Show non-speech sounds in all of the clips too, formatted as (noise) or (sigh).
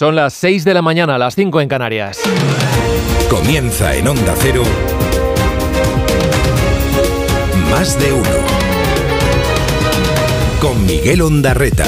Son las 6 de la mañana, las 5 en Canarias. Comienza en Onda Cero. Más de uno. Con Miguel Ondarreta.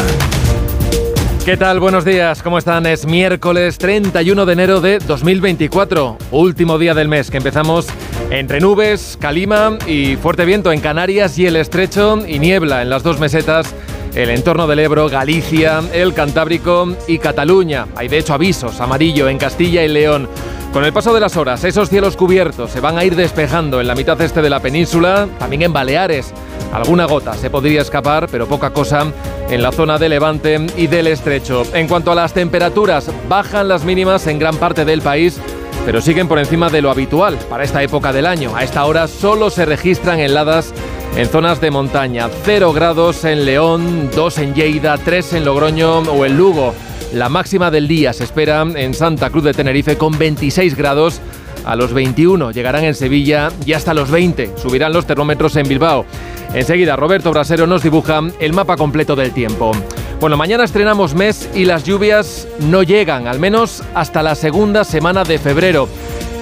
¿Qué tal? Buenos días, ¿cómo están? Es miércoles 31 de enero de 2024, último día del mes que empezamos entre nubes, calima y fuerte viento en Canarias y el estrecho y niebla en las dos mesetas el entorno del Ebro, Galicia, el Cantábrico y Cataluña. Hay de hecho avisos amarillo en Castilla y León. Con el paso de las horas, esos cielos cubiertos se van a ir despejando en la mitad este de la península, también en Baleares. Alguna gota se podría escapar, pero poca cosa en la zona de Levante y del Estrecho. En cuanto a las temperaturas, bajan las mínimas en gran parte del país pero siguen por encima de lo habitual para esta época del año. A esta hora solo se registran heladas en zonas de montaña. 0 grados en León, 2 en Lleida, 3 en Logroño o en Lugo. La máxima del día se espera en Santa Cruz de Tenerife con 26 grados. A los 21 llegarán en Sevilla y hasta los 20 subirán los termómetros en Bilbao. Enseguida Roberto Brasero nos dibuja el mapa completo del tiempo. Bueno, mañana estrenamos mes y las lluvias no llegan, al menos hasta la segunda semana de febrero.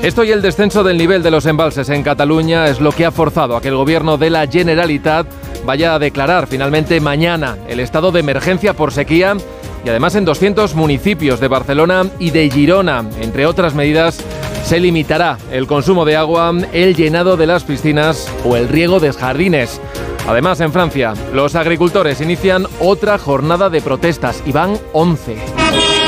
Esto y el descenso del nivel de los embalses en Cataluña es lo que ha forzado a que el gobierno de la Generalitat vaya a declarar finalmente mañana el estado de emergencia por sequía y además en 200 municipios de Barcelona y de Girona. Entre otras medidas, se limitará el consumo de agua, el llenado de las piscinas o el riego de jardines. Además, en Francia, los agricultores inician otra jornada de protestas y van 11.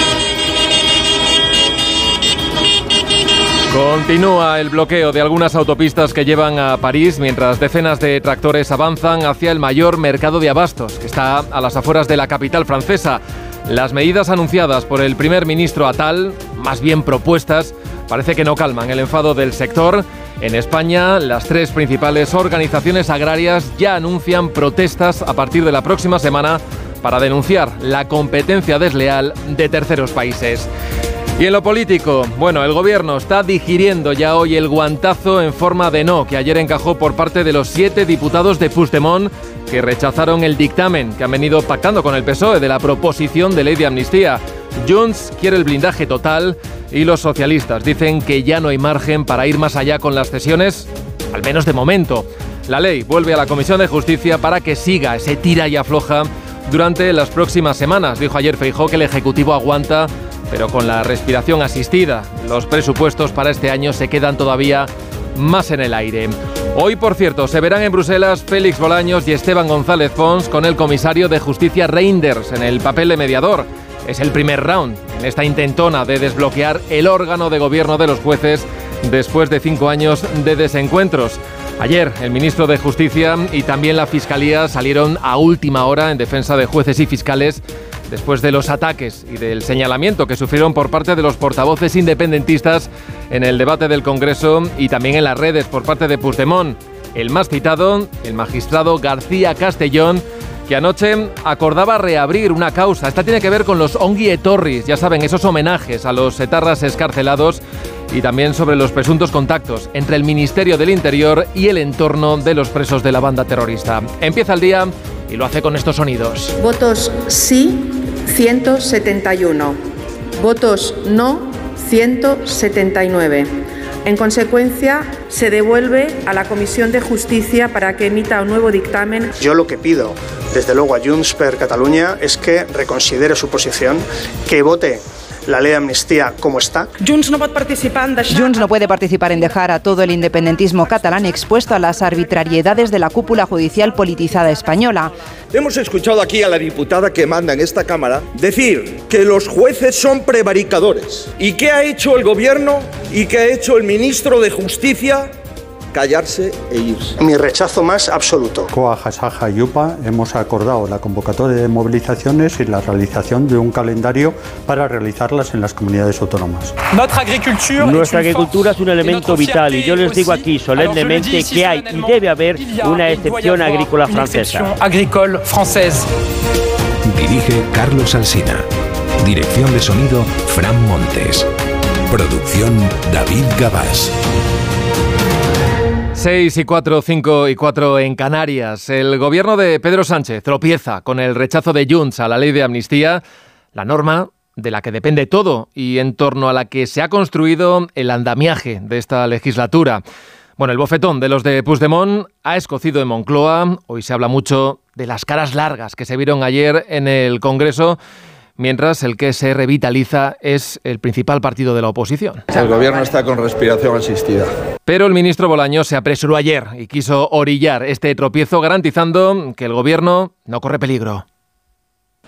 Continúa el bloqueo de algunas autopistas que llevan a París mientras decenas de tractores avanzan hacia el mayor mercado de abastos, que está a las afueras de la capital francesa. Las medidas anunciadas por el primer ministro Atal, más bien propuestas, parece que no calman el enfado del sector. En España, las tres principales organizaciones agrarias ya anuncian protestas a partir de la próxima semana para denunciar la competencia desleal de terceros países. Y en lo político, bueno, el gobierno está digiriendo ya hoy el guantazo en forma de no que ayer encajó por parte de los siete diputados de Puigdemont que rechazaron el dictamen que han venido pactando con el PSOE de la proposición de ley de amnistía. Junts quiere el blindaje total y los socialistas dicen que ya no hay margen para ir más allá con las cesiones, al menos de momento. La ley vuelve a la Comisión de Justicia para que siga ese tira y afloja durante las próximas semanas. Dijo ayer Feijó que el Ejecutivo aguanta pero con la respiración asistida. Los presupuestos para este año se quedan todavía más en el aire. Hoy, por cierto, se verán en Bruselas Félix Bolaños y Esteban González Pons con el comisario de justicia Reinders en el papel de mediador. Es el primer round en esta intentona de desbloquear el órgano de gobierno de los jueces después de cinco años de desencuentros. Ayer el ministro de Justicia y también la Fiscalía salieron a última hora en defensa de jueces y fiscales después de los ataques y del señalamiento que sufrieron por parte de los portavoces independentistas en el debate del Congreso y también en las redes por parte de Puigdemont. El más citado, el magistrado García Castellón, que anoche acordaba reabrir una causa. Esta tiene que ver con los Ongi Torris, ya saben, esos homenajes a los etarras escarcelados y también sobre los presuntos contactos entre el Ministerio del Interior y el entorno de los presos de la banda terrorista. Empieza el día y lo hace con estos sonidos. Votos sí 171. Votos no 179. En consecuencia, se devuelve a la Comisión de Justicia para que emita un nuevo dictamen. Yo lo que pido, desde luego, a Junts per Catalunya es que reconsidere su posición, que vote la ley de amnistía como está. Junts no, participar Junts no puede participar en dejar a todo el independentismo catalán expuesto a las arbitrariedades de la cúpula judicial politizada española. Hemos escuchado aquí a la diputada que manda en esta Cámara decir que los jueces son prevaricadores. ¿Y qué ha hecho el Gobierno y qué ha hecho el ministro de Justicia callarse e irse. Mi rechazo más absoluto. Coa Jasaja y UPA hemos acordado la convocatoria de movilizaciones y la realización de un calendario para realizarlas en las comunidades autónomas. Nuestra agricultura es un elemento vital y yo les digo aquí solemnemente que hay y debe haber una excepción agrícola francesa. Dirige Carlos Alsina. Dirección de sonido Fran Montes. Producción David Gabás. 6 y 4, 5 y 4 en Canarias. El gobierno de Pedro Sánchez tropieza con el rechazo de Junts a la ley de amnistía. La norma de la que depende todo y en torno a la que se ha construido el andamiaje de esta legislatura. Bueno, el bofetón de los de Puigdemont ha escocido en Moncloa. Hoy se habla mucho de las caras largas que se vieron ayer en el Congreso mientras el que se revitaliza es el principal partido de la oposición. El gobierno está con respiración asistida. Pero el ministro Bolaño se apresuró ayer y quiso orillar este tropiezo garantizando que el gobierno no corre peligro.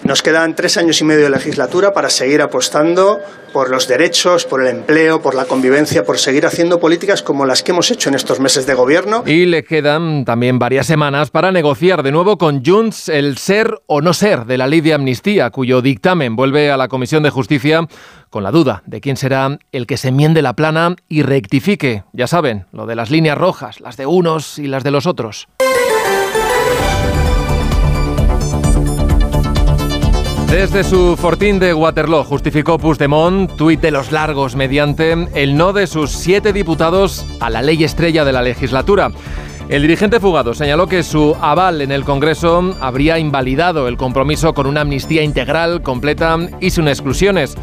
Nos quedan tres años y medio de legislatura para seguir apostando por los derechos, por el empleo, por la convivencia, por seguir haciendo políticas como las que hemos hecho en estos meses de gobierno. Y le quedan también varias semanas para negociar de nuevo con Junts el ser o no ser de la ley de amnistía, cuyo dictamen vuelve a la Comisión de Justicia con la duda de quién será el que se enmiende la plana y rectifique, ya saben, lo de las líneas rojas, las de unos y las de los otros. Desde su fortín de Waterloo justificó Puigdemont, tuit de los largos mediante el no de sus siete diputados a la ley estrella de la legislatura. El dirigente fugado señaló que su aval en el Congreso habría invalidado el compromiso con una amnistía integral, completa y sin exclusiones.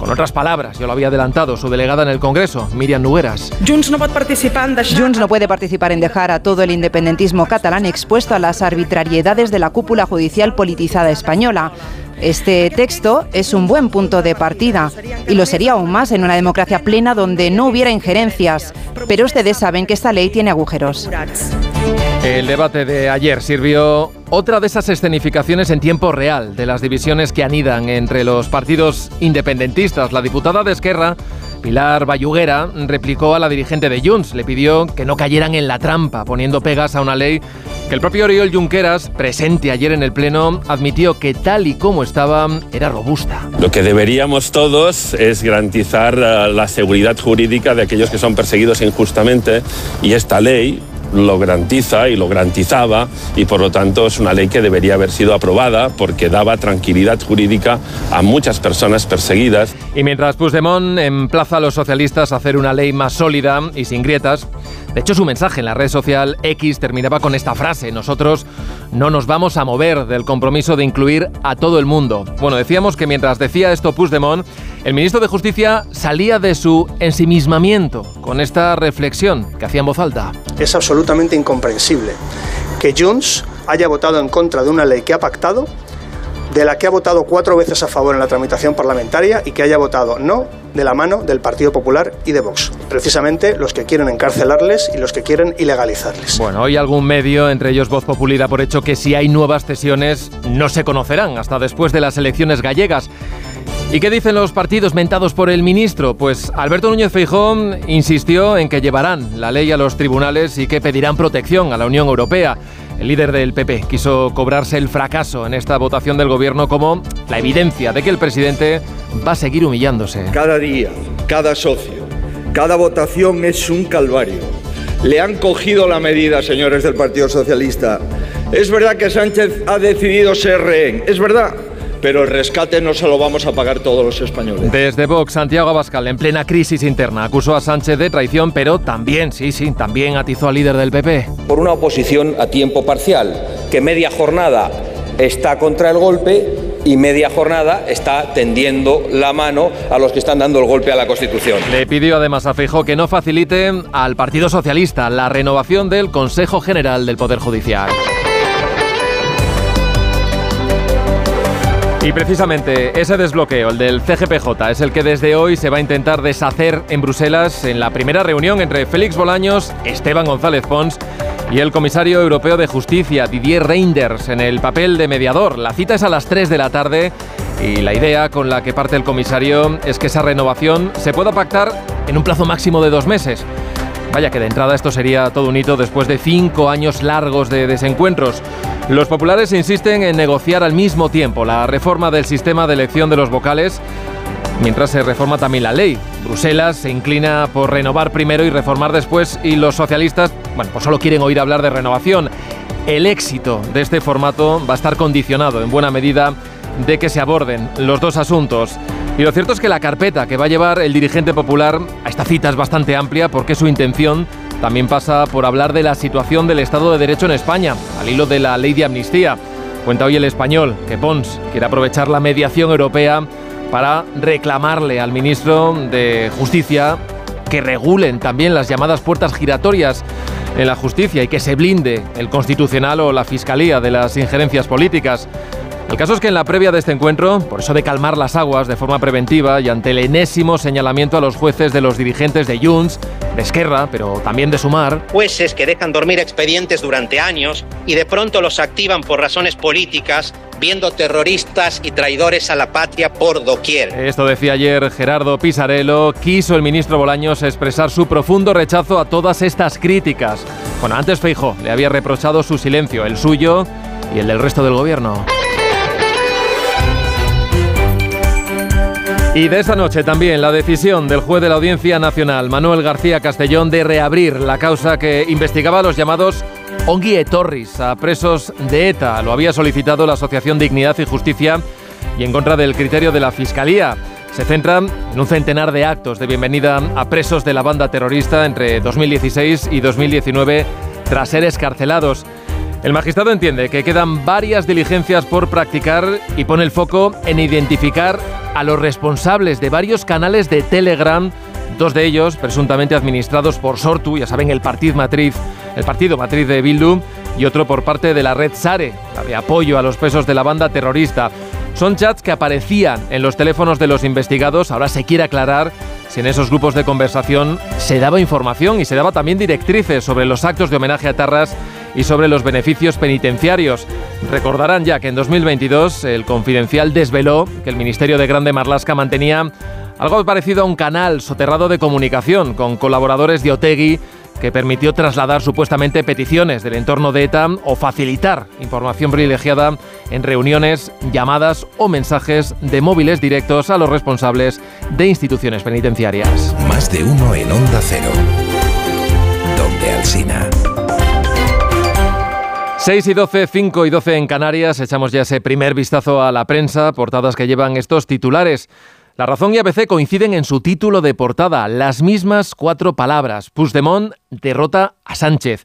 Con otras palabras, yo lo había adelantado, su delegada en el Congreso, Miriam Nugueras. Junts no, Junts no puede participar en dejar a todo el independentismo catalán expuesto a las arbitrariedades de la cúpula judicial politizada española. Este texto es un buen punto de partida y lo sería aún más en una democracia plena donde no hubiera injerencias. Pero ustedes saben que esta ley tiene agujeros. El debate de ayer sirvió otra de esas escenificaciones en tiempo real de las divisiones que anidan entre los partidos independentistas. La diputada de Esquerra Pilar Bayuguera replicó a la dirigente de Junts, le pidió que no cayeran en la trampa, poniendo pegas a una ley que el propio Oriol Junqueras, presente ayer en el Pleno, admitió que tal y como estaba, era robusta. Lo que deberíamos todos es garantizar eh, la seguridad jurídica de aquellos que son perseguidos injustamente y esta ley lo garantiza y lo garantizaba y por lo tanto es una ley que debería haber sido aprobada porque daba tranquilidad jurídica a muchas personas perseguidas. Y mientras Puigdemont emplaza a los socialistas a hacer una ley más sólida y sin grietas, de hecho, su mensaje en la red social X terminaba con esta frase, nosotros no nos vamos a mover del compromiso de incluir a todo el mundo. Bueno, decíamos que mientras decía esto Puigdemont, el ministro de Justicia salía de su ensimismamiento con esta reflexión que hacía en voz alta. Es absolutamente incomprensible que Junts haya votado en contra de una ley que ha pactado de la que ha votado cuatro veces a favor en la tramitación parlamentaria y que haya votado no de la mano del Partido Popular y de Vox. Precisamente los que quieren encarcelarles y los que quieren ilegalizarles. Bueno, hoy algún medio, entre ellos Voz Populi, por hecho que si hay nuevas cesiones no se conocerán hasta después de las elecciones gallegas. ¿Y qué dicen los partidos mentados por el ministro? Pues Alberto Núñez Feijón insistió en que llevarán la ley a los tribunales y que pedirán protección a la Unión Europea. El líder del PP quiso cobrarse el fracaso en esta votación del gobierno como la evidencia de que el presidente va a seguir humillándose. Cada día, cada socio, cada votación es un calvario. Le han cogido la medida, señores del Partido Socialista. Es verdad que Sánchez ha decidido ser rehén, es verdad pero el rescate no se lo vamos a pagar todos los españoles. Desde Vox, Santiago Abascal, en plena crisis interna, acusó a Sánchez de traición, pero también, sí, sí, también atizó al líder del PP. Por una oposición a tiempo parcial, que media jornada está contra el golpe y media jornada está tendiendo la mano a los que están dando el golpe a la Constitución. Le pidió además a Feijóo que no facilite al Partido Socialista la renovación del Consejo General del Poder Judicial. Y precisamente ese desbloqueo, el del CGPJ, es el que desde hoy se va a intentar deshacer en Bruselas en la primera reunión entre Félix Bolaños, Esteban González Pons y el comisario europeo de justicia, Didier Reinders, en el papel de mediador. La cita es a las 3 de la tarde y la idea con la que parte el comisario es que esa renovación se pueda pactar en un plazo máximo de dos meses. Vaya que de entrada esto sería todo un hito después de cinco años largos de desencuentros. Los populares insisten en negociar al mismo tiempo la reforma del sistema de elección de los vocales, mientras se reforma también la ley. Bruselas se inclina por renovar primero y reformar después y los socialistas, bueno, pues solo quieren oír hablar de renovación. El éxito de este formato va a estar condicionado en buena medida de que se aborden los dos asuntos. Y lo cierto es que la carpeta que va a llevar el dirigente popular a esta cita es bastante amplia porque su intención también pasa por hablar de la situación del Estado de Derecho en España, al hilo de la ley de amnistía. Cuenta hoy el español que Pons quiere aprovechar la mediación europea para reclamarle al ministro de Justicia que regulen también las llamadas puertas giratorias en la justicia y que se blinde el constitucional o la fiscalía de las injerencias políticas. El caso es que en la previa de este encuentro, por eso de calmar las aguas de forma preventiva y ante el enésimo señalamiento a los jueces de los dirigentes de Junts, de Esquerra, pero también de Sumar, jueces que dejan dormir expedientes durante años y de pronto los activan por razones políticas, viendo terroristas y traidores a la patria por doquier. Esto decía ayer Gerardo Pisarello. Quiso el ministro Bolaños expresar su profundo rechazo a todas estas críticas. Bueno, antes Feijo le había reprochado su silencio, el suyo y el del resto del gobierno. Y de esa noche también la decisión del juez de la Audiencia Nacional, Manuel García Castellón, de reabrir la causa que investigaba a los llamados Ongi Torris, a presos de ETA. Lo había solicitado la Asociación Dignidad y Justicia y en contra del criterio de la Fiscalía. Se centra en un centenar de actos de bienvenida a presos de la banda terrorista entre 2016 y 2019 tras ser escarcelados. El magistrado entiende que quedan varias diligencias por practicar y pone el foco en identificar a los responsables de varios canales de Telegram, dos de ellos presuntamente administrados por Sortu, ya saben, el partido matriz, el partido matriz de Bildu, y otro por parte de la red Sare, de apoyo a los presos de la banda terrorista. Son chats que aparecían en los teléfonos de los investigados. Ahora se quiere aclarar si en esos grupos de conversación se daba información y se daba también directrices sobre los actos de homenaje a Tarras y sobre los beneficios penitenciarios. Recordarán ya que en 2022 el Confidencial desveló que el Ministerio de Grande Marlasca mantenía algo parecido a un canal soterrado de comunicación con colaboradores de Otegui que permitió trasladar supuestamente peticiones del entorno de ETA o facilitar información privilegiada en reuniones, llamadas o mensajes de móviles directos a los responsables de instituciones penitenciarias. Más de uno en Onda Cero. Donde Alsina. 6 y 12, 5 y 12 en Canarias. Echamos ya ese primer vistazo a la prensa, portadas que llevan estos titulares. La Razón y ABC coinciden en su título de portada, las mismas cuatro palabras. Puigdemont derrota a Sánchez.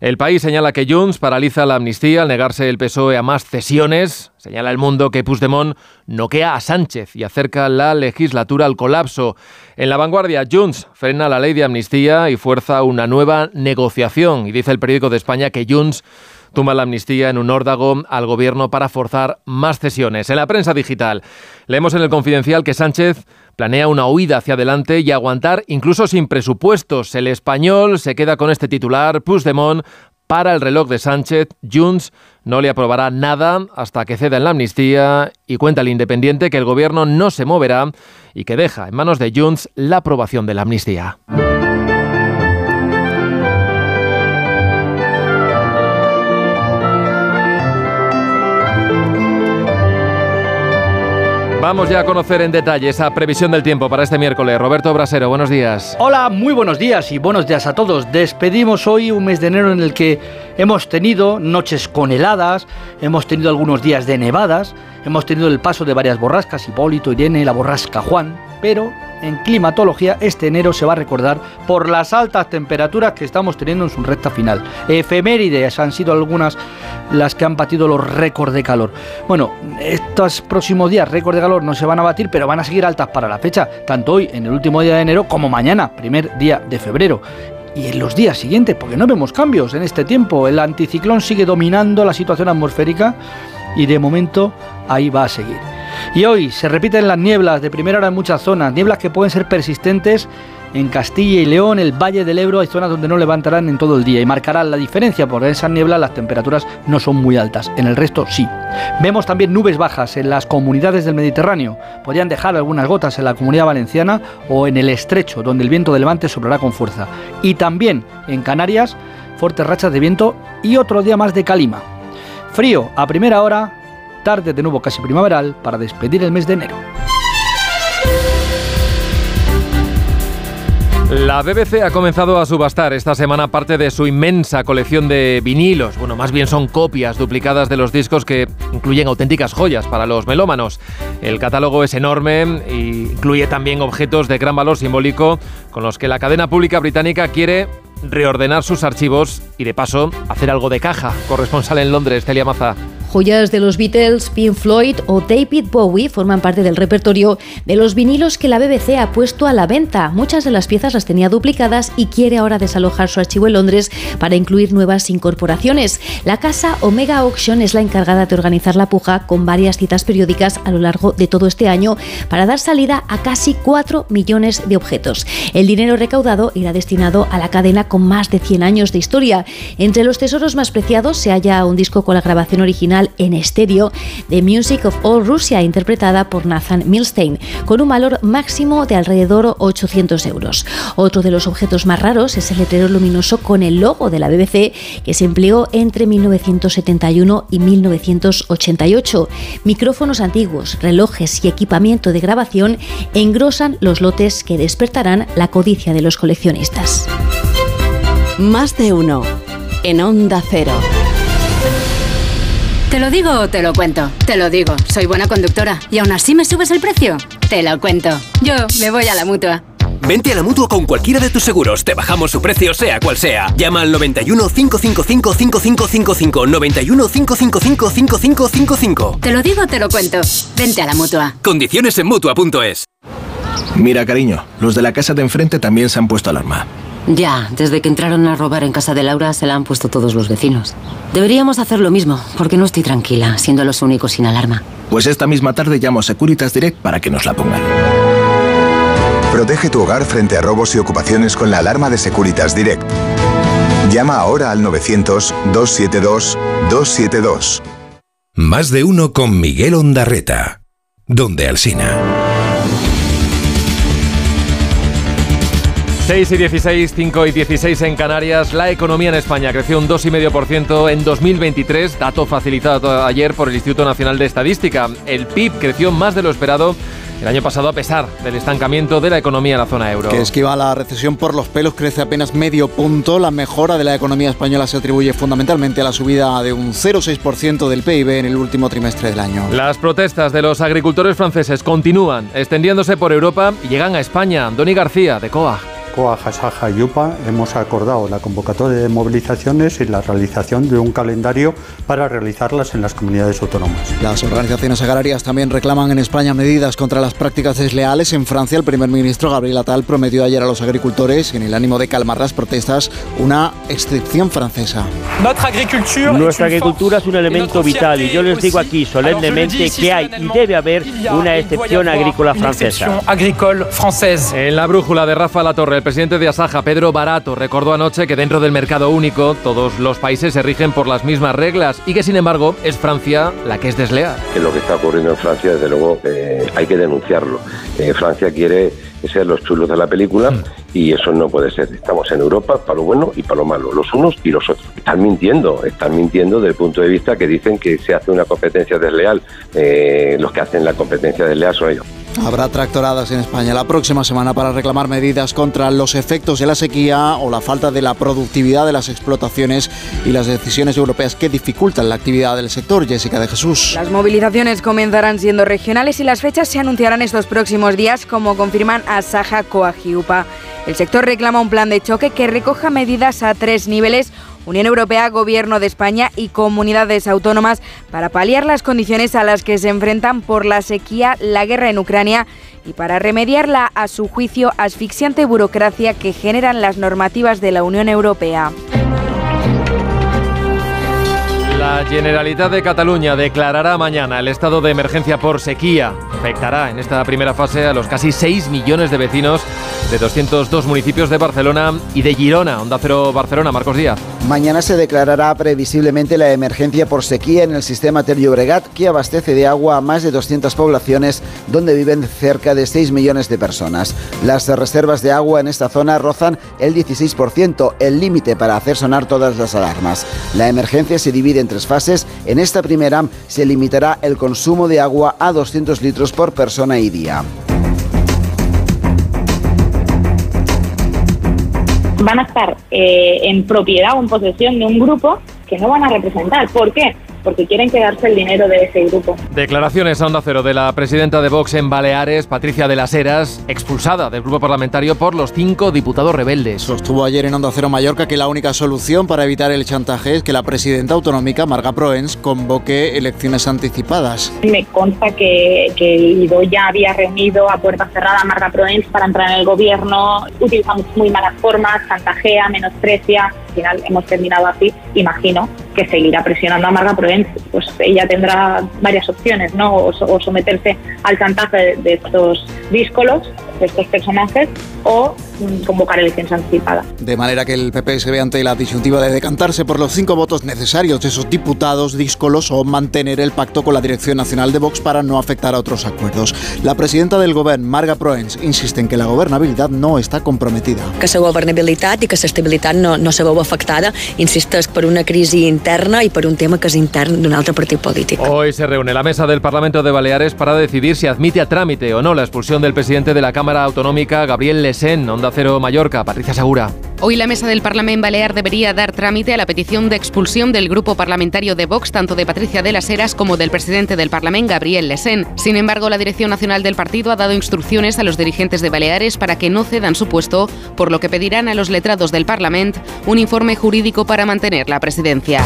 El país señala que Junts paraliza la amnistía al negarse el PSOE a más cesiones. Señala el mundo que Puigdemont noquea a Sánchez y acerca la legislatura al colapso. En la vanguardia, Junts frena la ley de amnistía y fuerza una nueva negociación. Y dice el periódico de España que Junts tumba la amnistía en un órdago al gobierno para forzar más cesiones. En la prensa digital leemos en el confidencial que Sánchez planea una huida hacia adelante y aguantar incluso sin presupuestos. El español se queda con este titular, Puigdemont para el reloj de Sánchez, Junts no le aprobará nada hasta que ceda en la amnistía y cuenta el Independiente que el gobierno no se moverá y que deja en manos de Junts la aprobación de la amnistía. Vamos ya a conocer en detalle esa previsión del tiempo para este miércoles. Roberto Brasero, buenos días. Hola, muy buenos días y buenos días a todos. Despedimos hoy un mes de enero en el que hemos tenido noches con heladas, hemos tenido algunos días de nevadas, hemos tenido el paso de varias borrascas, Hipólito, Irene, la borrasca Juan, pero en climatología este enero se va a recordar por las altas temperaturas que estamos teniendo en su recta final. Efemérides han sido algunas las que han batido los récords de calor. Bueno, estos próximos días récords de calor no se van a batir, pero van a seguir altas para la fecha, tanto hoy en el último día de enero como mañana, primer día de febrero y en los días siguientes, porque no vemos cambios en este tiempo. El anticiclón sigue dominando la situación atmosférica y de momento ahí va a seguir. Y hoy se repiten las nieblas de primera hora en muchas zonas, nieblas que pueden ser persistentes en Castilla y León, el Valle del Ebro, hay zonas donde no levantarán en todo el día y marcarán la diferencia, porque en esas nieblas las temperaturas no son muy altas, en el resto sí. Vemos también nubes bajas en las comunidades del Mediterráneo, podrían dejar algunas gotas en la comunidad valenciana o en el estrecho, donde el viento de levante soplará con fuerza. Y también en Canarias, fuertes rachas de viento y otro día más de calima. Frío a primera hora, tarde de nuevo casi primaveral para despedir el mes de enero. La BBC ha comenzado a subastar esta semana parte de su inmensa colección de vinilos. Bueno, más bien son copias duplicadas de los discos que incluyen auténticas joyas para los melómanos. El catálogo es enorme e incluye también objetos de gran valor simbólico con los que la cadena pública británica quiere reordenar sus archivos y de paso hacer algo de caja. Corresponsal en Londres, Celia Maza. Joyas de los Beatles, Pink Floyd o David Bowie forman parte del repertorio de los vinilos que la BBC ha puesto a la venta. Muchas de las piezas las tenía duplicadas y quiere ahora desalojar su archivo en Londres para incluir nuevas incorporaciones. La casa Omega Auction es la encargada de organizar la puja con varias citas periódicas a lo largo de todo este año para dar salida a casi 4 millones de objetos. El dinero recaudado irá destinado a la cadena con más de 100 años de historia. Entre los tesoros más preciados se halla un disco con la grabación original en estéreo de Music of All Russia, interpretada por Nathan Milstein, con un valor máximo de alrededor 800 euros. Otro de los objetos más raros es el letrero luminoso con el logo de la BBC que se empleó entre 1971 y 1988. Micrófonos antiguos, relojes y equipamiento de grabación engrosan los lotes que despertarán la codicia de los coleccionistas. Más de uno en Onda Cero. ¿Te lo digo o te lo cuento? Te lo digo, soy buena conductora. ¿Y aún así me subes el precio? Te lo cuento. Yo me voy a la mutua. Vente a la mutua con cualquiera de tus seguros. Te bajamos su precio, sea cual sea. Llama al 91 555 5555. 91 555 5555. Te lo digo o te lo cuento. Vente a la mutua. Condiciones en mutua.es. Mira, cariño, los de la casa de enfrente también se han puesto alarma. Ya, desde que entraron a robar en casa de Laura se la han puesto todos los vecinos. Deberíamos hacer lo mismo, porque no estoy tranquila, siendo los únicos sin alarma. Pues esta misma tarde llamo a Securitas Direct para que nos la pongan. Protege tu hogar frente a robos y ocupaciones con la alarma de Securitas Direct. Llama ahora al 900-272-272. Más de uno con Miguel Ondarreta. Donde Alsina. 6 y 16, 5 y 16 en Canarias. La economía en España creció un 2,5% en 2023, dato facilitado ayer por el Instituto Nacional de Estadística. El PIB creció más de lo esperado el año pasado a pesar del estancamiento de la economía en la zona euro. Que esquiva la recesión por los pelos, crece apenas medio punto. La mejora de la economía española se atribuye fundamentalmente a la subida de un 0,6% del PIB en el último trimestre del año. Las protestas de los agricultores franceses continúan extendiéndose por Europa y llegan a España. Doni García, de COA. COA, Jasaja y UPA hemos acordado la convocatoria de movilizaciones y la realización de un calendario para realizarlas en las comunidades autónomas. Las organizaciones agrarias también reclaman en España medidas contra las prácticas desleales. En Francia, el primer ministro Gabriel Attal prometió ayer a los agricultores, en el ánimo de calmar las protestas, una excepción francesa. Nuestra agricultura es un elemento vital y yo les digo aquí solemnemente que hay y debe haber una excepción agrícola francesa. En la brújula de Rafa La Torre, presidente de Asaja, Pedro Barato, recordó anoche que dentro del mercado único todos los países se rigen por las mismas reglas y que sin embargo es Francia la que es desleal. Que lo que está ocurriendo en Francia, desde luego, eh, hay que denunciarlo. Eh, Francia quiere ser los chulos de la película y eso no puede ser. Estamos en Europa para lo bueno y para lo malo, los unos y los otros. Están mintiendo, están mintiendo desde el punto de vista que dicen que se hace una competencia desleal. Eh, los que hacen la competencia desleal son ellos. Habrá tractoradas en España la próxima semana para reclamar medidas contra los efectos de la sequía o la falta de la productividad de las explotaciones y las decisiones europeas que dificultan la actividad del sector. Jessica de Jesús. Las movilizaciones comenzarán siendo regionales y las fechas se anunciarán estos próximos días, como confirman Asaja Coagiupa. El sector reclama un plan de choque que recoja medidas a tres niveles Unión Europea, Gobierno de España y comunidades autónomas para paliar las condiciones a las que se enfrentan por la sequía, la guerra en Ucrania y para remediar la, a su juicio, asfixiante burocracia que generan las normativas de la Unión Europea. La Generalitat de Cataluña declarará mañana el estado de emergencia por sequía. Afectará en esta primera fase a los casi 6 millones de vecinos de 202 municipios de Barcelona y de Girona. Onda Cero Barcelona, Marcos Díaz. Mañana se declarará previsiblemente la emergencia por sequía en el sistema Ter que abastece de agua a más de 200 poblaciones donde viven cerca de 6 millones de personas. Las reservas de agua en esta zona rozan el 16%, el límite para hacer sonar todas las alarmas. La emergencia se divide en tres fases. En esta primera se limitará el consumo de agua a 200 litros por persona y día. Van a estar eh, en propiedad o en posesión de un grupo que no van a representar. ¿Por qué? Porque quieren quedarse el dinero de ese grupo. Declaraciones a Onda Cero de la presidenta de Vox en Baleares, Patricia de las Heras, expulsada del grupo parlamentario por los cinco diputados rebeldes. Sostuvo ayer en Onda Cero Mallorca que la única solución para evitar el chantaje es que la presidenta autonómica, Marga Proens, convoque elecciones anticipadas. Me consta que, que el ya había reunido a puerta cerrada a Marga Proens para entrar en el gobierno. Utilizamos muy malas formas, chantajea, menosprecia. Al final hemos terminado así. Imagino que seguirá presionando a Marga Proens. Pues ella tendrá varias opciones, ¿no? O, someterse al chantaje de estos díscolos de estos personajes o mm, convocar elecciones anticipadas. De manera que el PP se ve ante la disyuntiva de decantarse por los cinco votos necesarios de esos diputados díscolos o mantener el pacto con la Dirección Nacional de Vox para no afectar a otros acuerdos. La presidenta del Gobierno, Marga Proens, insiste en que la gobernabilidad no está comprometida. Que la gobernabilidad y que la estabilidad no, no se veu afectada, insistes, por una crisis interna y por un tema que es interno de un otro partido político. Hoy se reúne la mesa del Parlamento de Baleares para decidir si admite a trámite o no la expulsión del presidente de la Cámara Autonómica Gabriel Onda Cero Mallorca, Patricia Segura. Hoy la mesa del Parlamento Balear debería dar trámite a la petición de expulsión del grupo parlamentario de Vox, tanto de Patricia de las Heras como del presidente del Parlamento, Gabriel Lesén. Sin embargo, la Dirección Nacional del partido ha dado instrucciones a los dirigentes de Baleares para que no cedan su puesto, por lo que pedirán a los letrados del Parlamento un informe jurídico para mantener la presidencia.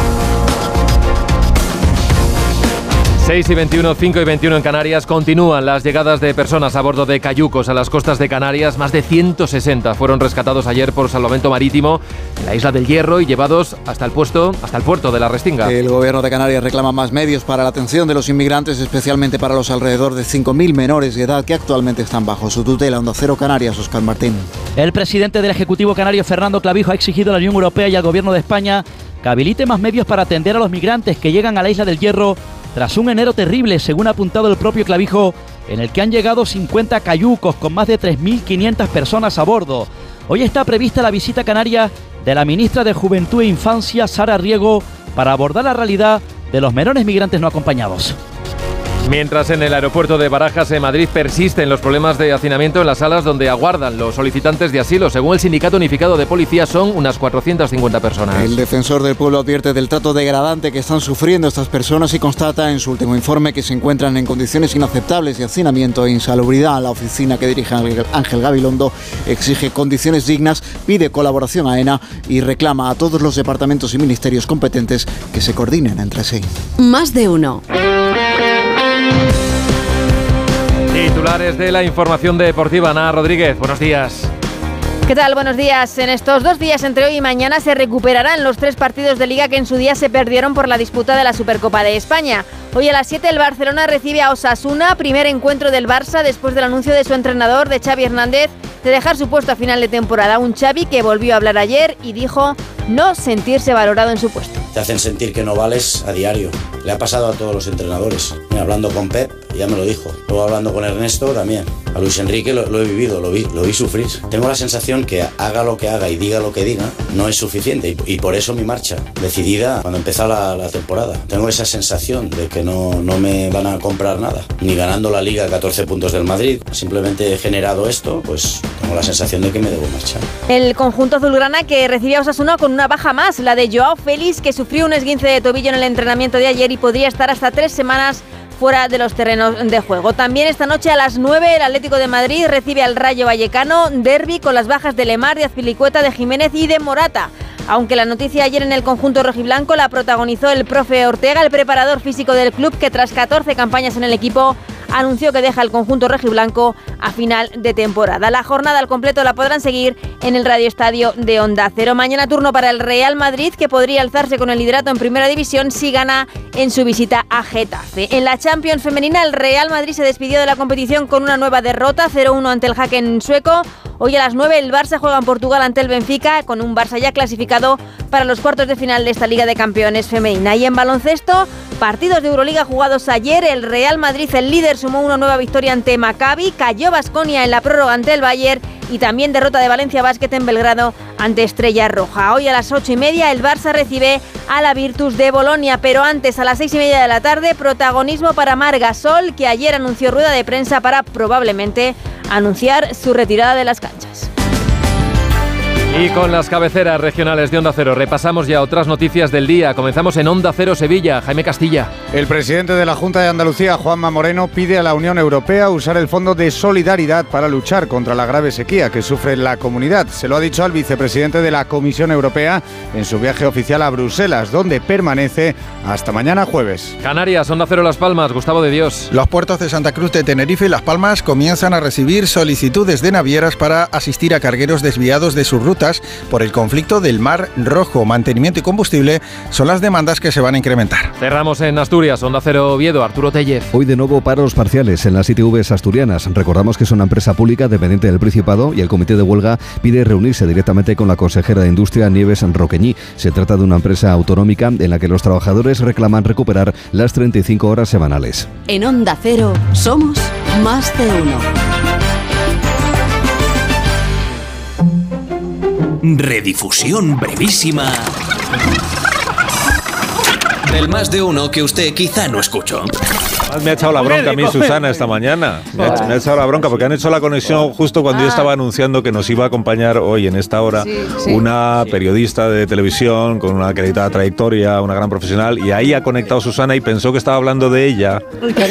6 y 21, 5 y 21 en Canarias. Continúan las llegadas de personas a bordo de cayucos a las costas de Canarias. Más de 160 fueron rescatados ayer por salvamento marítimo en la isla del Hierro y llevados hasta el puesto, hasta el puerto de la Restinga. El gobierno de Canarias reclama más medios para la atención de los inmigrantes, especialmente para los alrededor de 5.000 menores de edad que actualmente están bajo su tutela. Onda Cero Canarias, Oscar Martín. El presidente del Ejecutivo Canario, Fernando Clavijo, ha exigido a la Unión Europea y al gobierno de España que habilite más medios para atender a los migrantes que llegan a la isla del Hierro tras un enero terrible, según ha apuntado el propio Clavijo, en el que han llegado 50 cayucos con más de 3.500 personas a bordo. Hoy está prevista la visita canaria de la ministra de Juventud e Infancia, Sara Riego, para abordar la realidad de los menores migrantes no acompañados. Mientras en el aeropuerto de Barajas, en Madrid, persisten los problemas de hacinamiento en las salas donde aguardan los solicitantes de asilo. Según el Sindicato Unificado de Policía, son unas 450 personas. El defensor del pueblo advierte del trato degradante que están sufriendo estas personas y constata en su último informe que se encuentran en condiciones inaceptables de hacinamiento e insalubridad. La oficina que dirige Ángel Gabilondo exige condiciones dignas, pide colaboración a ENA y reclama a todos los departamentos y ministerios competentes que se coordinen entre sí. Más de uno. Titulares de la información deportiva. Ana Rodríguez, buenos días. ¿Qué tal? Buenos días. En estos dos días, entre hoy y mañana, se recuperarán los tres partidos de liga que en su día se perdieron por la disputa de la Supercopa de España. Hoy a las 7 el Barcelona recibe a Osasuna, primer encuentro del Barça después del anuncio de su entrenador, de Xavi Hernández, de dejar su puesto a final de temporada. Un Xavi que volvió a hablar ayer y dijo no sentirse valorado en su puesto. Te hacen sentir que no vales a diario. Le ha pasado a todos los entrenadores. Hablando con Pep, ya me lo dijo. Luego hablando con Ernesto también. A Luis Enrique lo, he vivido, lo vi, lo vi sufrir. Tengo la sensación que haga lo que haga y diga lo que diga, no es suficiente. Y, por eso mi marcha, decidida cuando empezó la, la, temporada. Tengo esa sensación de que no, no me van a comprar nada. Ni ganando la liga 14 puntos del Madrid. Simplemente he generado esto, pues tengo la sensación de que me debo marchar. El conjunto azulgrana que recibía a Osasuna con una baja más, la de Joao Félix, que sufrió un esguince de tobillo en el entrenamiento de ayer y podría estar hasta tres semanas fuera de los terrenos de juego. También esta noche a las 9 el Atlético de Madrid recibe al Rayo Vallecano, derby con las bajas de Lemar, de Azpilicueta, de Jiménez y de Morata. Aunque la noticia ayer en el conjunto rojiblanco la protagonizó el profe Ortega, el preparador físico del club, que tras 14 campañas en el equipo anunció que deja el conjunto rojiblanco a final de temporada. La jornada al completo la podrán seguir en el Radio Estadio de Onda Cero. Mañana turno para el Real Madrid, que podría alzarse con el liderato en Primera División si gana en su visita a Getafe. En la Champions femenina, el Real Madrid se despidió de la competición con una nueva derrota, 0-1 ante el Haken sueco. Hoy a las 9 el Barça juega en Portugal ante el Benfica, con un Barça ya clasificado para los cuartos de final de esta Liga de Campeones femenina. Y en baloncesto, partidos de Euroliga jugados ayer, el Real Madrid, el líder, sumó una nueva victoria ante Maccabi, cayó Basconia en la prórroga ante el Bayern y también derrota de Valencia Basket en Belgrado ante Estrella Roja. Hoy a las ocho y media el Barça recibe a la Virtus de Bolonia, pero antes a las seis y media de la tarde protagonismo para Margasol, que ayer anunció rueda de prensa para probablemente anunciar su retirada de las canchas. Y con las cabeceras regionales de Onda Cero repasamos ya otras noticias del día. Comenzamos en Onda Cero Sevilla. Jaime Castilla. El presidente de la Junta de Andalucía, Juanma Moreno, pide a la Unión Europea usar el Fondo de Solidaridad para luchar contra la grave sequía que sufre la comunidad. Se lo ha dicho al vicepresidente de la Comisión Europea en su viaje oficial a Bruselas, donde permanece hasta mañana jueves. Canarias, Onda Cero Las Palmas, Gustavo de Dios. Los puertos de Santa Cruz de Tenerife y Las Palmas comienzan a recibir solicitudes de navieras para asistir a cargueros desviados de sus rutas por el conflicto del Mar Rojo. Mantenimiento y combustible son las demandas que se van a incrementar. Cerramos en Asturias, Onda Cero Oviedo, Arturo Tellez. Hoy de nuevo paros parciales en las ITVs asturianas. Recordamos que es una empresa pública dependiente del Principado y el comité de huelga pide reunirse directamente con la consejera de Industria Nieves Roqueñí. Se trata de una empresa autonómica en la que los trabajadores reclaman recuperar las 35 horas semanales. En Onda Cero somos más de uno. Redifusión brevísima del más de uno que usted quizá no escuchó. Me ha echado la bronca a mí Susana esta mañana. Me ha, echado la bronca porque han hecho la conexión justo cuando yo estaba anunciando que nos iba a acompañar hoy en esta hora una periodista de televisión con una acreditada trayectoria, una gran profesional, y ahí ha conectado Susana y pensó que estaba hablando de ella.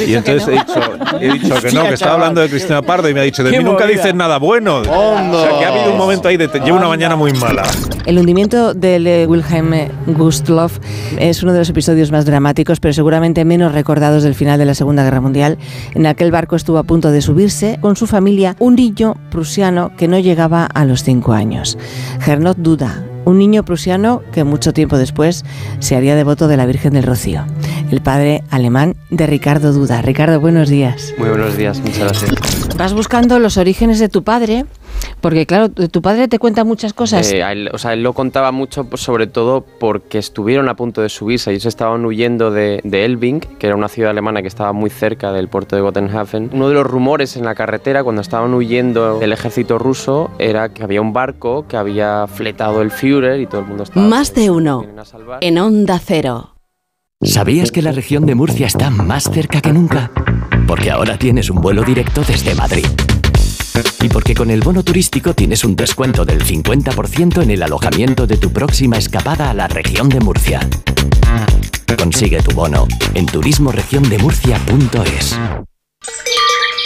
Y entonces he, dicho, que (laughs) no, que estaba hablando de Cristina Pardo y me ha dicho, de mí nunca dices nada bueno. O sea, que ha habido un momento ahí de llevo una mañana muy mala. El hundimiento del eh, Wilhelm Gustloff es uno de los episodios más dramáticos, pero seguramente menos recordados del final de la Segunda Guerra Mundial. En aquel barco estuvo a punto de subirse con su familia un niño prusiano que no llegaba a los cinco años. Gernot Duda, un niño prusiano que mucho tiempo después se haría devoto de la Virgen del Rocío, el padre alemán de Ricardo Duda. Ricardo, buenos días. Muy buenos días, muchas gracias. Vas buscando los orígenes de tu padre porque claro, tu padre te cuenta muchas cosas. Eh, o sea, él lo contaba mucho, pues, sobre todo porque estuvieron a punto de subirse. Ellos estaban huyendo de, de, Elbing, que era una ciudad alemana que estaba muy cerca del puerto de Gotenhafen. Uno de los rumores en la carretera, cuando estaban huyendo del ejército ruso, era que había un barco que había fletado el Führer y todo el mundo estaba... Más de uno. En Onda Cero. ¿Sabías que la región de Murcia está más cerca que nunca? Porque ahora tienes un vuelo directo desde Madrid. Y porque con el bono turístico tienes un descuento del 50% en el alojamiento de tu próxima escapada a la región de Murcia. Consigue tu bono en turismoregiondemurcia.es.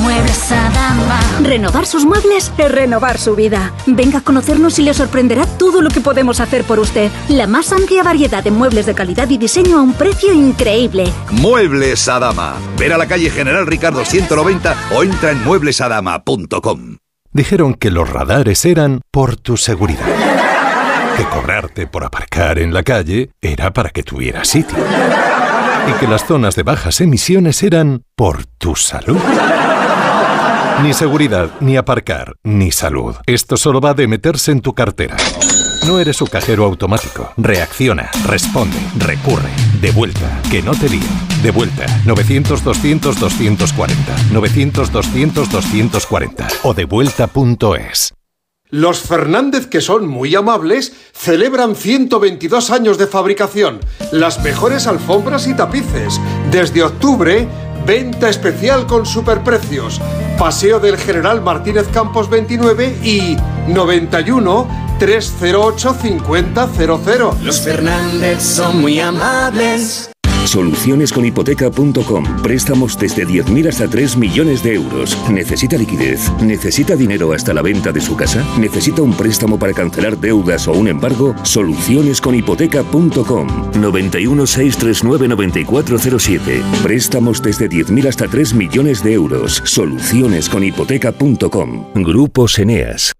Muebles Adama. Renovar sus muebles es renovar su vida. Venga a conocernos y le sorprenderá todo lo que podemos hacer por usted. La más amplia variedad de muebles de calidad y diseño a un precio increíble. Muebles Adama. Ver a la calle General Ricardo 190 o entra en mueblesadama.com. Dijeron que los radares eran por tu seguridad. Que cobrarte por aparcar en la calle era para que tuvieras sitio. Y que las zonas de bajas emisiones eran por tu salud. Ni seguridad, ni aparcar, ni salud. Esto solo va de meterse en tu cartera. No eres su cajero automático. Reacciona, responde, recurre. De vuelta, que no te lío. De vuelta, 900-200-240. 900-200-240. O devuelta.es. Los Fernández, que son muy amables, celebran 122 años de fabricación, las mejores alfombras y tapices. Desde octubre, venta especial con superprecios. Paseo del General Martínez Campos 29 y 91 308 5000. Los Fernández son muy amables. Solucionesconhipoteca.com. Préstamos desde 10.000 hasta 3 millones de euros. ¿Necesita liquidez? ¿Necesita dinero hasta la venta de su casa? ¿Necesita un préstamo para cancelar deudas o un embargo? Solucionesconhipoteca.com. 91 639 9407. Préstamos desde 10.000 hasta 3 millones de euros. Solucionesconhipoteca.com. Grupo Eneas.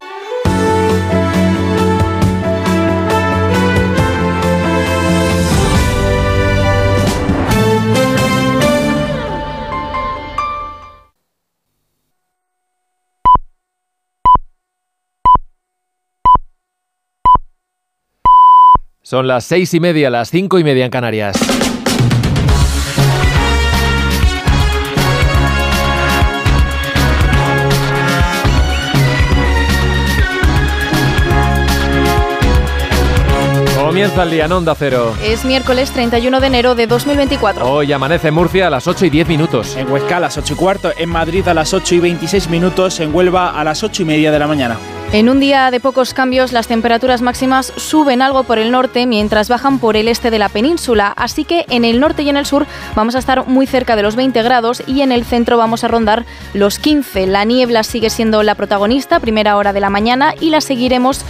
Son las seis y media, las cinco y media en Canarias. Comienza el día en Onda Cero. Es miércoles 31 de enero de 2024. Hoy amanece en Murcia a las 8 y 10 minutos. En Huesca a las 8 y cuarto, en Madrid a las 8 y 26 minutos, en Huelva a las 8 y media de la mañana. En un día de pocos cambios, las temperaturas máximas suben algo por el norte mientras bajan por el este de la península, así que en el norte y en el sur vamos a estar muy cerca de los 20 grados y en el centro vamos a rondar los 15. La niebla sigue siendo la protagonista, primera hora de la mañana, y la seguiremos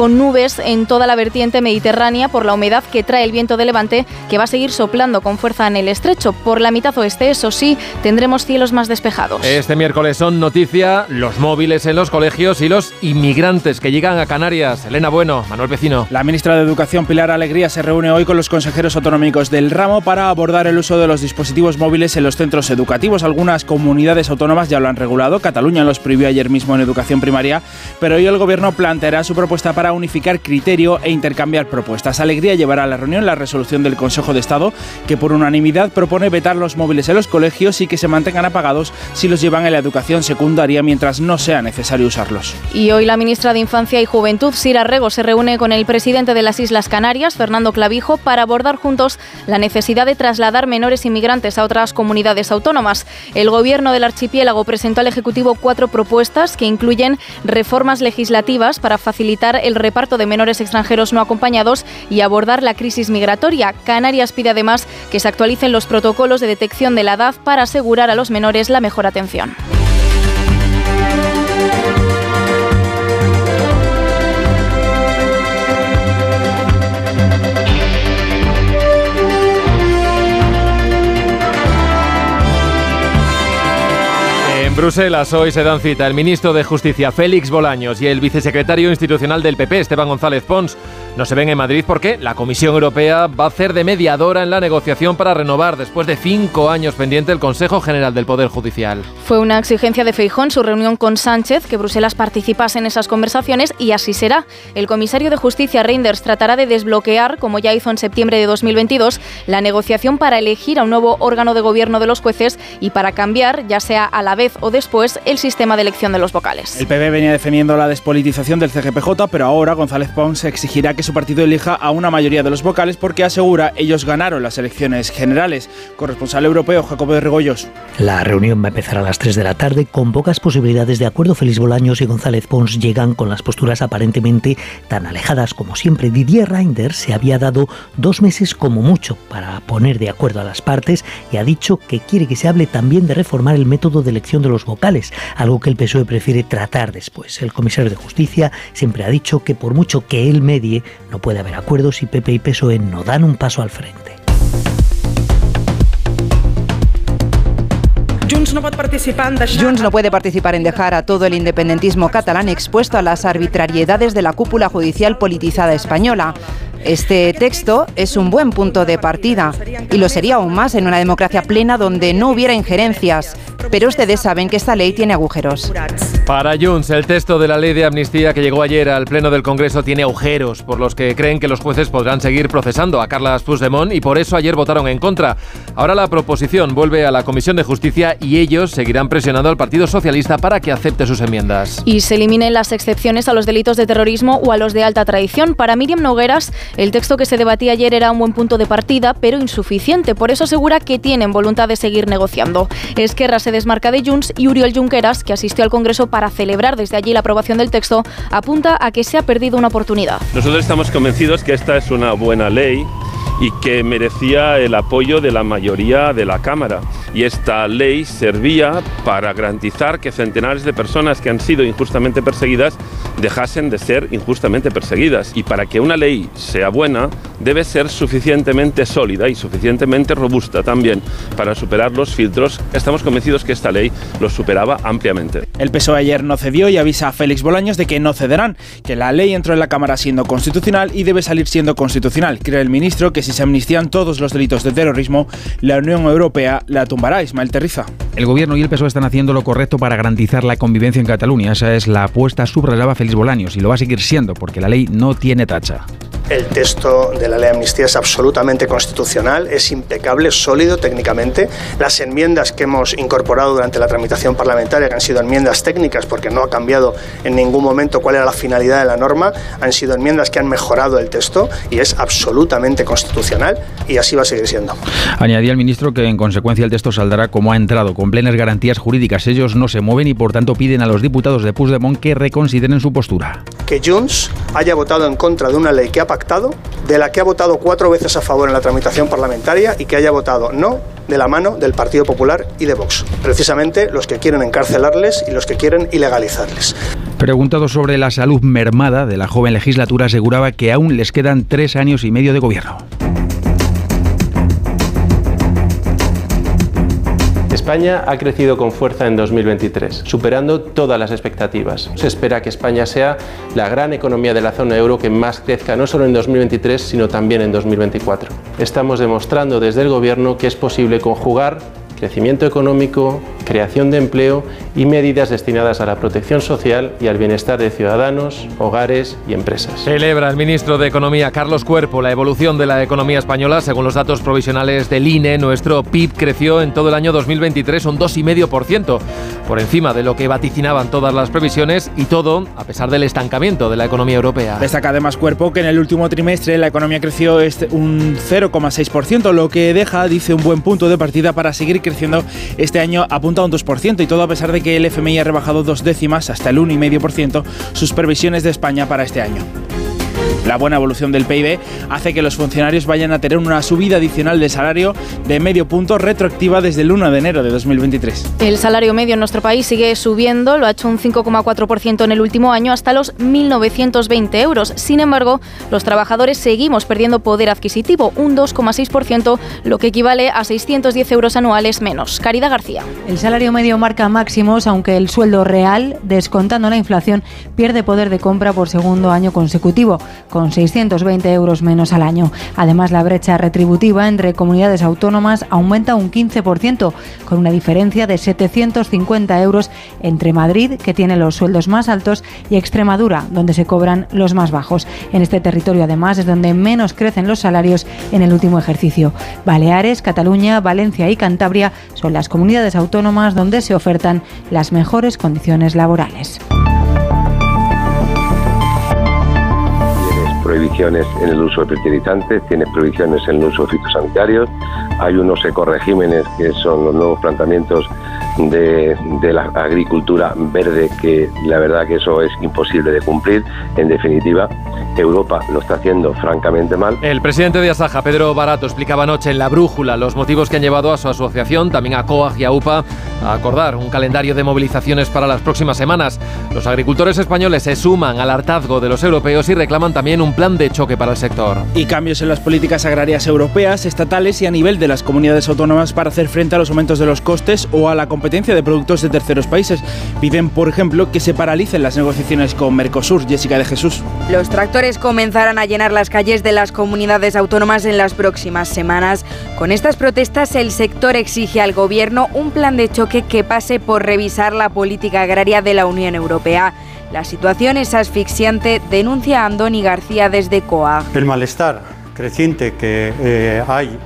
con nubes en toda la vertiente mediterránea por la humedad que trae el viento de levante que va a seguir soplando con fuerza en el estrecho. Por la mitad oeste, eso sí, tendremos cielos más despejados. Este miércoles son noticia los móviles en los colegios y los inmigrantes que llegan a Canarias. Elena Bueno, Manuel Vecino. La ministra de Educación, Pilar Alegría, se reúne hoy con los consejeros autonómicos del ramo para abordar el uso de los dispositivos móviles en los centros educativos. Algunas comunidades autónomas ya lo han regulado. Cataluña los prohibió ayer mismo en educación primaria, pero hoy el gobierno planteará su propuesta para unificar criterio e intercambiar propuestas. Alegría llevará a la reunión la resolución del Consejo de Estado que por unanimidad propone vetar los móviles en los colegios y que se mantengan apagados si los llevan en la educación secundaria mientras no sea necesario usarlos. Y hoy la ministra de Infancia y Juventud, Sira Rego, se reúne con el presidente de las Islas Canarias, Fernando Clavijo, para abordar juntos la necesidad de trasladar menores inmigrantes a otras comunidades autónomas. El gobierno del archipiélago presentó al Ejecutivo cuatro propuestas que incluyen reformas legislativas para facilitar el reparto de menores extranjeros no acompañados y abordar la crisis migratoria. Canarias pide además que se actualicen los protocolos de detección de la edad para asegurar a los menores la mejor atención. Bruselas hoy se dan cita el ministro de Justicia Félix Bolaños y el vicesecretario institucional del PP Esteban González Pons. No se ven en Madrid porque la Comisión Europea va a hacer de mediadora en la negociación para renovar después de cinco años pendiente el Consejo General del Poder Judicial. Fue una exigencia de Feijón su reunión con Sánchez que Bruselas participase en esas conversaciones y así será. El comisario de Justicia Reinders tratará de desbloquear, como ya hizo en septiembre de 2022, la negociación para elegir a un nuevo órgano de gobierno de los jueces y para cambiar, ya sea a la vez o después, el sistema de elección de los vocales. El PP venía defendiendo la despolitización del CGPJ, pero ahora González Pons exigirá que su partido elija a una mayoría de los vocales porque asegura ellos ganaron las elecciones generales. Corresponsal europeo Jacobo de Regoyos. La reunión va a empezar a las 3 de la tarde con pocas posibilidades de acuerdo. Félix Bolaños y González Pons llegan con las posturas aparentemente tan alejadas como siempre. Didier Reinders se había dado dos meses como mucho para poner de acuerdo a las partes y ha dicho que quiere que se hable también de reformar el método de elección de los vocales, algo que el PSOE prefiere tratar después. El comisario de Justicia siempre ha dicho que por mucho que él medie, no puede haber acuerdos si PP y PSOE no dan un paso al frente. Junts no, Junts no puede participar en dejar a todo el independentismo catalán expuesto a las arbitrariedades de la cúpula judicial politizada española. Este texto es un buen punto de partida y lo sería aún más en una democracia plena donde no hubiera injerencias. Pero ustedes saben que esta ley tiene agujeros. Para Junts, el texto de la ley de amnistía que llegó ayer al Pleno del Congreso tiene agujeros por los que creen que los jueces podrán seguir procesando a Carlas Puigdemont y por eso ayer votaron en contra. Ahora la proposición vuelve a la Comisión de Justicia y ellos seguirán presionando al Partido Socialista para que acepte sus enmiendas. Y se eliminen las excepciones a los delitos de terrorismo o a los de alta traición. Para Miriam Nogueras, el texto que se debatía ayer era un buen punto de partida, pero insuficiente. Por eso asegura que tienen voluntad de seguir negociando. Esquerra se desmarca de Junts y Uriol Junqueras, que asistió al Congreso para celebrar desde allí la aprobación del texto, apunta a que se ha perdido una oportunidad. Nosotros estamos convencidos que esta es una buena ley y que merecía el apoyo de la mayoría de la Cámara. Y esta ley servía para garantizar que centenares de personas que han sido injustamente perseguidas dejasen de ser injustamente perseguidas. Y para que una ley sea buena, debe ser suficientemente sólida y suficientemente robusta también para superar los filtros. Estamos convencidos que esta ley los superaba ampliamente. El PSOE ayer no cedió y avisa a Félix Bolaños de que no cederán, que la ley entró en la Cámara siendo constitucional y debe salir siendo constitucional. Cree el ministro que si se amnistían todos los delitos de terrorismo, la Unión Europea la tumbará. Ismael Terriza. El gobierno y el PSOE están haciendo lo correcto para garantizar la convivencia en Cataluña. Esa es la apuesta, subrayaba Félix Bolaños, y lo va a seguir siendo, porque la ley no tiene tacha. El texto de la ley de amnistía es absolutamente constitucional, es impecable, sólido técnicamente. Las enmiendas que hemos incorporado durante la tramitación parlamentaria, que han sido enmiendas técnicas porque no ha cambiado en ningún momento cuál era la finalidad de la norma, han sido enmiendas que han mejorado el texto y es absolutamente constitucional y así va a seguir siendo. Añadía el ministro que en consecuencia el texto saldrá como ha entrado, con plenas garantías jurídicas. Ellos no se mueven y por tanto piden a los diputados de Puigdemont que reconsideren su postura. Que Junts haya votado en contra de una ley que ha de la que ha votado cuatro veces a favor en la tramitación parlamentaria y que haya votado no de la mano del Partido Popular y de Vox. Precisamente los que quieren encarcelarles y los que quieren ilegalizarles. Preguntado sobre la salud mermada de la joven legislatura, aseguraba que aún les quedan tres años y medio de gobierno. España ha crecido con fuerza en 2023, superando todas las expectativas. Se espera que España sea la gran economía de la zona euro que más crezca no solo en 2023, sino también en 2024. Estamos demostrando desde el Gobierno que es posible conjugar crecimiento económico, creación de empleo y medidas destinadas a la protección social y al bienestar de ciudadanos, hogares y empresas. Celebra el ministro de Economía Carlos Cuerpo la evolución de la economía española. Según los datos provisionales del INE, nuestro PIB creció en todo el año 2023 un 2,5%, por encima de lo que vaticinaban todas las previsiones y todo a pesar del estancamiento de la economía europea. Destaca además Cuerpo que en el último trimestre la economía creció este, un 0,6%, lo que deja, dice, un buen punto de partida para seguir creciendo creciendo este año apunta a un 2% y todo a pesar de que el FMI ha rebajado dos décimas hasta el 1,5% sus previsiones de España para este año. La buena evolución del PIB hace que los funcionarios vayan a tener una subida adicional de salario de medio punto retroactiva desde el 1 de enero de 2023. El salario medio en nuestro país sigue subiendo, lo ha hecho un 5,4% en el último año hasta los 1.920 euros. Sin embargo, los trabajadores seguimos perdiendo poder adquisitivo, un 2,6%, lo que equivale a 610 euros anuales menos. Caridad García. El salario medio marca máximos, aunque el sueldo real, descontando la inflación, pierde poder de compra por segundo año consecutivo con 620 euros menos al año. Además, la brecha retributiva entre comunidades autónomas aumenta un 15%, con una diferencia de 750 euros entre Madrid, que tiene los sueldos más altos, y Extremadura, donde se cobran los más bajos. En este territorio, además, es donde menos crecen los salarios en el último ejercicio. Baleares, Cataluña, Valencia y Cantabria son las comunidades autónomas donde se ofertan las mejores condiciones laborales. Prohibiciones en el uso de fertilizantes, tiene prohibiciones en el uso de fitosanitarios, hay unos ecoregímenes que son los nuevos planteamientos de, de, la agricultura verde que la verdad que eso es imposible de cumplir. En definitiva, Europa lo está haciendo francamente mal. El presidente de Asaja, Pedro Barato, explicaba anoche en La Brújula los motivos que han llevado a su asociación, también a COAG y a UPA, a acordar un calendario de movilizaciones para las próximas semanas. Los agricultores españoles se suman al hartazgo de los europeos y reclaman también un plan de choque para el sector. Y cambios en las políticas agrarias europeas, estatales y a nivel de las comunidades autónomas para hacer frente a los aumentos de los costes o a la competencia de productos de terceros países. Piden, por ejemplo, que se paralicen las negociaciones con Mercosur. Jessica de Jesús. Los tractores comenzarán a llenar las calles de las comunidades autónomas en las próximas semanas. Con estas protestas, el sector exige al gobierno un plan de choque que pase por revisar la política agraria de la Unión Europea. La situación es asfixiante, denuncia Andoni García desde COA. El malestar creciente que eh, hay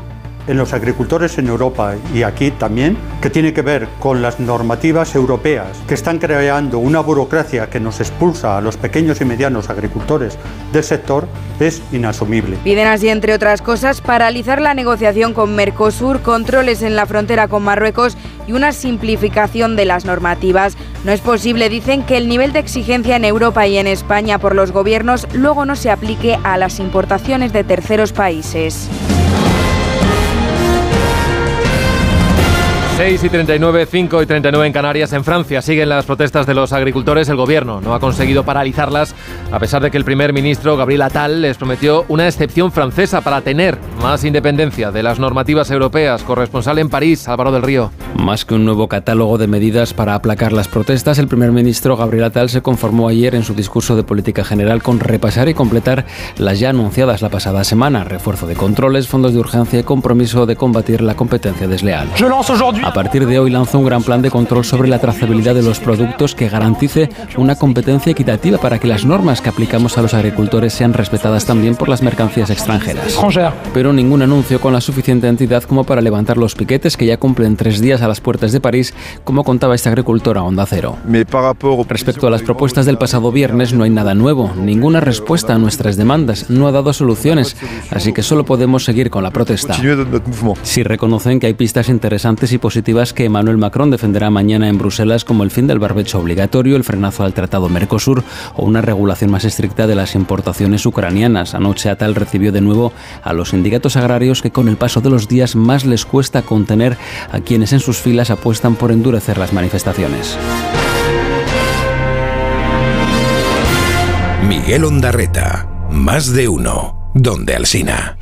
en los agricultores en Europa y aquí también, que tiene que ver con las normativas europeas que están creando una burocracia que nos expulsa a los pequeños y medianos agricultores del sector, es inasumible. Piden así, entre otras cosas, paralizar la negociación con Mercosur, controles en la frontera con Marruecos y una simplificación de las normativas. No es posible, dicen, que el nivel de exigencia en Europa y en España por los gobiernos luego no se aplique a las importaciones de terceros países. 6 y 39, 5 y 39 en Canarias. En Francia siguen las protestas de los agricultores. El gobierno no ha conseguido paralizarlas, a pesar de que el primer ministro, Gabriel Attal, les prometió una excepción francesa para tener más independencia de las normativas europeas. Corresponsal en París, Álvaro del Río. Más que un nuevo catálogo de medidas para aplacar las protestas, el primer ministro Gabriel Attal se conformó ayer en su discurso de política general con repasar y completar las ya anunciadas la pasada semana: refuerzo de controles, fondos de urgencia y compromiso de combatir la competencia desleal. A partir de hoy lanza un gran plan de control sobre la trazabilidad de los productos que garantice una competencia equitativa para que las normas que aplicamos a los agricultores sean respetadas también por las mercancías extranjeras. Pero ningún anuncio con la suficiente entidad como para levantar los piquetes que ya cumplen tres días a las puertas de París, como contaba esta agricultora Onda Cero. Respecto a las propuestas del pasado viernes, no hay nada nuevo, ninguna respuesta a nuestras demandas, no ha dado soluciones, así que solo podemos seguir con la protesta. Si reconocen que hay pistas interesantes y que Emmanuel Macron defenderá mañana en Bruselas como el fin del barbecho obligatorio, el frenazo al Tratado Mercosur o una regulación más estricta de las importaciones ucranianas. Anoche Atal recibió de nuevo a los sindicatos agrarios que con el paso de los días más les cuesta contener a quienes en sus filas apuestan por endurecer las manifestaciones. Miguel Ondarreta, más de uno, donde Alsina.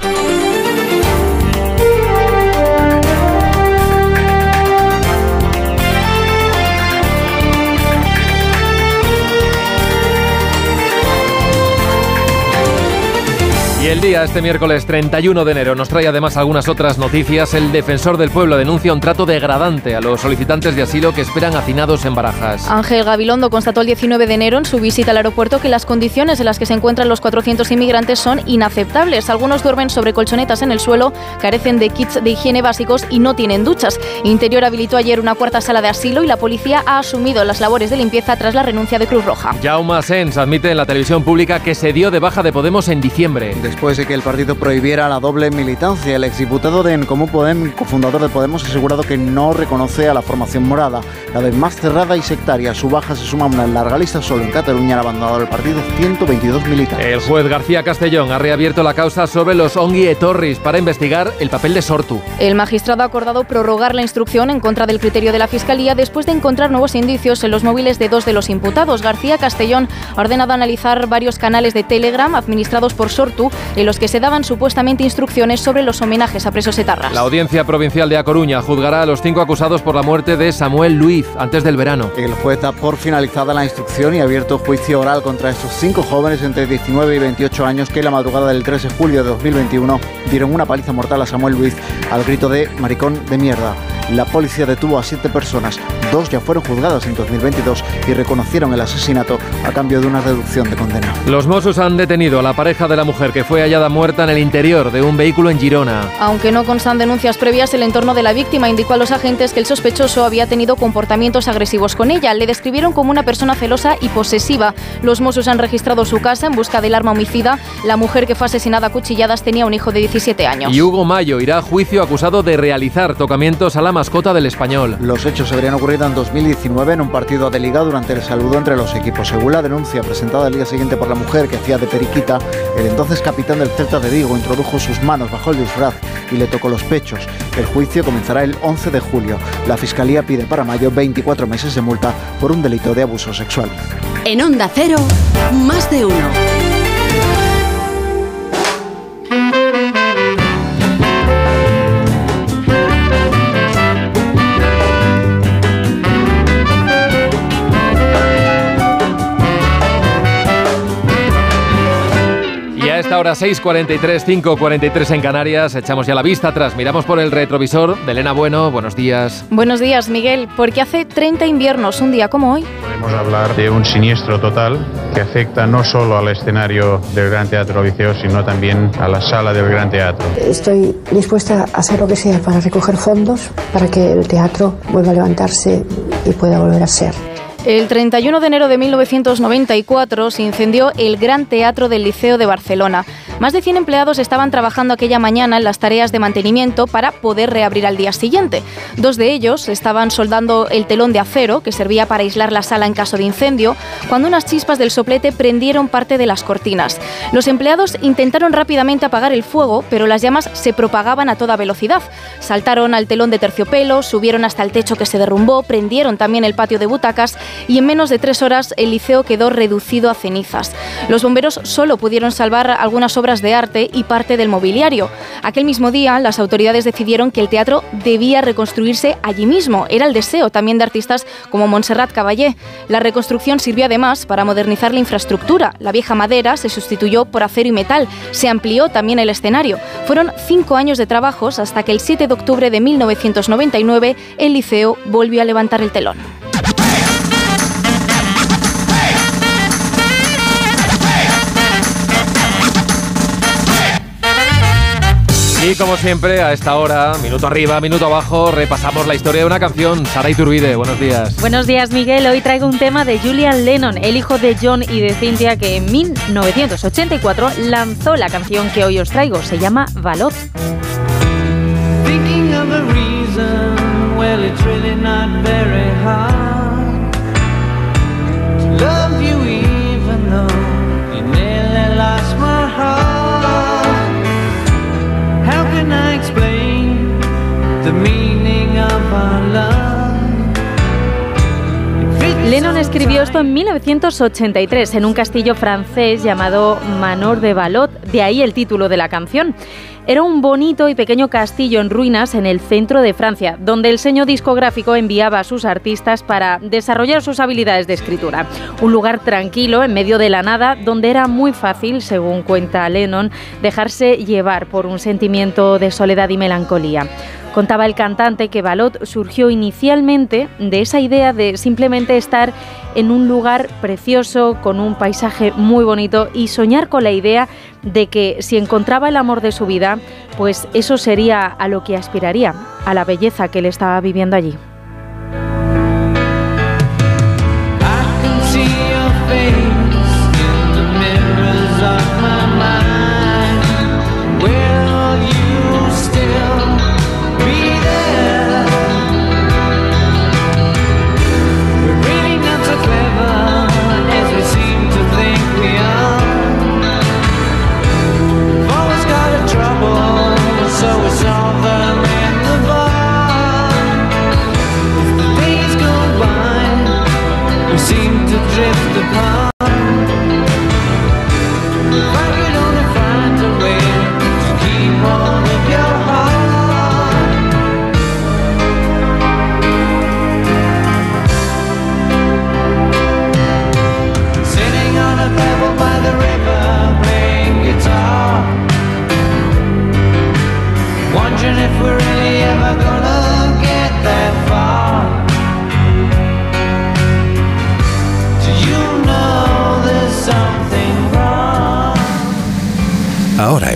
Y el día, este miércoles 31 de enero, nos trae además algunas otras noticias. El defensor del pueblo denuncia un trato degradante a los solicitantes de asilo que esperan hacinados en barajas. Ángel Gabilondo constató el 19 de enero en su visita al aeropuerto que las condiciones en las que se encuentran los 400 inmigrantes son inaceptables. Algunos duermen sobre colchonetas en el suelo, carecen de kits de higiene básicos y no tienen duchas. Interior habilitó ayer una cuarta sala de asilo y la policía ha asumido las labores de limpieza tras la renuncia de Cruz Roja. Jaume Sens admite en la televisión pública que se dio de baja de Podemos en diciembre. Después de que el partido prohibiera la doble militancia, el exdiputado de En Comú Podem, cofundador de Podemos, ha asegurado que no reconoce a la formación morada, la vez más cerrada y sectaria. Su baja se suma a una larga lista. Solo en Cataluña han abandonado el partido 122 militantes. El juez García Castellón ha reabierto la causa sobre los Ongi Etorris para investigar el papel de Sortu. El magistrado ha acordado prorrogar la instrucción en contra del criterio de la Fiscalía después de encontrar nuevos indicios en los móviles de dos de los imputados. García Castellón ha ordenado analizar varios canales de Telegram administrados por Sortu en los que se daban supuestamente instrucciones sobre los homenajes a presos etarras. La Audiencia Provincial de A Coruña juzgará a los cinco acusados por la muerte de Samuel Luiz antes del verano. El juez da por finalizada la instrucción y ha abierto juicio oral contra estos cinco jóvenes entre 19 y 28 años que la madrugada del 13 de julio de 2021 dieron una paliza mortal a Samuel Luiz al grito de maricón de mierda. La policía detuvo a siete personas, dos ya fueron juzgadas en 2022 y reconocieron el asesinato a cambio de una reducción de condena. Los Mossos han detenido a la pareja de la mujer que fue hallada muerta en el interior de un vehículo en Girona. Aunque no constan denuncias previas, el entorno de la víctima indicó a los agentes que el sospechoso había tenido comportamientos agresivos con ella. Le describieron como una persona celosa y posesiva. Los Mossos han registrado su casa en busca del arma homicida. La mujer que fue asesinada a cuchilladas tenía un hijo de 17 años. Y Hugo Mayo irá a juicio acusado de realizar tocamientos a la mascota del español. Los hechos habrían ocurrido en 2019 en un partido de liga durante el saludo entre los equipos. Según la denuncia presentada el día siguiente por la mujer que hacía de periquita, el entonces capitán del Celta de Vigo introdujo sus manos bajo el disfraz y le tocó los pechos. El juicio comenzará el 11 de julio. La fiscalía pide para mayo 24 meses de multa por un delito de abuso sexual. En Onda Cero, más de uno. Hora 6.43, 5.43 en Canarias, echamos ya la vista atrás, miramos por el retrovisor de Elena Bueno, buenos días. Buenos días, Miguel. Porque hace 30 inviernos, un día como hoy. Podemos hablar de un siniestro total que afecta no solo al escenario del Gran Teatro Liceo, sino también a la sala del Gran Teatro. Estoy dispuesta a hacer lo que sea para recoger fondos para que el teatro vuelva a levantarse y pueda volver a ser. El 31 de enero de 1994 se incendió el Gran Teatro del Liceo de Barcelona. Más de 100 empleados estaban trabajando aquella mañana en las tareas de mantenimiento para poder reabrir al día siguiente. Dos de ellos estaban soldando el telón de acero que servía para aislar la sala en caso de incendio, cuando unas chispas del soplete prendieron parte de las cortinas. Los empleados intentaron rápidamente apagar el fuego, pero las llamas se propagaban a toda velocidad. Saltaron al telón de terciopelo, subieron hasta el techo que se derrumbó, prendieron también el patio de butacas y en menos de tres horas el liceo quedó reducido a cenizas. Los bomberos solo pudieron salvar algunas obras de arte y parte del mobiliario. Aquel mismo día, las autoridades decidieron que el teatro debía reconstruirse allí mismo. Era el deseo también de artistas como Montserrat Caballé. La reconstrucción sirvió además para modernizar la infraestructura. La vieja madera se sustituyó por acero y metal. Se amplió también el escenario. Fueron cinco años de trabajos hasta que el 7 de octubre de 1999 el liceo volvió a levantar el telón. Y como siempre, a esta hora, minuto arriba, minuto abajo, repasamos la historia de una canción. Sara Iturbide, buenos días. Buenos días, Miguel. Hoy traigo un tema de Julian Lennon, el hijo de John y de Cynthia, que en 1984 lanzó la canción que hoy os traigo. Se llama Valor. Thinking of a reason, well, it's really not very hard Lennon escribió esto en 1983 en un castillo francés llamado Manor de Valot, de ahí el título de la canción. Era un bonito y pequeño castillo en ruinas en el centro de Francia, donde el sello discográfico enviaba a sus artistas para desarrollar sus habilidades de escritura. Un lugar tranquilo, en medio de la nada, donde era muy fácil, según cuenta Lennon, dejarse llevar por un sentimiento de soledad y melancolía. Contaba el cantante que Balot surgió inicialmente de esa idea de simplemente estar en un lugar precioso, con un paisaje muy bonito y soñar con la idea de que si encontraba el amor de su vida, pues eso sería a lo que aspiraría, a la belleza que él estaba viviendo allí.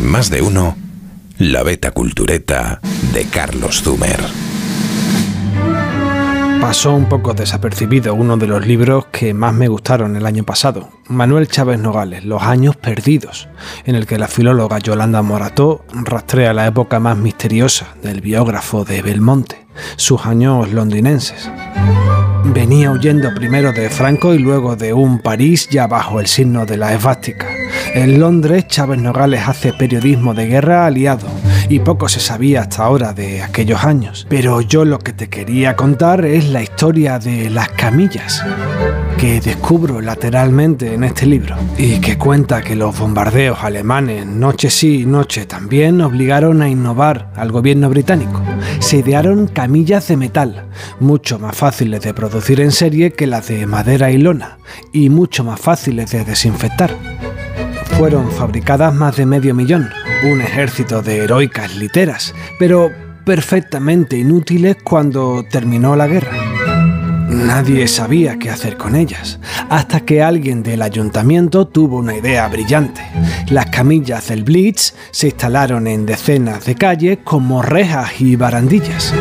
Más de uno, la beta cultureta de Carlos Zumer. Pasó un poco desapercibido uno de los libros que más me gustaron el año pasado, Manuel Chávez Nogales, Los años perdidos, en el que la filóloga Yolanda Morató rastrea la época más misteriosa del biógrafo de Belmonte, sus años londinenses. Venía huyendo primero de Franco y luego de un París ya bajo el signo de la esvástica. En Londres, Chávez Nogales hace periodismo de guerra aliado y poco se sabía hasta ahora de aquellos años. Pero yo lo que te quería contar es la historia de las camillas que descubro lateralmente en este libro y que cuenta que los bombardeos alemanes, noche sí y noche también, obligaron a innovar al gobierno británico. Se idearon camillas de metal, mucho más fáciles de producir en serie que las de madera y lona, y mucho más fáciles de desinfectar. Fueron fabricadas más de medio millón, un ejército de heroicas literas, pero perfectamente inútiles cuando terminó la guerra. Nadie sabía qué hacer con ellas, hasta que alguien del ayuntamiento tuvo una idea brillante. Las camillas del Blitz se instalaron en decenas de calles como rejas y barandillas.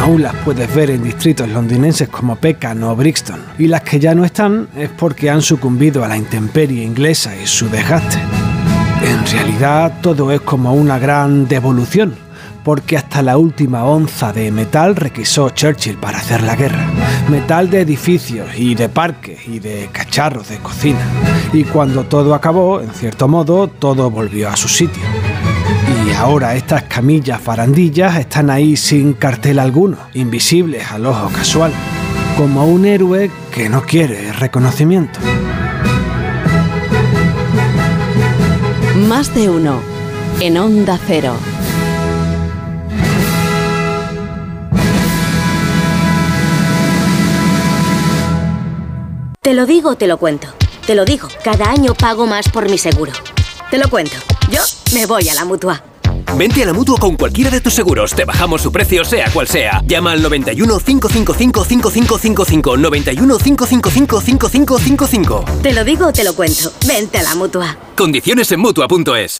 aún las puedes ver en distritos londinenses como Peckham o Brixton, y las que ya no están es porque han sucumbido a la intemperie inglesa y su desgaste. En realidad todo es como una gran devolución, porque hasta la última onza de metal requisó Churchill para hacer la guerra. Metal de edificios y de parques y de cacharros de cocina. Y cuando todo acabó, en cierto modo, todo volvió a su sitio. Y ahora estas camillas farandillas están ahí sin cartel alguno, invisibles al ojo casual, como un héroe que no quiere reconocimiento. Más de uno. En Onda Cero. Te lo digo, te lo cuento. Te lo digo, cada año pago más por mi seguro. Te lo cuento. Yo me voy a la mutua. Vente a la mutua con cualquiera de tus seguros. Te bajamos su precio, sea cual sea. Llama al 91 555 5555. 91 555 5555. Te lo digo, te lo cuento. Vente a la mutua. Condiciones en mutua.es.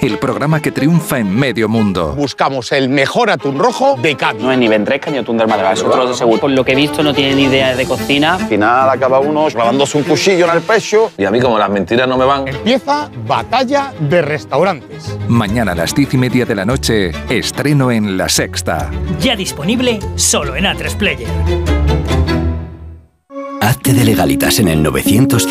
El programa que triunfa en medio mundo. Buscamos el mejor atún rojo de Cádiz. No es ni ventresca ni atún del Málaga, es otro de seguro. Por lo que he visto no tiene ni idea de cocina. Al final acaba uno clavándose un cuchillo en el pecho. Y a mí como las mentiras no me van. Empieza Batalla de Restaurantes. Mañana a las diez y media de la noche, estreno en La Sexta. Ya disponible solo en A3 Player. Hazte de legalitas en el 900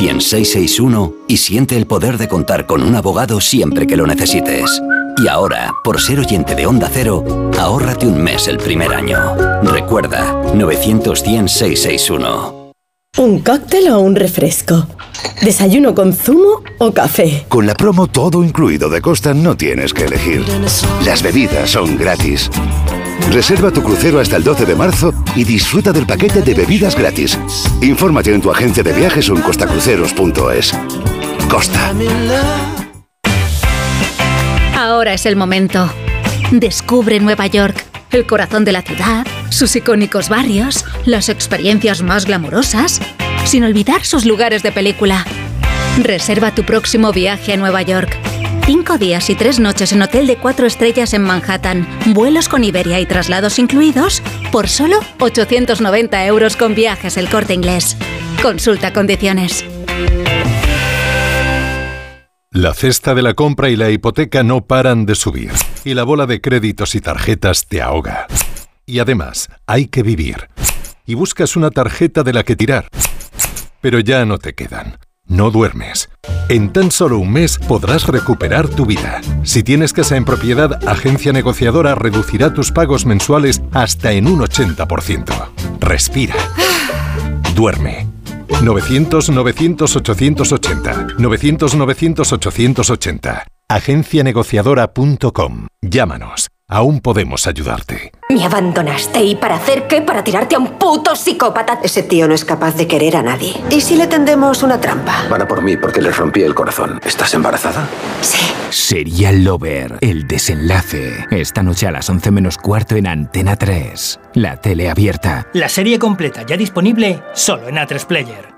y siente el poder de contar con un abogado siempre que lo necesites. Y ahora, por ser oyente de Onda Cero, ahórrate un mes el primer año. Recuerda, 900 ¿Un cóctel o un refresco? ¿Desayuno con zumo o café? Con la promo todo incluido de Costa no tienes que elegir. Las bebidas son gratis. Reserva tu crucero hasta el 12 de marzo y disfruta del paquete de bebidas gratis. Infórmate en tu agencia de viajes o en costacruceros.es. Costa. Ahora es el momento. Descubre Nueva York, el corazón de la ciudad, sus icónicos barrios, las experiencias más glamurosas, sin olvidar sus lugares de película. Reserva tu próximo viaje a Nueva York. Cinco días y tres noches en hotel de cuatro estrellas en Manhattan, vuelos con Iberia y traslados incluidos, por solo 890 euros con viajes el corte inglés. Consulta condiciones. La cesta de la compra y la hipoteca no paran de subir, y la bola de créditos y tarjetas te ahoga. Y además, hay que vivir. Y buscas una tarjeta de la que tirar. Pero ya no te quedan. No duermes. En tan solo un mes podrás recuperar tu vida. Si tienes casa en propiedad, Agencia Negociadora reducirá tus pagos mensuales hasta en un 80%. Respira. Duerme. 900-900-880. 900-900-880. Agencianegociadora.com. Llámanos. Aún podemos ayudarte. Me abandonaste y para hacer qué? Para tirarte a un puto psicópata. Ese tío no es capaz de querer a nadie. ¿Y si le tendemos una trampa? Van a por mí porque les rompí el corazón. ¿Estás embarazada? Sí. Serial Lover, el desenlace. Esta noche a las 11 menos cuarto en Antena 3. La tele abierta. La serie completa ya disponible solo en A3 Player.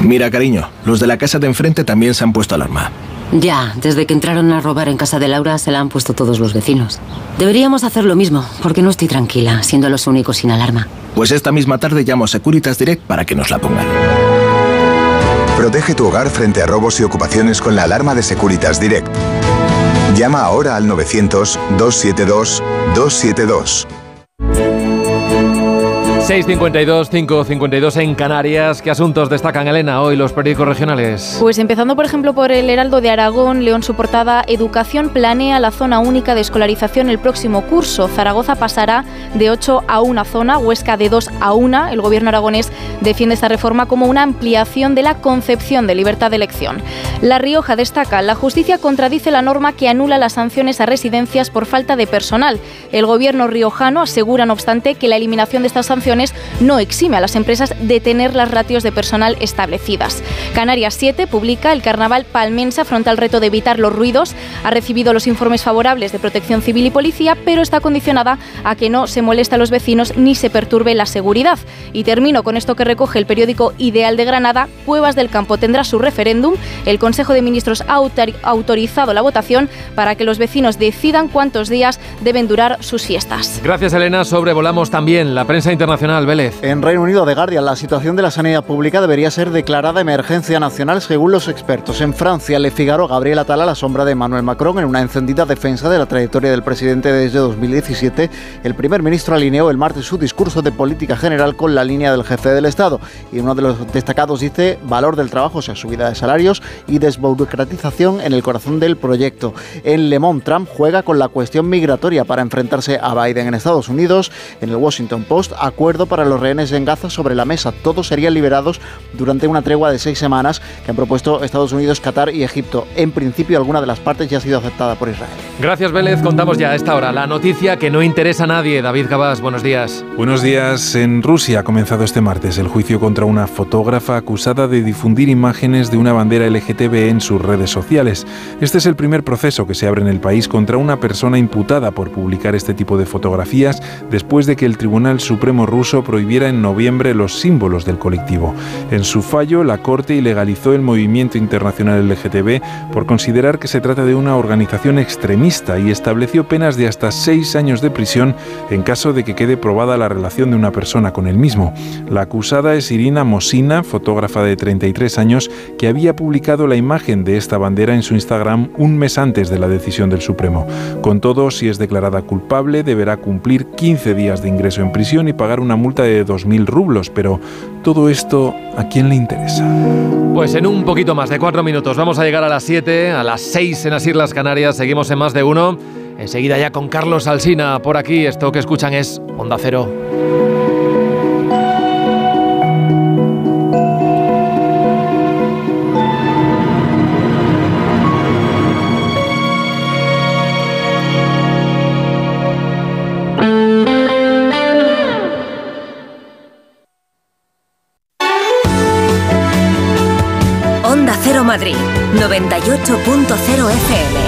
Mira, cariño, los de la casa de enfrente también se han puesto alarma. Ya, desde que entraron a robar en casa de Laura se la han puesto todos los vecinos. Deberíamos hacer lo mismo, porque no estoy tranquila, siendo los únicos sin alarma. Pues esta misma tarde llamo a Securitas Direct para que nos la pongan. Protege tu hogar frente a robos y ocupaciones con la alarma de Securitas Direct. Llama ahora al 900-272-272. 652, 552 en Canarias. ¿Qué asuntos destacan, Elena, hoy los periódicos regionales? Pues empezando, por ejemplo, por el Heraldo de Aragón, León su portada, Educación planea la zona única de escolarización el próximo curso. Zaragoza pasará de 8 a una zona, Huesca de 2 a 1. El gobierno aragonés defiende esta reforma como una ampliación de la concepción de libertad de elección. La Rioja destaca, la justicia contradice la norma que anula las sanciones a residencias por falta de personal. El gobierno riojano asegura, no obstante, que la eliminación de estas sanciones no exime a las empresas de tener las ratios de personal establecidas. Canarias 7 publica el carnaval palmense afronta el reto de evitar los ruidos. Ha recibido los informes favorables de protección civil y policía, pero está condicionada a que no se moleste a los vecinos ni se perturbe la seguridad. Y termino con esto que recoge el periódico Ideal de Granada. Cuevas del Campo tendrá su referéndum. El Consejo de Ministros ha autorizado la votación para que los vecinos decidan cuántos días deben durar sus fiestas. Gracias, Elena. Sobrevolamos también la prensa internacional, Vélez. En Reino Unido, de Guardian, la situación de la sanidad pública debería ser declarada emergencia nacional según los expertos. En Francia, Le Figaro, Gabriel Atala, la sombra de Emmanuel Macron, en una encendida defensa de la trayectoria del presidente desde 2017, el primer ministro alineó el martes su discurso de política general con la línea del jefe del Estado. Y uno de los destacados dice valor del trabajo, o sea, subida de salarios y desburocratización en el corazón del proyecto. En Le Monde, Trump juega con la cuestión migratoria para enfrentarse a Biden en Estados Unidos. En el Washington Post, acuerdo para los rehenes en Gaza sobre la mesa. Todos serían liberados durante una tregua de seis semanas que han propuesto Estados Unidos, Qatar y Egipto. En principio, alguna de las partes ya ha sido aceptada por Israel. Gracias, Vélez. Contamos ya a esta hora la noticia que no interesa a nadie. David Gabás, buenos días. Buenos días. En Rusia ha comenzado este martes el juicio contra una fotógrafa acusada de difundir imágenes de una bandera LGTB en sus redes sociales. Este es el primer proceso que se abre en el país contra una persona imputada por publicar este tipo de fotografías después de que el Tribunal Supremo ruso prohibiera en noviembre los símbolos del colectivo. En su fallo, la Corte ilegalizó el movimiento internacional LGTB por considerar que se trata de una organización extremista y estableció penas de hasta seis años de prisión en caso de que quede probada la relación de una persona con el mismo. La acusada es Irina Mosina, fotógrafa de 33 años, que había publicado la imagen de esta bandera en su Instagram un mes antes de la decisión del Supremo. Con todo, si es declarada culpable, deberá cumplir 15 días de ingreso en prisión y pagar una multa de 2.000 rublos. Pero todo esto, ¿a quién le interesa? Pues en un poquito más de cuatro minutos vamos a llegar a las 7, a las 6 en las Islas Canarias. Seguimos en más de uno. Enseguida ya con Carlos Alsina por aquí. Esto que escuchan es Onda Cero. 98.0 FM.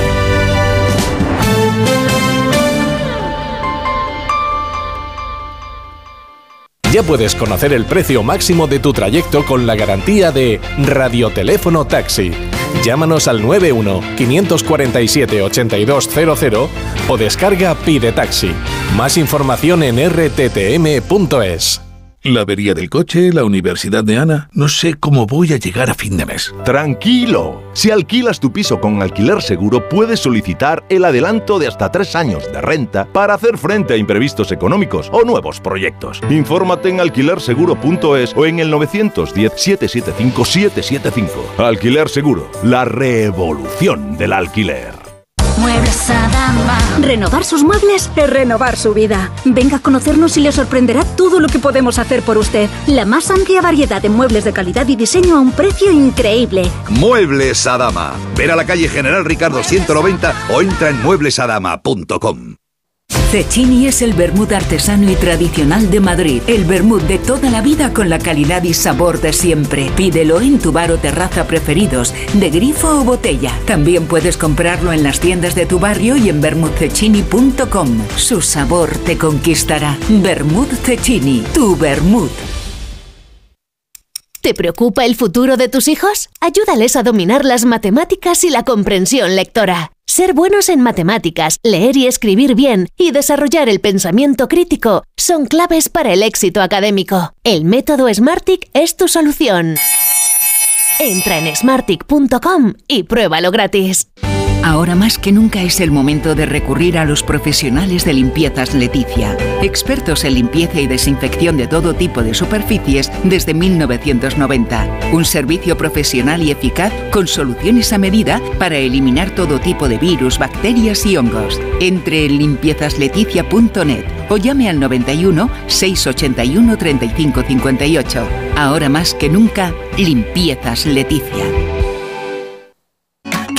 Ya puedes conocer el precio máximo de tu trayecto con la garantía de Radioteléfono Taxi. Llámanos al 91 547 8200 o descarga Pide Taxi. Más información en rttm.es. La avería del coche, la universidad de Ana. No sé cómo voy a llegar a fin de mes. Tranquilo. Si alquilas tu piso con alquiler seguro, puedes solicitar el adelanto de hasta tres años de renta para hacer frente a imprevistos económicos o nuevos proyectos. Infórmate en alquilerseguro.es o en el 910-775-775. Alquiler Seguro, la revolución del alquiler. Muebles Adama. Renovar sus muebles es renovar su vida. Venga a conocernos y le sorprenderá todo lo que podemos hacer por usted. La más amplia variedad de muebles de calidad y diseño a un precio increíble. Muebles Adama. Ver a la calle General Ricardo 190 o entra en mueblesadama.com. Cecchini es el vermut artesano y tradicional de Madrid. El vermut de toda la vida con la calidad y sabor de siempre. Pídelo en tu bar o terraza preferidos, de grifo o botella. También puedes comprarlo en las tiendas de tu barrio y en vermutcecchini.com. Su sabor te conquistará. Vermut Cecchini, tu vermut. ¿Te preocupa el futuro de tus hijos? Ayúdales a dominar las matemáticas y la comprensión lectora. Ser buenos en matemáticas, leer y escribir bien y desarrollar el pensamiento crítico son claves para el éxito académico. El método Smartick es tu solución. Entra en smartick.com y pruébalo gratis. Ahora más que nunca es el momento de recurrir a los profesionales de limpiezas Leticia, expertos en limpieza y desinfección de todo tipo de superficies desde 1990. Un servicio profesional y eficaz con soluciones a medida para eliminar todo tipo de virus, bacterias y hongos. Entre en limpiezasLeticia.net o llame al 91 681 3558. Ahora más que nunca, limpiezas Leticia.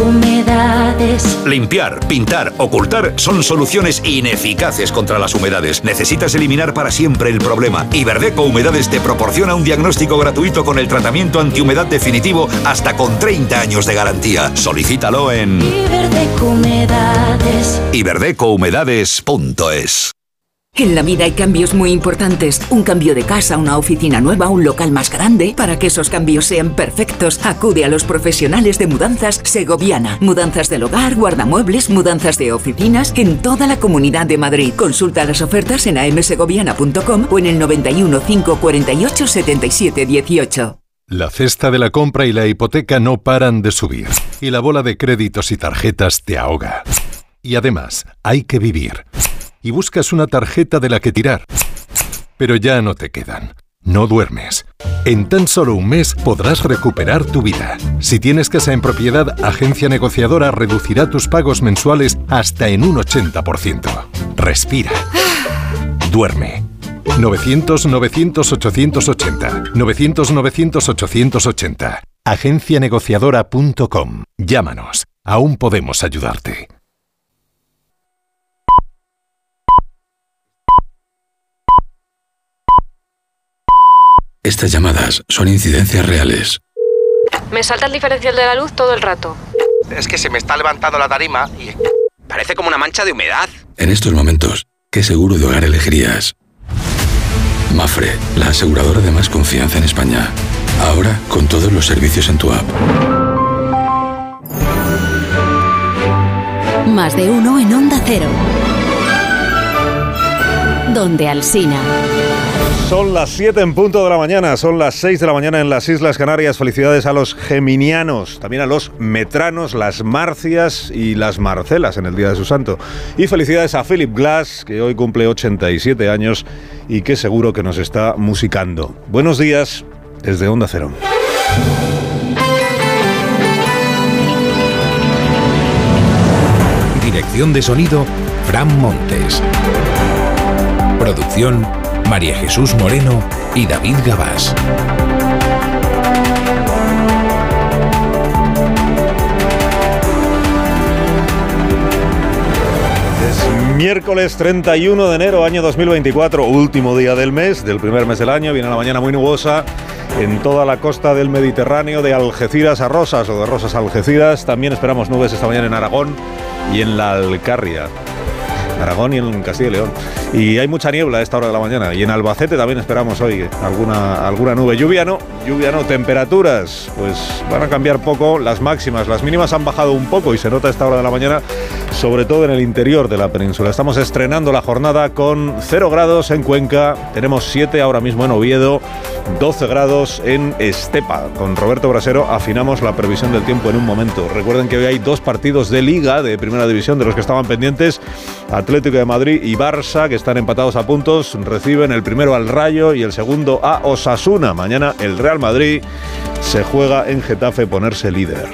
Humedades. Limpiar, pintar, ocultar son soluciones ineficaces contra las humedades. Necesitas eliminar para siempre el problema. Iberdeco Humedades te proporciona un diagnóstico gratuito con el tratamiento antihumedad definitivo hasta con 30 años de garantía. Solicítalo en Iberdeco Humedades. iberdecohumedades.es. En la vida hay cambios muy importantes. Un cambio de casa, una oficina nueva, un local más grande. Para que esos cambios sean perfectos, acude a los profesionales de mudanzas Segoviana. Mudanzas del hogar, guardamuebles, mudanzas de oficinas en toda la comunidad de Madrid. Consulta las ofertas en amsegoviana.com o en el 91 548 77 18. La cesta de la compra y la hipoteca no paran de subir. Y la bola de créditos y tarjetas te ahoga. Y además, hay que vivir. Y buscas una tarjeta de la que tirar. Pero ya no te quedan. No duermes. En tan solo un mes podrás recuperar tu vida. Si tienes casa en propiedad, Agencia Negociadora reducirá tus pagos mensuales hasta en un 80%. Respira. Duerme. 900-900-880. 900-900-880. Agencianegociadora.com. Llámanos. Aún podemos ayudarte. Estas llamadas son incidencias reales. Me salta el diferencial de la luz todo el rato. Es que se me está levantando la tarima y parece como una mancha de humedad. En estos momentos, ¿qué seguro de hogar elegirías? Mafre, la aseguradora de más confianza en España. Ahora con todos los servicios en tu app. Más de uno en Onda Cero. Donde Alsina. Son las 7 en punto de la mañana, son las 6 de la mañana en las Islas Canarias. Felicidades a los geminianos, también a los metranos, las marcias y las marcelas en el Día de su Santo. Y felicidades a Philip Glass, que hoy cumple 87 años y que seguro que nos está musicando. Buenos días desde Onda Cero. Dirección de sonido, Fran Montes. Producción, María Jesús Moreno y David Gabás. Es miércoles 31 de enero, año 2024, último día del mes, del primer mes del año. Viene la mañana muy nubosa en toda la costa del Mediterráneo, de Algeciras a Rosas o de Rosas a Algeciras. También esperamos nubes esta mañana en Aragón y en la Alcarria. Aragón y en Castilla y León. Y hay mucha niebla a esta hora de la mañana. Y en Albacete también esperamos hoy alguna, alguna nube. Lluvia no, lluvia no. Temperaturas, pues van a cambiar poco las máximas. Las mínimas han bajado un poco y se nota a esta hora de la mañana, sobre todo en el interior de la península. Estamos estrenando la jornada con 0 grados en Cuenca, tenemos 7 ahora mismo en Oviedo, 12 grados en Estepa. Con Roberto Brasero afinamos la previsión del tiempo en un momento. Recuerden que hoy hay dos partidos de liga de primera división de los que estaban pendientes. Atlético de Madrid y Barça, que están empatados a puntos, reciben el primero al Rayo y el segundo a Osasuna. Mañana el Real Madrid se juega en Getafe ponerse líder.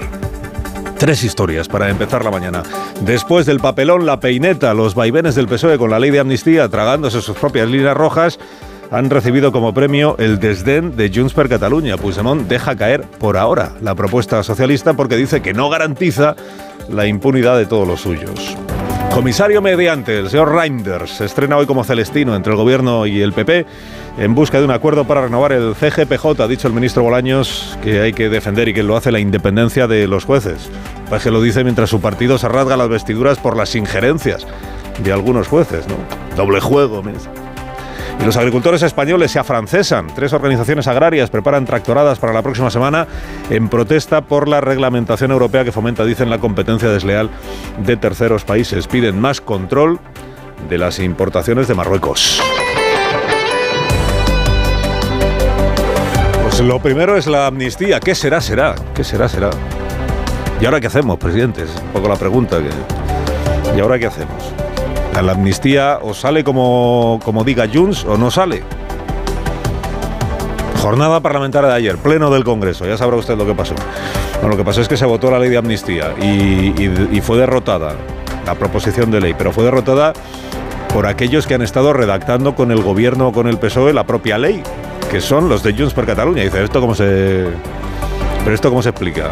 Tres historias para empezar la mañana. Después del papelón, la peineta, los vaivenes del PSOE con la ley de amnistía, tragándose sus propias líneas rojas, han recibido como premio el desdén de Junts per Catalunya. Puigdemont deja caer por ahora la propuesta socialista porque dice que no garantiza la impunidad de todos los suyos. Comisario mediante, el señor Reinders, se estrena hoy como Celestino entre el Gobierno y el PP en busca de un acuerdo para renovar el CGPJ. Ha dicho el ministro Bolaños que hay que defender y que lo hace la independencia de los jueces. Pues que lo dice mientras su partido se rasga las vestiduras por las injerencias de algunos jueces, ¿no? Doble juego, ¿mes? Y los agricultores españoles se afrancesan. Tres organizaciones agrarias preparan tractoradas para la próxima semana en protesta por la reglamentación europea que fomenta, dicen, la competencia desleal de terceros países. Piden más control de las importaciones de Marruecos. Pues lo primero es la amnistía. ¿Qué será, será? ¿Qué será, será? ¿Y ahora qué hacemos, presidente? Es un poco la pregunta que... ¿Y ahora qué hacemos? La amnistía o sale como, como diga Junts o no sale. Jornada parlamentaria de ayer, pleno del Congreso, ya sabrá usted lo que pasó. Bueno, lo que pasó es que se votó la ley de amnistía y, y- y fue derrotada la proposición de ley, pero fue derrotada por aquellos que han estado redactando con el gobierno o con el PSOE la propia ley, que son los de Junts per Catalunya. Dice, ¿esto cómo se...? ¿Pero esto cómo se explica?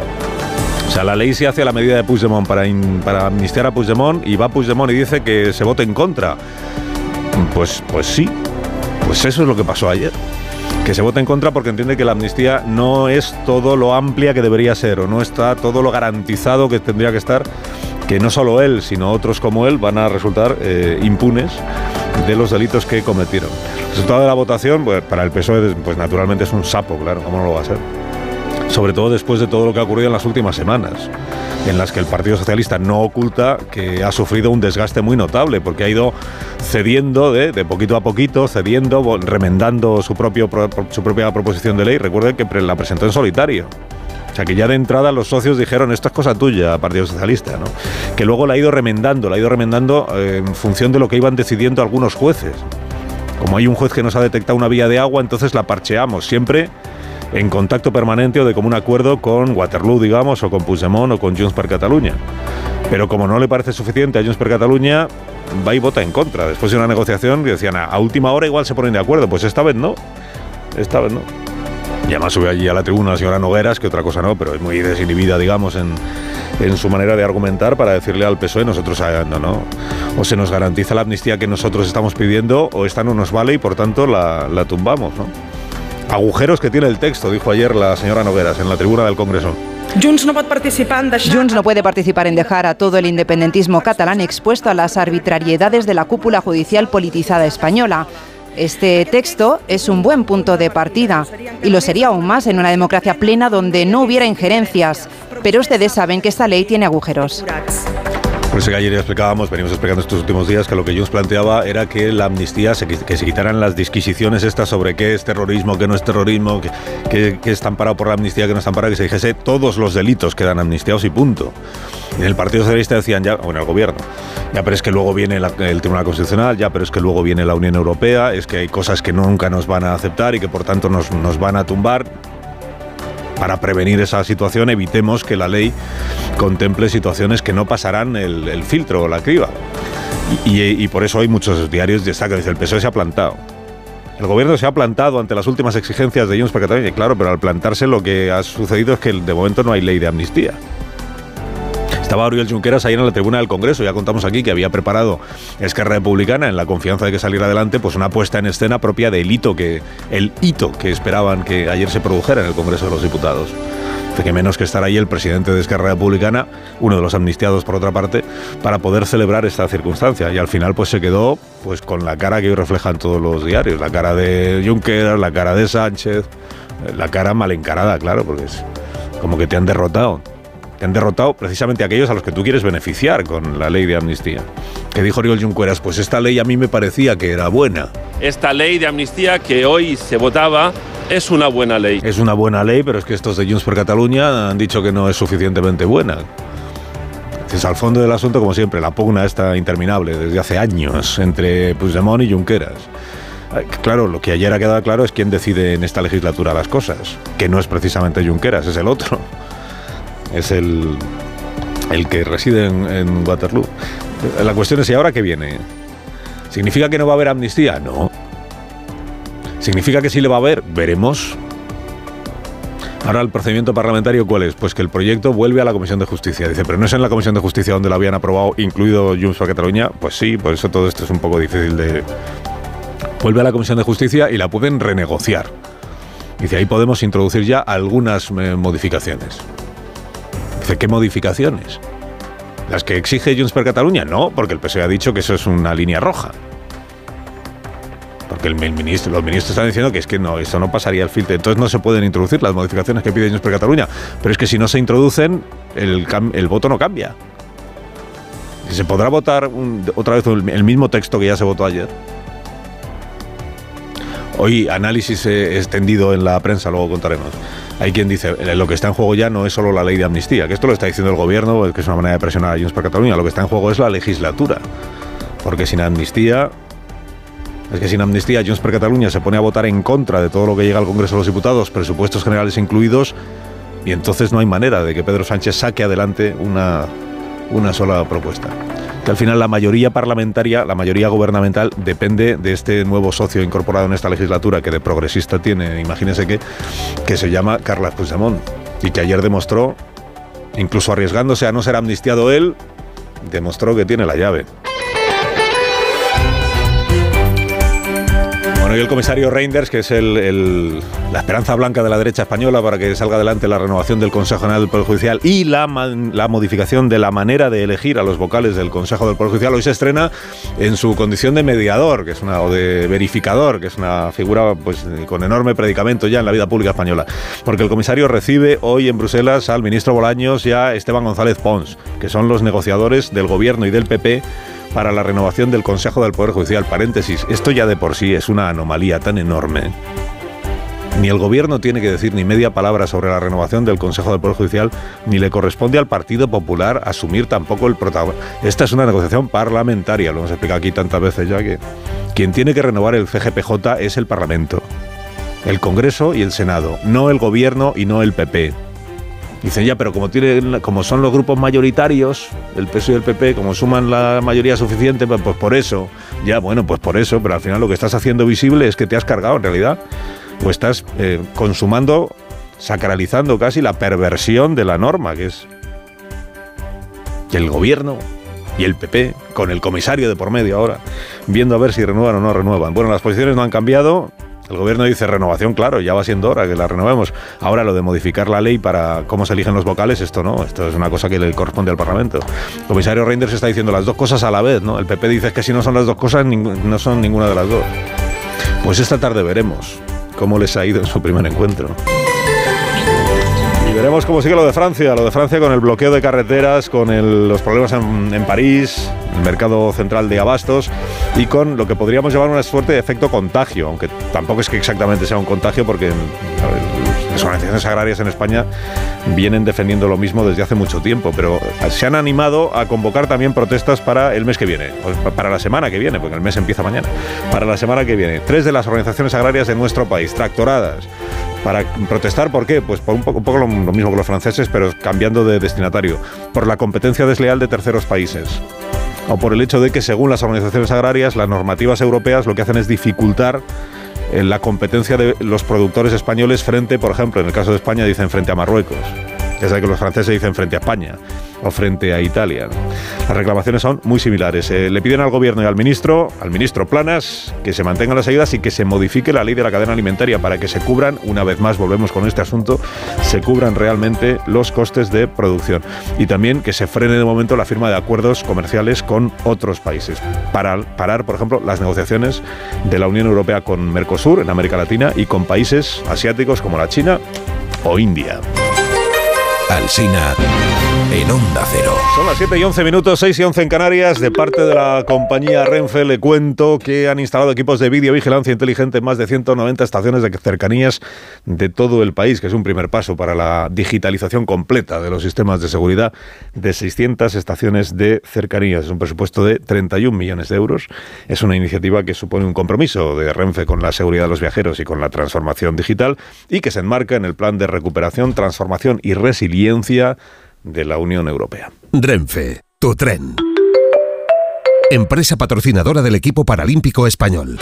O sea, la ley se hace a la medida de Puigdemont para, para amnistiar a Puigdemont y va Puigdemont y dice que se vote en contra. Pues, pues sí, pues eso es lo que pasó ayer. Que se vote en contra porque entiende que la amnistía no es todo lo amplia que debería ser o no está todo lo garantizado que tendría que estar, que no solo él, sino otros como él van a resultar eh, impunes de los delitos que cometieron. El resultado de la votación, pues, para el PSOE, pues naturalmente es un sapo, claro, ¿cómo no lo va a ser? Sobre todo después de todo lo que ha ocurrido en las últimas semanas, en las que el Partido Socialista no oculta que ha sufrido un desgaste muy notable, porque ha ido cediendo de, de poquito a poquito, cediendo, remendando su, propio, pro- su propia proposición de ley. Recuerden que la presentó en solitario. O sea que ya de entrada los socios dijeron esto es cosa tuya, Partido Socialista, ¿no? Que luego la ha ido remendando, la ha ido remendando eh, en función de lo que iban decidiendo algunos jueces. Como hay un juez que nos ha detectado una vía de agua, entonces la parcheamos, siempre en contacto permanente o de común acuerdo con Waterloo, digamos, o con Puigdemont o con Junts per Catalunya. Pero como no le parece suficiente a Junts per Catalunya, va y vota en contra. Después de una negociación, decían, a última hora igual se ponen de acuerdo. Pues esta vez no. Esta vez no. Y además sube allí a la tribuna la señora Nogueras, que otra cosa no, pero es muy desinhibida, digamos, en, su manera de argumentar para decirle al PSOE, nosotros no, no. O se nos garantiza la amnistía que nosotros estamos pidiendo, o esta no nos vale y por tanto la, la tumbamos, ¿no? Agujeros que tiene el texto, dijo ayer la señora Nogueras en la tribuna del Congreso. Junts no pot participar en deixar... Junts no puede participar en dejar a todo el independentismo catalán expuesto a las arbitrariedades de la cúpula judicial politizada española. Este texto es un buen punto de partida y lo sería aún más en una democracia plena donde no hubiera injerencias. Pero ustedes saben que esta ley tiene agujeros. Por eso que ayer ya explicábamos, venimos explicando estos últimos días, que lo que Junts planteaba era que la amnistía, se, que se quitaran las disquisiciones estas sobre qué es terrorismo, qué no es terrorismo, qué, qué- qué está por la amnistía, qué no está amparado, que se dijese todos los delitos quedan amnistiados y punto. En el Partido Socialista decían ya, bueno, el gobierno, ya pero es que luego viene el Tribunal Constitucional, ya pero es que luego viene la Unión Europea, es que hay cosas que nunca nos van a aceptar y que por tanto nos, nos van a tumbar para prevenir esa situación, evitemos que la ley contemple situaciones que no pasarán el, filtro o la criba. Y, por eso hay muchos diarios destacan, dice, el PSOE se ha plantado. El gobierno se ha plantado ante las últimas exigencias de Junts per Catalunya, y claro, pero al plantarse lo que ha sucedido es que de momento no hay ley de amnistía. Estaba Oriol Junqueras ahí en la tribuna del Congreso, ya contamos aquí que había preparado Esquerra Republicana en la confianza de que saliera adelante, pues una puesta en escena propia del hito que, el hito que esperaban que ayer se produjera en el Congreso de los Diputados. Que menos que estar ahí el presidente de Esquerra Republicana, uno de los amnistiados por otra parte, para poder celebrar esta circunstancia. Y al final pues se quedó pues con la cara que hoy reflejan todos los diarios, la cara de Junqueras, la cara de Sánchez, eh, la cara mal encarada, claro, porque es como que te han derrotado. Te han derrotado precisamente aquellos a los que tú quieres beneficiar con la ley de amnistía. Que dijo Oriol Junqueras, pues esta ley a mí me parecía que era buena. Esta ley de amnistía que hoy se votaba es una buena ley. Es una buena ley, pero es que estos de Junts per Catalunya han dicho que no es suficientemente buena. Es al fondo del asunto, como siempre, la pugna está interminable desde hace años entre Puigdemont y Junqueras. Claro, lo que ayer ha quedado claro es quién decide en esta legislatura las cosas, que no es precisamente Junqueras, es el otro. Es el, el que reside en, Waterloo. La cuestión es, ¿y ahora qué viene? ¿Significa que no va a haber amnistía? No. ¿Significa que sí le va a haber? Veremos. Ahora el procedimiento parlamentario cuál es? Pues que el proyecto vuelve a la Comisión de Justicia. Dice, pero no es en la Comisión de Justicia donde lo habían aprobado, incluido Junts per Cataluña. Pues sí, por eso todo esto es un poco difícil de... Vuelve a la Comisión de Justicia y la pueden renegociar. Dice, ahí podemos introducir ya algunas eh, modificaciones. ¿Qué modificaciones? ¿Las que exige Junts per Cataluña? No, porque el PSOE ha dicho que eso es una línea roja. Porque los ministros están diciendo que es que no, eso no pasaría el filtro. Entonces no se pueden introducir las modificaciones que pide Junts per Cataluña. Pero es que si no se introducen, el, voto no cambia. Se podrá votar otra vez el mismo texto que ya se votó ayer. Hoy análisis extendido en la prensa, luego contaremos. Hay quien dice, eh, lo que está en juego ya no es solo la ley de amnistía, que esto lo está diciendo el gobierno, que es una manera de presionar a Junts per Cataluña, lo que está en juego es la legislatura. porque sin amnistía es que sin amnistía Junts per Catalunya se pone a votar en contra de todo lo que llega al Congreso de los Diputados, presupuestos generales incluidos, y entonces no hay manera de que Pedro Sánchez saque adelante una, una sola propuesta. Que al final la mayoría parlamentaria, la mayoría gubernamental, depende de este nuevo socio incorporado en esta legislatura que de progresista tiene, imagínense que, que se llama Carles Puigdemont, y que ayer demostró, incluso arriesgándose a no ser amnistiado él, demostró que tiene la llave. Bueno, y el comisario Reinders, que es el, la esperanza blanca de la derecha española para que salga adelante la renovación del Consejo General del Poder Judicial y la, la modificación de la manera de elegir a los vocales del Consejo del Poder Judicial, hoy se estrena en su condición de mediador, que es una, o de verificador, que es una figura pues, con enorme predicamento ya en la vida pública española. Porque el comisario recibe hoy en Bruselas al ministro Bolaños y a Esteban González Pons, que son los negociadores del gobierno y del PP para la renovación del Consejo del Poder Judicial. Paréntesis, esto ya de por sí es una anomalía tan enorme. Ni el gobierno tiene que decir ni media palabra sobre la renovación del Consejo del Poder Judicial, ni le corresponde al Partido Popular asumir tampoco el protagonismo. Esta es una negociación parlamentaria, lo hemos explicado aquí tantas veces ya que quien tiene que renovar el CGPJ es el Parlamento, el Congreso y el Senado, no el gobierno y no el PP. Dicen ya, pero como, tiene, como son los grupos mayoritarios, el PSOE y el PP, como suman la mayoría suficiente, pues, pues, por eso. Ya, bueno, pues por eso, pero al final lo que estás haciendo visible es que te has cargado en realidad. O estás eh, consumando, sacralizando casi la perversión de la norma, que es que el gobierno y el PP, con el comisario de por medio ahora, viendo a ver si renuevan o no renuevan. Bueno, las posiciones no han cambiado, el gobierno dice renovación, claro, ya va siendo hora que la renovemos. Ahora lo de modificar la ley para cómo se eligen los vocales, esto no, esto es una cosa que le corresponde al Parlamento. El comisario Reinders está diciendo las dos cosas a la vez, ¿no? El PP dice que si no son las dos cosas, no son ninguna de las dos. Pues esta tarde veremos cómo les ha ido en su primer encuentro. Veremos cómo sigue lo de Francia, lo de Francia con el bloqueo de carreteras, con los problemas en, en París, el mercado central de abastos y con lo que podríamos llamar una suerte de efecto contagio, aunque tampoco es que exactamente sea un contagio porque organizaciones agrarias en España vienen defendiendo lo mismo desde hace mucho tiempo, pero se han animado a convocar también protestas para el mes que viene, para la semana que viene, porque el mes empieza mañana, para la semana que viene. Tres de las organizaciones agrarias de nuestro país, tractoradas, para protestar, ¿por qué? Pues por un poco, un poco lo, lo mismo que los franceses, pero cambiando de destinatario, por la competencia desleal de terceros países o por el hecho de que, según las organizaciones agrarias, las normativas europeas lo que hacen es dificultar la competencia de los productores españoles frente, por ejemplo, en el caso de España dicen frente a Marruecos. Ya sabe que los franceses dicen frente a España o frente a Italia. Las reclamaciones son muy similares. Eh, le piden al gobierno y al ministro, al ministro Planas, que se mantengan las ayudas y que se modifique la ley de la cadena alimentaria para que se cubran, una vez más volvemos con este asunto, se cubran realmente los costes de producción. Y también que se frene de momento la firma de acuerdos comerciales con otros países. Para parar, por ejemplo, las negociaciones de la Unión Europea con Mercosur en América Latina y con países asiáticos como la China o India. Alsina en Onda Cero. Son las 7 y 11 minutos, 6 y 11 en Canarias. De parte de la compañía Renfe le cuento que han instalado equipos de videovigilancia inteligente en más de 190 estaciones de cercanías de todo el país, que es un primer paso para la digitalización completa de los sistemas de seguridad de 600 estaciones de cercanías. Es un presupuesto de 31 millones de euros. Es una iniciativa que supone un compromiso de Renfe con la seguridad de los viajeros y con la transformación digital y que se enmarca en el plan de recuperación, transformación y resiliencia de la Unión Europea. Renfe, tu tren. Empresa patrocinadora del equipo paralímpico español.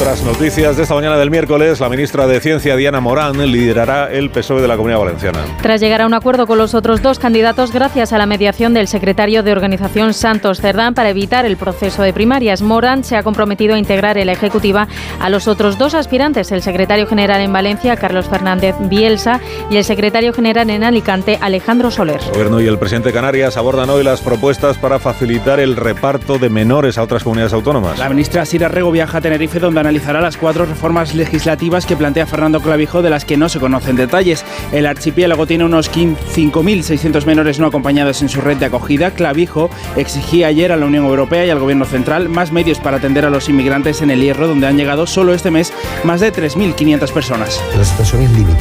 Otras noticias de esta mañana del miércoles, la ministra de Ciencia, Diana Morán, liderará el PSOE de la Comunidad Valenciana. Tras llegar a un acuerdo con los otros dos candidatos gracias a la mediación del secretario de organización Santos Cerdán para evitar el proceso de primarias, Morán se ha comprometido a integrar en la ejecutiva a los otros dos aspirantes, el secretario general en Valencia, Carlos Fernández Bielsa, y el secretario general en Alicante, Alejandro Soler. El gobierno y el presidente de Canarias abordan hoy las propuestas para facilitar el reparto de menores a otras comunidades autónomas. La ministra Sira Rego viaja a Tenerife donde analizará la las cuatro reformas legislativas que plantea Fernando Clavijo, de las que no se conocen detalles. El archipiélago tiene unos 5.600 menores no acompañados en su red de acogida. Clavijo exigía ayer a la Unión Europea y al Gobierno Central más medios para atender a los inmigrantes en el Hierro, donde han llegado solo este mes más de 3.500 personas. La situación es límite.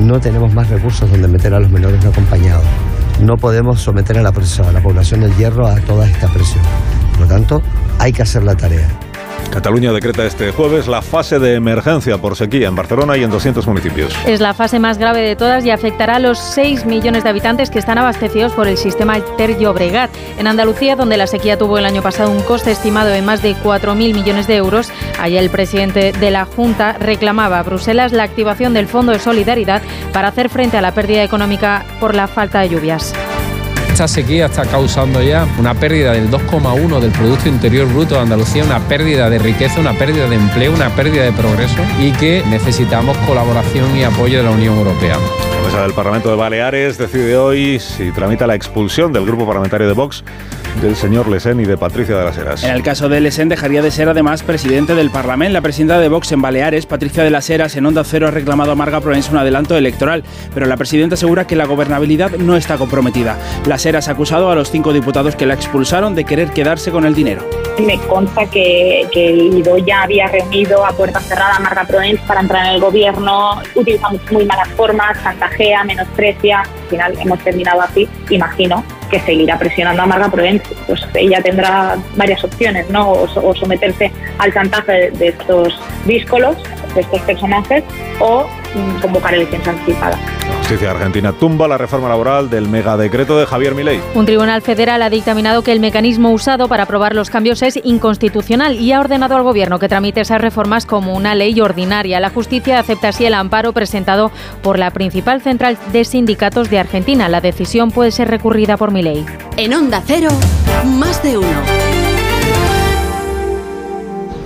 No tenemos más recursos donde meter a los menores no acompañados. No podemos someter a la, a la población del Hierro a toda esta presión. Por lo tanto, hay que hacer la tarea. Cataluña decreta este jueves la fase de emergencia por sequía en Barcelona y en 200 municipios. Es la fase más grave de todas y afectará a los 6 millones de habitantes que están abastecidos por el sistema Ter Llobregat. En Andalucía, donde la sequía tuvo el año pasado un coste estimado de más de 4.000 millones de euros, allá el presidente de la Junta reclamaba a Bruselas la activación del Fondo de Solidaridad para hacer frente a la pérdida económica por la falta de lluvias esta sequía está causando ya una pérdida del 2,1 del Producto Interior Bruto de Andalucía, una pérdida de riqueza, una pérdida de empleo, una pérdida de progreso y que necesitamos colaboración y apoyo de la Unión Europea. La mesa del Parlamento de Baleares decide hoy si tramita la expulsión del grupo parlamentario de Vox del señor Lesen y de Patricia de las Heras. En el caso de Lesen dejaría de ser además presidente del Parlamento. La presidenta de Vox en Baleares, Patricia de las Heras, en Onda Cero ha reclamado a Marga Proens un adelanto electoral, pero la presidenta asegura que la gobernabilidad no está comprometida. Las Heras ha acusado a los cinco diputados que la expulsaron de querer quedarse con el dinero. Me consta que, que ya había reunido a puerta cerrada a Marga Proens para entrar en el gobierno, utilizamos muy malas formas, chantajea, menosprecia, al final hemos terminado así, imagino que seguirá presionando a Marga Provenz, pues ella tendrá varias opciones, ¿no? O, someterse al chantaje de, estos díscolos, de estos personajes, o convocar elecciones anticipadas. La justicia argentina tumba la reforma laboral del megadecreto de Javier Milei. Un tribunal federal ha dictaminado que el mecanismo usado para aprobar los cambios es inconstitucional y ha ordenado al gobierno que tramite esas reformas como una ley ordinaria. La justicia acepta así el amparo presentado por la principal central de sindicatos de Argentina. La decisión puede ser recurrida por ley. En Onda Cero, más de uno.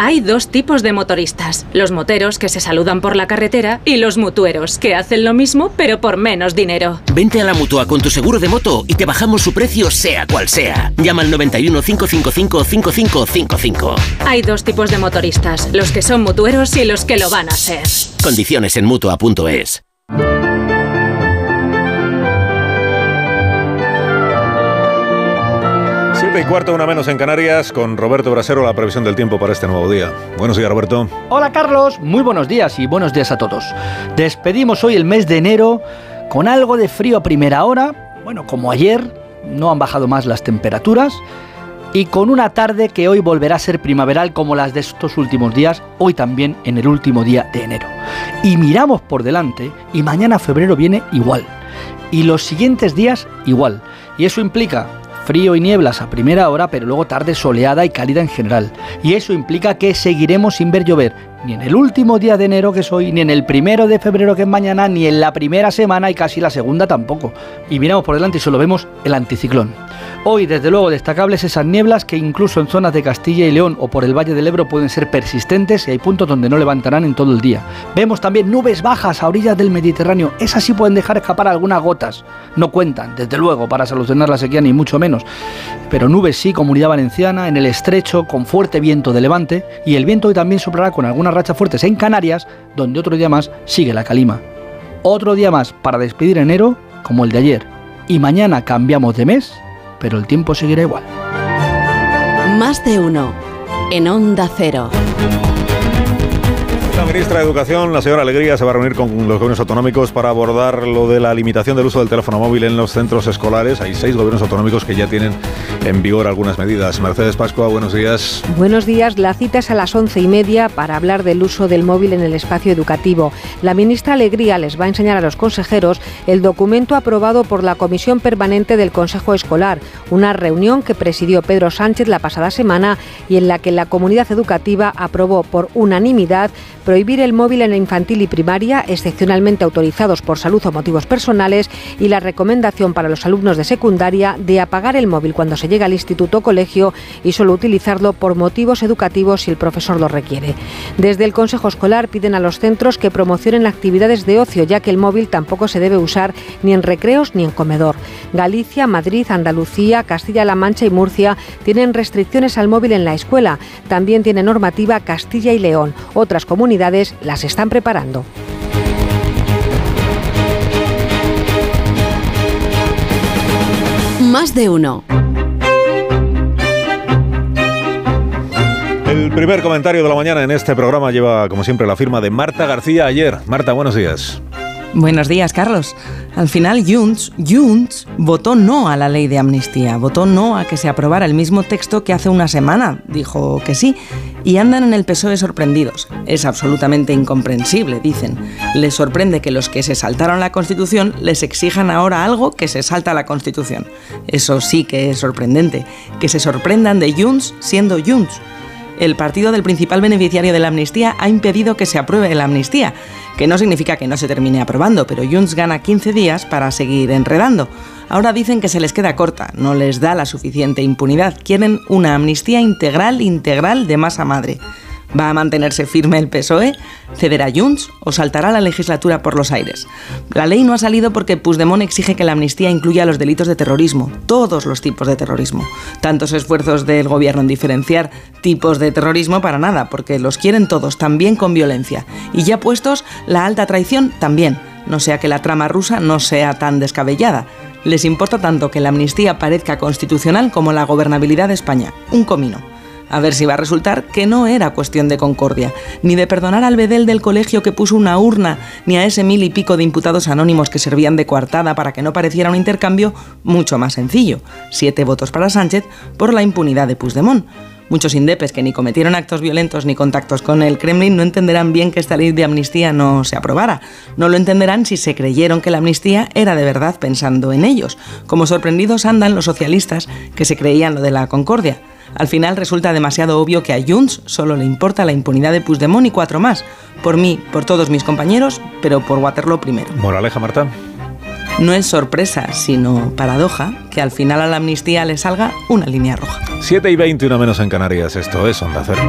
Hay dos tipos de motoristas, los moteros que se saludan por la carretera y los mutueros que hacen lo mismo pero por menos dinero. Vente a la mutua con tu seguro de moto y te bajamos su precio sea cual sea. Llama al 91 555 5555. Hay dos tipos de motoristas, los que son mutueros y los que lo van a ser. Condiciones en mutua.es. y cuarto, una menos en Canarias, con Roberto Brasero, la previsión del tiempo para este nuevo día. Buenos días, Roberto. Hola, Carlos. Muy buenos días y buenos días a todos. Despedimos hoy el mes de enero con algo de frío a primera hora. Bueno, como ayer, no han bajado más las temperaturas. Y con una tarde que hoy volverá a ser primaveral como las de estos últimos días, hoy también en el último día de enero. Y miramos por delante y mañana febrero viene igual. Y los siguientes días igual. Y eso implica frío y nieblas a primera hora, pero luego tarde soleada y cálida en general. Y eso implica que seguiremos sin ver llover, ni en el último día de enero que es hoy, ni en el primero de febrero que es mañana, ni en la primera semana y casi la segunda tampoco. Y miramos por delante y solo vemos el anticiclón. Hoy, desde luego, destacables esas nieblas que incluso en zonas de Castilla y León o por el Valle del Ebro pueden ser persistentes y hay puntos donde no levantarán en todo el día. Vemos también nubes bajas a orillas del Mediterráneo. Esas sí pueden dejar escapar algunas gotas. No cuentan, desde luego, para solucionar la sequía, ni mucho menos. Pero nubes sí, comunidad valenciana, en el estrecho, con fuerte viento de levante. Y el viento hoy también soplará con algunas rachas fuertes en Canarias, donde otro día más sigue la calima. Otro día más para despedir enero, como el de ayer. Y mañana cambiamos de mes pero el tiempo seguirá igual. Más de uno en Onda Cero. La ministra de Educación, la señora Alegría, se va a reunir con los gobiernos autonómicos para abordar lo de la limitación del uso del teléfono móvil en los centros escolares. Hay seis gobiernos autonómicos que ya tienen en vigor algunas medidas. Mercedes Pascua, buenos días. Buenos días. La cita es a las once y media para hablar del uso del móvil en el espacio educativo. La ministra Alegría les va a enseñar a los consejeros el documento aprobado por la Comisión Permanente del Consejo Escolar, una reunión que presidió Pedro Sánchez la pasada semana y en la que la comunidad educativa aprobó por unanimidad prohibir el móvil en la infantil y primaria, excepcionalmente autorizados por salud o motivos personales, y la recomendación para los alumnos de secundaria de apagar el móvil cuando se llega al instituto o colegio y solo utilizarlo por motivos educativos si el profesor lo requiere. Desde el Consejo Escolar piden a los centros que promocionen actividades de ocio, ya que el móvil tampoco se debe usar ni en recreos ni en comedor. Galicia, Madrid, Andalucía, Castilla-La Mancha y Murcia tienen restricciones al móvil en la escuela. También tiene normativa Castilla y León. Otras comunidades las están preparando. Más de uno. El primer comentario de la mañana en este programa lleva, como siempre, la firma de Marta García ayer. Marta, buenos días. Buenos días, Carlos. Al final, Junts, Junts votó no a la ley de amnistía, votó no a que se aprobara el mismo texto que hace una semana. Dijo que sí. Y andan en el PSOE sorprendidos. Es absolutamente incomprensible, dicen. Les sorprende que los que se saltaron la Constitución les exijan ahora algo que se salta la Constitución. Eso sí que es sorprendente. Que se sorprendan de Junts siendo Junts el partido del principal beneficiario de la amnistía ha impedido que se apruebe la amnistía, que no significa que no se termine aprobando, pero Junts gana 15 días para seguir enredando. Ahora dicen que se les queda corta, no les da la suficiente impunidad, quieren una amnistía integral, integral de masa madre. ¿Va a mantenerse firme el PSOE? ¿Cederá Junts o saltará la legislatura por los aires? La ley no ha salido porque Puigdemont exige que la amnistía incluya los delitos de terrorismo, todos los tipos de terrorismo. Tantos esfuerzos del gobierno en diferenciar tipos de terrorismo para nada, porque los quieren todos, también con violencia. Y ya puestos, la alta traición también, no sea que la trama rusa no sea tan descabellada. Les importa tanto que la amnistía parezca constitucional como la gobernabilidad de España. Un comino. A ver si va a resultar que no era cuestión de concordia, ni de perdonar al bedel del colegio que puso una urna, ni a ese mil y pico de imputados anónimos que servían de coartada para que no pareciera un intercambio mucho más sencillo. Siete votos para Sánchez por la impunidad de Puigdemont. Muchos indepes que ni cometieron actos violentos ni contactos con el Kremlin no entenderán bien que esta ley de amnistía no se aprobara. No lo entenderán si se creyeron que la amnistía era de verdad pensando en ellos. Como sorprendidos andan los socialistas que se creían lo de la concordia. Al final resulta demasiado obvio que a Junts solo le importa la impunidad de Puigdemont y cuatro más. Por mí, por todos mis compañeros, pero por Waterloo primero. Moraleja, Marta. No es sorpresa, sino paradoja, que al final a la amnistía le salga una línea roja. 7 y 21 menos en Canarias, esto es Onda Cero.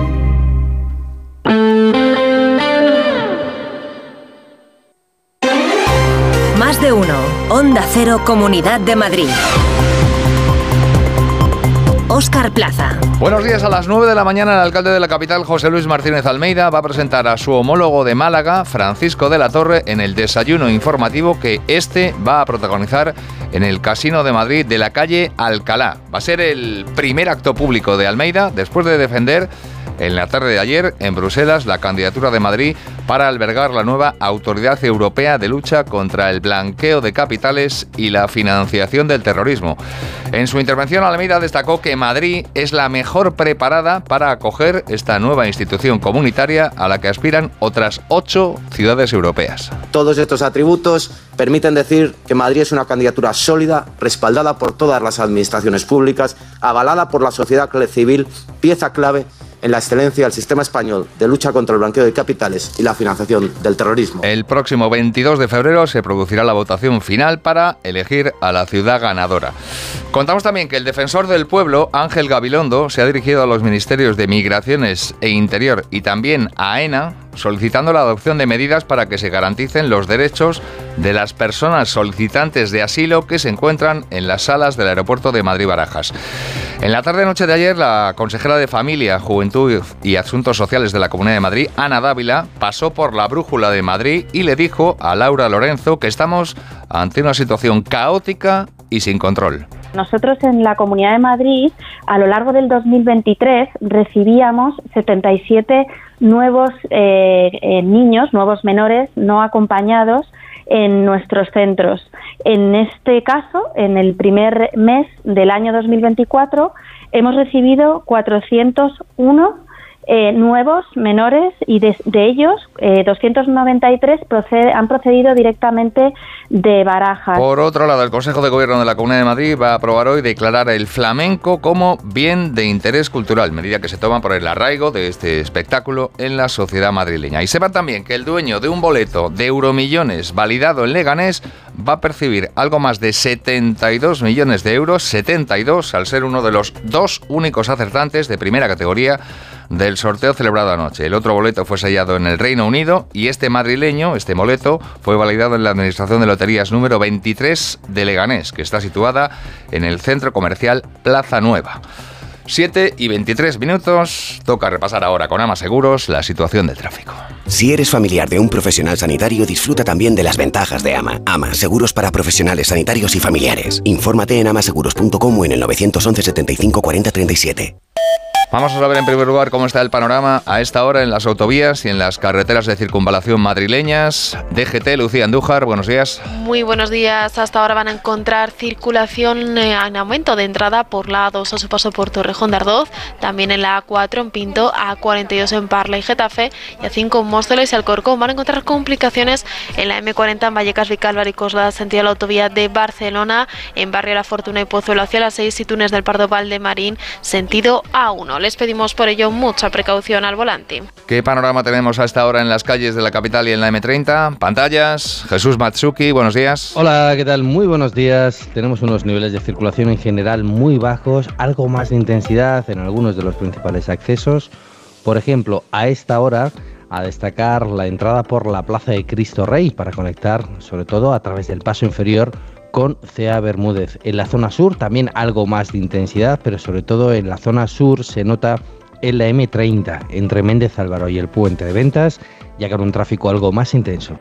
Más de uno. Onda Cero, Comunidad de Madrid. Óscar Plaza. Buenos días. A las 9 de la mañana, el alcalde de la capital, José Luis Martínez Almeida, va a presentar a su homólogo de Málaga, Francisco de la Torre, en el desayuno informativo que este va a protagonizar en el Casino de Madrid de la calle Alcalá. Va a ser el primer acto público de Almeida después de defender en la tarde de ayer en Bruselas la candidatura de Madrid para albergar la nueva Autoridad Europea de Lucha contra el Blanqueo de Capitales y la Financiación del Terrorismo. En su intervención, Almeida destacó que Madrid es la mejor preparada para acoger esta nueva institución comunitaria a la que aspiran otras ocho ciudades europeas. Todos estos atributos permiten decir que Madrid es una candidatura sólida, respaldada por todas las administraciones públicas, avalada por la sociedad civil, pieza clave en la excelencia del sistema español de lucha contra el blanqueo de capitales y la financiación del terrorismo. El próximo 22 de febrero se producirá la votación final para elegir a la ciudad ganadora. Contamos también que el defensor del pueblo, Ángel Gabilondo, se ha dirigido a los ministerios de Migraciones e Interior y también a AENA solicitando la adopción de medidas para que se garanticen los derechos de las personas solicitantes de asilo que se encuentran en las salas del aeropuerto de Madrid-Barajas. En la tarde-noche de ayer, la consejera de Familia, Juventud y Asuntos Sociales de la Comunidad de Madrid, Ana Dávila, pasó por la brújula de Madrid y le dijo a Laura Lorenzo que estamos ante una situación caótica y sin control. Nosotros en la Comunidad de Madrid, a lo largo del 2023, recibíamos 77 nuevos eh, eh, niños, nuevos menores no acompañados en nuestros centros. En este caso, en el primer mes del año 2024, hemos recibido 401 eh, nuevos menores y de, ellos 293 eh, han procedido directamente de Barajas. Por otro lado, el Consejo de Gobierno de la Comunidad de Madrid va a aprobar hoy declarar el flamenco como bien de interés cultural, medida que se toma por el arraigo de este espectáculo en la sociedad madrileña. Y sepan también que el dueño de un boleto de euromillones validado en Leganés va a percibir algo más de 72 millones de euros, 72 al ser uno de los dos únicos acertantes de primera categoría del sorteo celebrado anoche. El otro boleto fue sellado en el Reino Unido y este madrileño, este boleto, fue validado en la Administración de Loterías número 23 de Leganés, que está situada en el centro comercial Plaza Nueva. 7 y 23 minutos. Toca repasar ahora con Ama Seguros la situación del tráfico. Si eres familiar de un profesional sanitario, disfruta también de las ventajas de Ama. Ama, seguros para profesionales sanitarios y familiares. Infórmate en amaseguros.com o en el 911 75 40 37. Vamos a saber en primer lugar cómo está el panorama a esta hora en las autovías y en las carreteras de circunvalación madrileñas. DGT, Lucía Andújar, buenos días. Muy buenos días. Hasta ahora van a encontrar circulación eh, en aumento de entrada por la A2 a su paso por Torrejón de Ardoz, también en la A4 en Pinto, A42 en Parla y Getafe y A5 en Móstoles y Alcorcón. Van a encontrar complicaciones en la M40 en Vallecas, Vicálvaro y Coslada, sentido la autovía de Barcelona, en Barrio La Fortuna y Pozuelo hacia las 6 y Túnez del Pardo Marín, sentido A1. Les pedimos por ello mucha precaución al volante. ¿Qué panorama tenemos a esta hora en las calles de la capital y en la M30? Pantallas, Jesús Matsuki, buenos días. Hola, ¿qué tal? Muy buenos días. Tenemos unos niveles de circulación en general muy bajos, algo más de intensidad en algunos de los principales accesos. Por ejemplo, a esta hora a destacar la entrada por la Plaza de Cristo Rey para conectar sobre todo a través del paso inferior con CA Bermúdez. En la zona sur también algo más de intensidad, pero sobre todo en la zona sur se nota en la M30 entre Méndez Álvaro y el puente de ventas, ya con un tráfico algo más intenso.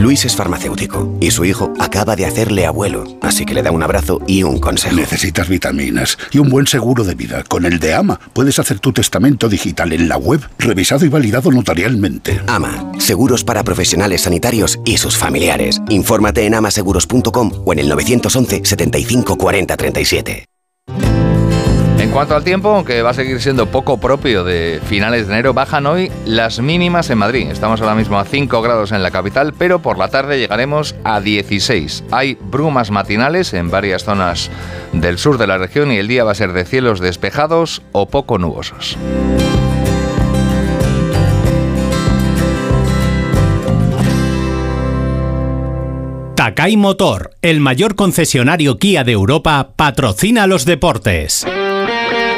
Luis es farmacéutico y su hijo acaba de hacerle abuelo, así que le da un abrazo y un consejo. Necesitas vitaminas y un buen seguro de vida. Con el de AMA puedes hacer tu testamento digital en la web, revisado y validado notarialmente. AMA, seguros para profesionales sanitarios y sus familiares. Infórmate en amaseguros.com o en el 911 75 40 37. En cuanto al tiempo, aunque va a seguir siendo poco propio de finales de enero, bajan hoy las mínimas en Madrid. Estamos ahora mismo a 5 grados en la capital, pero por la tarde llegaremos a 16. Hay brumas matinales en varias zonas del sur de la región y el día va a ser de cielos despejados o poco nubosos. Takai Motor, el mayor concesionario Kia de Europa, patrocina los deportes.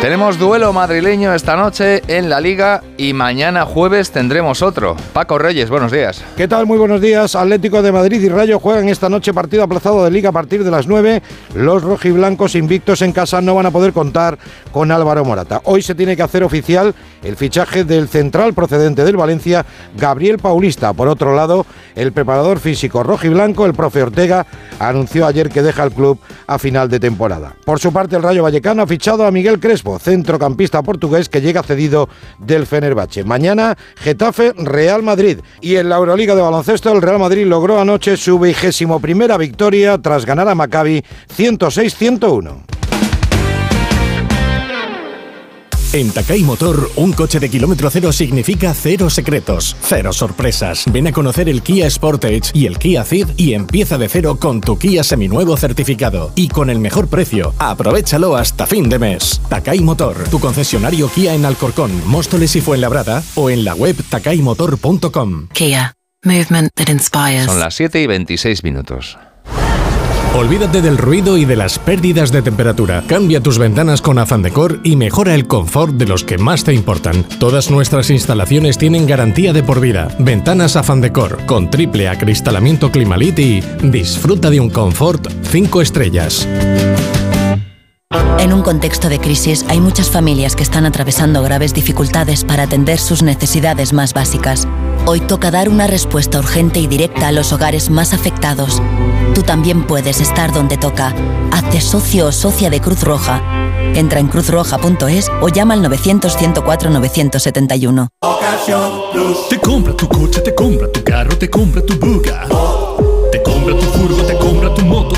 Tenemos duelo madrileño esta noche en la Liga y mañana jueves tendremos otro. Paco Reyes, buenos días. ¿Qué tal? Muy buenos días. Atlético de Madrid y Rayo juegan esta noche partido aplazado de Liga a partir de las 9. Los rojiblancos invictos en casa no van a poder contar con Álvaro Morata. Hoy se tiene que hacer oficial el fichaje del central procedente del Valencia, Gabriel Paulista. Por otro lado, el preparador físico rojiblanco, el profe Ortega, anunció ayer que deja el club a final de temporada. Por su parte, el Rayo Vallecano ha fichado a Miguel Crespo centrocampista portugués que llega cedido del Fenerbahce. Mañana, Getafe, Real Madrid. Y en la Euroliga de baloncesto, el Real Madrid logró anoche su vigésimo primera victoria tras ganar a Maccabi 106-101. En Takai Motor, un coche de kilómetro cero significa cero secretos, cero sorpresas. Ven a conocer el Kia Sportage y el Kia Ceed y empieza de cero con tu Kia seminuevo certificado. Y con el mejor precio, aprovechalo hasta fin de mes. Takai Motor, tu concesionario Kia en Alcorcón, Móstoles y Fuenlabrada o en la web takaimotor.com. Kia, movement that inspires. Son las 7 y 26 minutos. Olvídate del ruido y de las pérdidas de temperatura. Cambia tus ventanas con Afan Decor y mejora el confort de los que más te importan. Todas nuestras instalaciones tienen garantía de por vida. Ventanas Afan Decor con triple acristalamiento Climalit y disfruta de un confort 5 estrellas. En un contexto de crisis hay muchas familias que están atravesando graves dificultades para atender sus necesidades más básicas. Hoy toca dar una respuesta urgente y directa a los hogares más afectados. Tú también puedes estar donde toca. Hazte socio o socia de Cruz Roja. Entra en cruzroja.es o llama al 900-104-971. Te compra tu coche, te compra tu carro, te compra tu buga Te compra tu furgo, te compra tu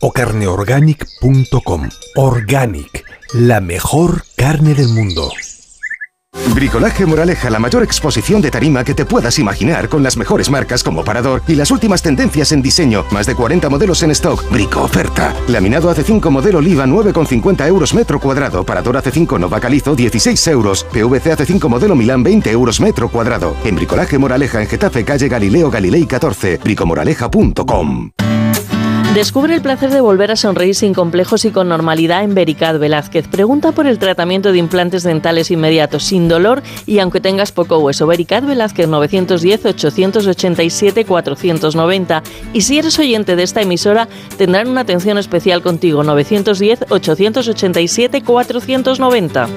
o carneorganic.com. Organic, la mejor carne del mundo. Bricolaje Moraleja, la mayor exposición de tarima que te puedas imaginar, con las mejores marcas como Parador y las últimas tendencias en diseño. Más de 40 modelos en stock. Brico oferta. Laminado AC5 modelo Oliva 9,50 euros metro cuadrado. Parador AC5 Nova Calizo 16 euros. PVC AC5 modelo Milán 20 euros metro cuadrado. En Bricolaje Moraleja en Getafe, calle Galileo Galilei 14. Bricomoraleja.com. Descubre el placer de volver a sonreír sin complejos y con normalidad en Vericat Velázquez. Pregunta por el tratamiento de implantes dentales inmediatos, sin dolor y aunque tengas poco hueso. Vericat Velázquez 910-887-490. Y si eres oyente de esta emisora, tendrán una atención especial contigo. 910-887-490.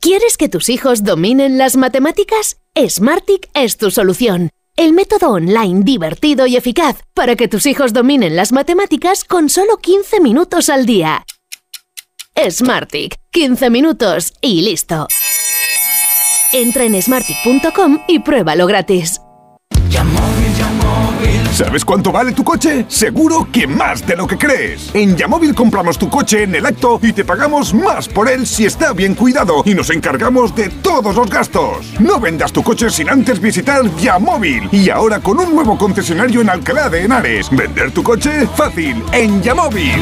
¿Quieres que tus hijos dominen las matemáticas? Smartic es tu solución. El método online divertido y eficaz para que tus hijos dominen las matemáticas con solo 15 minutos al día. Smartick, 15 minutos y listo. Entra en smartick.com y pruébalo gratis. ¿Sabes cuánto vale tu coche? Seguro que más de lo que crees. En Yamóvil compramos tu coche en el acto y te pagamos más por él si está bien cuidado y nos encargamos de todos los gastos. No vendas tu coche sin antes visitar Yamóvil y ahora con un nuevo concesionario en Alcalá de Henares. Vender tu coche fácil en Yamóvil.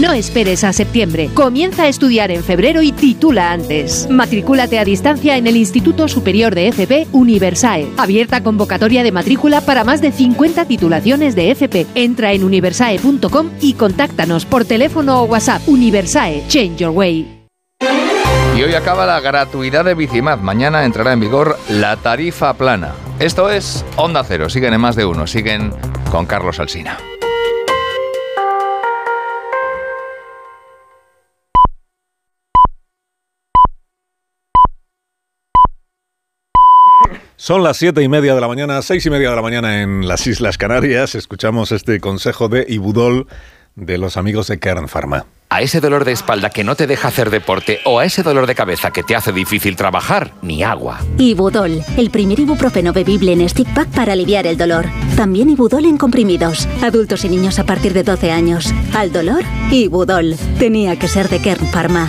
No esperes a septiembre. Comienza a estudiar en febrero y titula antes. Matricúlate a distancia en el Instituto Superior de FP Universae. Abierta convocatoria de matrícula para más de 50 titulaciones de FP. Entra en universae.com y contáctanos por teléfono o WhatsApp. Universae, Change Your Way. Y hoy acaba la gratuidad de Bicimad. Mañana entrará en vigor la tarifa plana. Esto es Onda Cero. Siguen en más de uno. Siguen con Carlos Alsina. Son las siete y media de la mañana, seis y media de la mañana en las Islas Canarias. Escuchamos este consejo de Ibudol de los amigos de Kern Pharma. A ese dolor de espalda que no te deja hacer deporte o a ese dolor de cabeza que te hace difícil trabajar, ni agua. Ibudol, el primer ibuprofeno bebible en stick pack para aliviar el dolor. También Ibudol en comprimidos. Adultos y niños a partir de 12 años. Al dolor, Ibudol. Tenía que ser de Kern Pharma.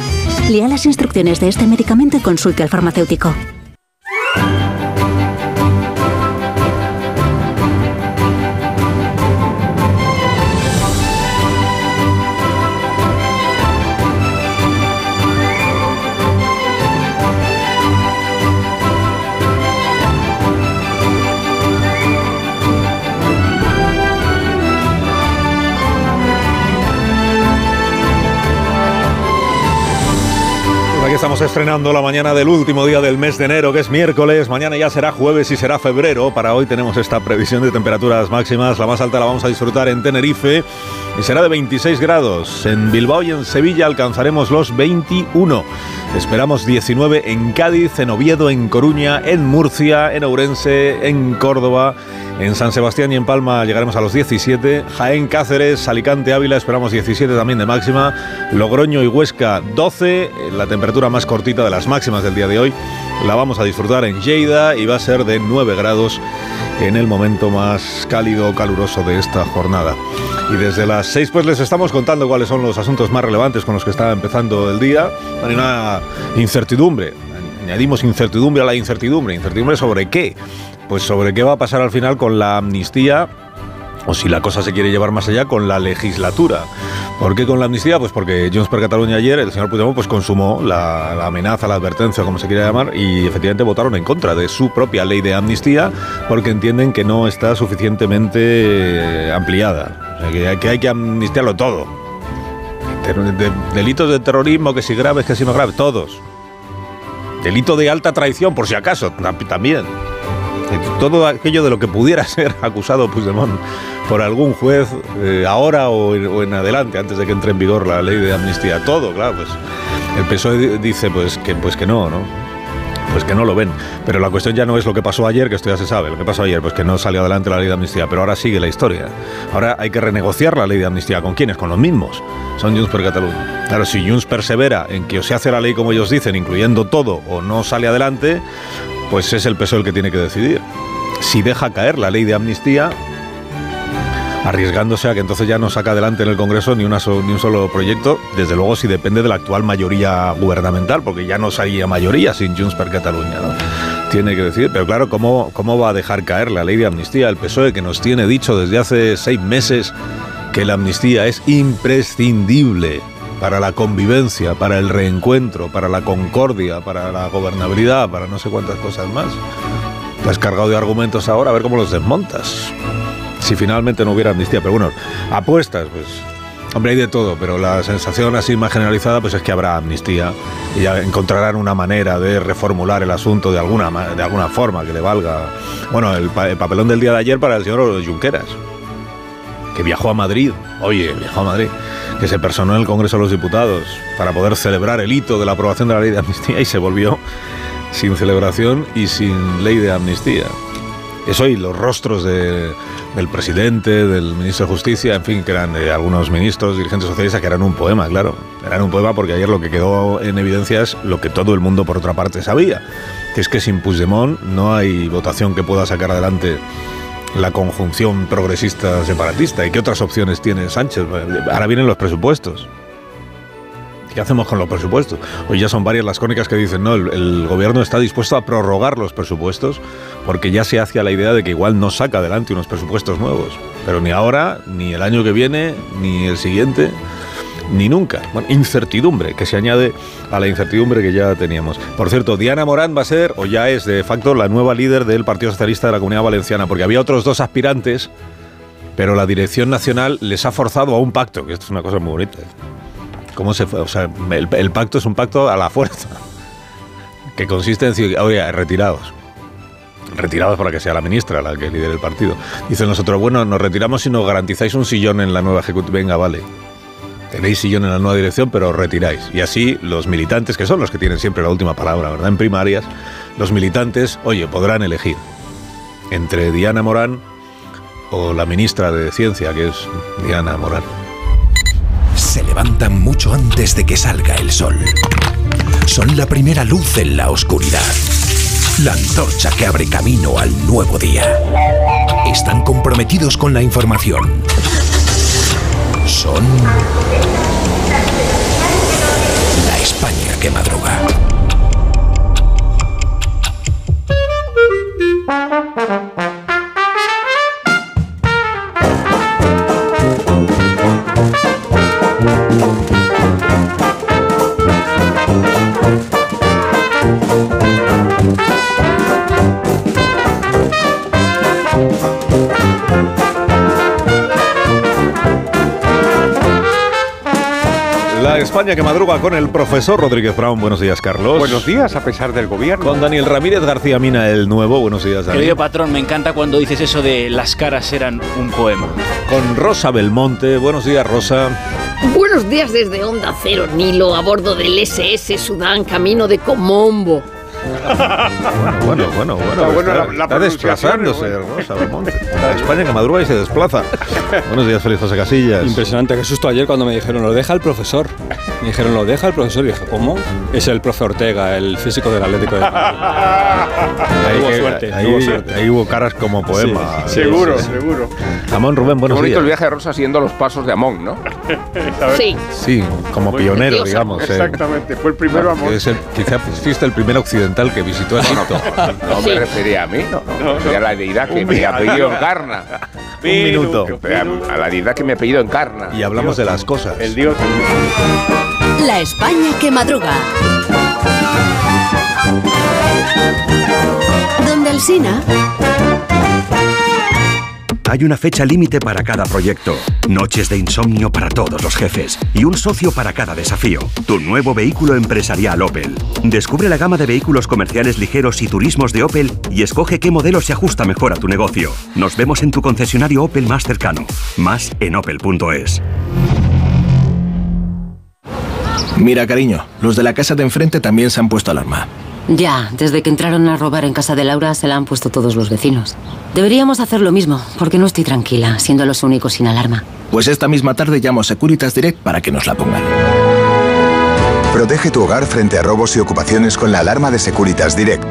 Lea las instrucciones de este medicamento y consulte al farmacéutico. Estrenando la mañana del último día del mes de enero, que es miércoles. Mañana ya será jueves y será febrero. Para hoy tenemos esta previsión de temperaturas máximas. La más alta la vamos a disfrutar en Tenerife y será de 26 grados. En Bilbao y en Sevilla alcanzaremos los 21. Esperamos 19 en Cádiz, en Oviedo, en Coruña, en Murcia, en Ourense, en Córdoba. En San Sebastián y en Palma llegaremos a los 17. Jaén, Cáceres, Alicante, Ávila esperamos 17 también de máxima. Logroño y Huesca 12. La temperatura más cortita de las máximas del día de hoy la vamos a disfrutar en Lleida y va a ser de 9 grados en el momento más cálido, caluroso de esta jornada. Y desde las 6 pues les estamos contando cuáles son los asuntos más relevantes con los que está empezando el día. Hay una incertidumbre. Añadimos incertidumbre a la incertidumbre. ¿Incertidumbre sobre qué? Pues sobre qué va a pasar al final con la amnistía o si la cosa se quiere llevar más allá con la legislatura. ¿Por qué con la amnistía? Pues porque Junts per Cataluña ayer, el señor Puigdemont, pues consumó la, amenaza, la advertencia, como se quiera llamar, y efectivamente votaron en contra de su propia ley de amnistía porque entienden que no está suficientemente eh, ampliada. Que hay, que amnistiarlo todo. Delitos de terrorismo, que si graves, que si no graves, todos. Delito de alta traición, por si acaso, tam- también. Eh, Todo aquello de lo que pudiera (laughs) ser acusado Puigdemont por algún juez eh, ahora o en, o en adelante, antes de que entre en vigor la ley de amnistía. Todo, claro, pues el PSOE di- dice pues que, pues que no, ¿no? Pues que no lo ven. Pero la cuestión ya no es lo que pasó ayer, que esto ya se sabe. Lo que pasó ayer, pues que no salió adelante la ley de amnistía. Pero ahora sigue la historia. Ahora hay que renegociar la ley de amnistía. ¿Con quiénes? Con los mismos. Son Junts per Catalunya. Claro, si Junts persevera en que o se hace la ley como ellos dicen, incluyendo todo, o no sale adelante, pues es el PSOE el que tiene que decidir. Si deja caer la ley de amnistía, arriesgándose a que entonces ya no saca adelante en el Congreso ni, un solo proyecto, desde luego si depende de la actual mayoría gubernamental, porque ya no sería mayoría sin Junts per Catalunya, ¿no? Tiene que decir, pero claro, ¿cómo, ¿cómo va a dejar caer la ley de amnistía el PSOE que nos tiene dicho desde hace seis meses que la amnistía es imprescindible para la convivencia, para el reencuentro, para la concordia, para la gobernabilidad, para no sé cuántas cosas más? Te has cargado de argumentos ahora, a ver cómo los desmontas si finalmente no hubiera amnistía. Pero bueno, apuestas, pues. Hombre, hay de todo, pero la sensación así más generalizada pues es que habrá amnistía y encontrarán una manera de reformular el asunto de alguna, de alguna forma que le valga. Bueno, el, el papelón del día de ayer para el señor Junqueras, que viajó a Madrid, oye, viajó a Madrid, que se personó en el Congreso de los Diputados para poder celebrar el hito de la aprobación de la ley de amnistía y se volvió sin celebración y sin ley de amnistía. Eso y los rostros de- del presidente, del ministro de Justicia, en fin, que eran de algunos ministros, dirigentes socialistas, que eran un poema, claro. Eran un poema porque ayer lo que quedó en evidencia es lo que todo el mundo, por otra parte, sabía, que es que sin Puigdemont no hay votación que pueda sacar adelante la conjunción progresista separatista. ¿Y qué otras opciones tiene Sánchez? Ahora vienen los presupuestos. ¿Qué hacemos con los presupuestos? Hoy ya son varias las crónicas que dicen, no, el, el gobierno está dispuesto a prorrogar los presupuestos porque ya se hacia la idea de que igual no saca adelante unos presupuestos nuevos. Pero ni ahora, ni el año que viene, ni el siguiente, ni nunca. Bueno, incertidumbre, que se añade a la incertidumbre que ya teníamos. Por cierto, Diana Morán va a ser, o ya es de facto, la nueva líder del Partido Socialista de la Comunidad Valenciana, porque había otros dos aspirantes, pero la Dirección Nacional les ha forzado a un pacto, que esto es una cosa muy bonita. ¿Cómo se fue? O sea, el, el pacto es un pacto a la fuerza, (laughs) que consiste en decir, oye, retirados. Retirados para que sea la ministra la que lidere el partido. Dicen nosotros, bueno, nos retiramos si nos garantizáis un sillón en la nueva ejecutiva. Venga, vale. Tenéis sillón en la nueva dirección, pero os retiráis. Y así los militantes, que son los que tienen siempre la última palabra, ¿verdad? En primarias, los militantes, oye, podrán elegir entre Diana Morán o la ministra de Ciencia, que es Diana Morán. Se levantan mucho antes de que salga el sol. Son la primera luz en la oscuridad. La antorcha que abre camino al nuevo día. Están comprometidos con la información. Son la España que madruga. España que madruga con el profesor Rodríguez Brown. Buenos días, Carlos. Buenos días, a pesar del gobierno. Con Daniel Ramírez García Mina, el nuevo. Buenos días, Daniel. Querido patrón, me encanta cuando dices eso de las caras eran un poema. Con Rosa Belmonte. Buenos días, Rosa. Buenos días desde Onda Cero Nilo, a bordo del SS Sudán, camino de Comombo. Bueno, bueno, bueno. Está bueno está, la- la está desplazándose, Rosa Belmonte. La (laughs) España que madruga y se desplaza. (laughs) Buenos días, Félix José Casillas. Impresionante, qué susto ayer cuando me dijeron, lo deja el profesor. Me dijeron, lo deja el profesor. Y dije, ¿cómo? Es el profe Ortega, el físico del Atlético de Madrid. (laughs) Ahí, hubo suerte, ahí- hubo suerte. ahí hubo caras como poema. Sí, Seguro, Sí, sí. seguro. Amón Rubén, Qué buenos bonito el días. viaje de Rosa siguiendo los pasos de Amón, ¿no? Sí. Sí, como Muy pionero, preciosa. digamos. eh. Exactamente, fue el primero Amón. Es el- quizá fuiste el primer occidental que visitó Egipto. No me refería a mí, no, no, me refería a la deidad que mi apellido encarna. Un minuto. A la dieta que me apellido encarna. Y hablamos de las cosas. El dios. La España que madruga. Donde el Sina. Hay una fecha límite para cada proyecto, noches de insomnio para todos los jefes y un socio para cada desafío. Tu nuevo vehículo empresarial Opel. Descubre la gama de vehículos comerciales ligeros y turismos de Opel y escoge qué modelo se ajusta mejor a tu negocio. Nos vemos en tu concesionario Opel más cercano. Más en opel.es. Mira, cariño, los de la casa de enfrente también se han puesto alarma. Ya, desde que entraron a robar en casa de Laura se la han puesto todos los vecinos. Deberíamos hacer lo mismo, porque no estoy tranquila, siendo los únicos sin alarma. Pues esta misma tarde llamo a Securitas Direct para que nos la pongan. Protege tu hogar frente a robos y ocupaciones con la alarma de Securitas Direct.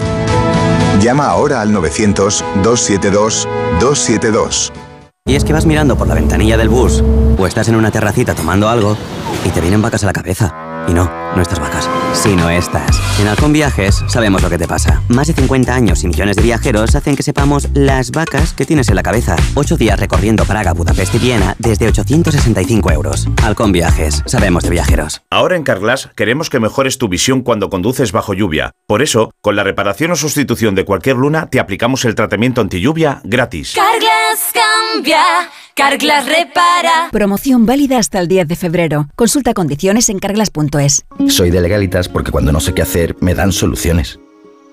Llama ahora al 900-272-272. Y es que vas mirando por la ventanilla del bus o estás en una terracita tomando algo y te vienen vacas a la cabeza. Y no, no estas vacas, sino estas. En Halcón Viajes sabemos lo que te pasa. Más de 50 años y millones de viajeros hacen que sepamos las vacas que tienes en la cabeza. Ocho días recorriendo Praga, Budapest y Viena desde 865 euros. Halcón Viajes, sabemos de viajeros. Ahora en Carglass queremos que mejores tu visión cuando conduces bajo lluvia. Por eso, con la reparación o sustitución de cualquier luna, te aplicamos el tratamiento anti lluvia gratis. Carglass cambia, Carglass repara. Promoción válida hasta el 10 de febrero. Consulta condiciones en carglass.es. Soy de legalitas porque cuando no sé qué hacer me dan soluciones.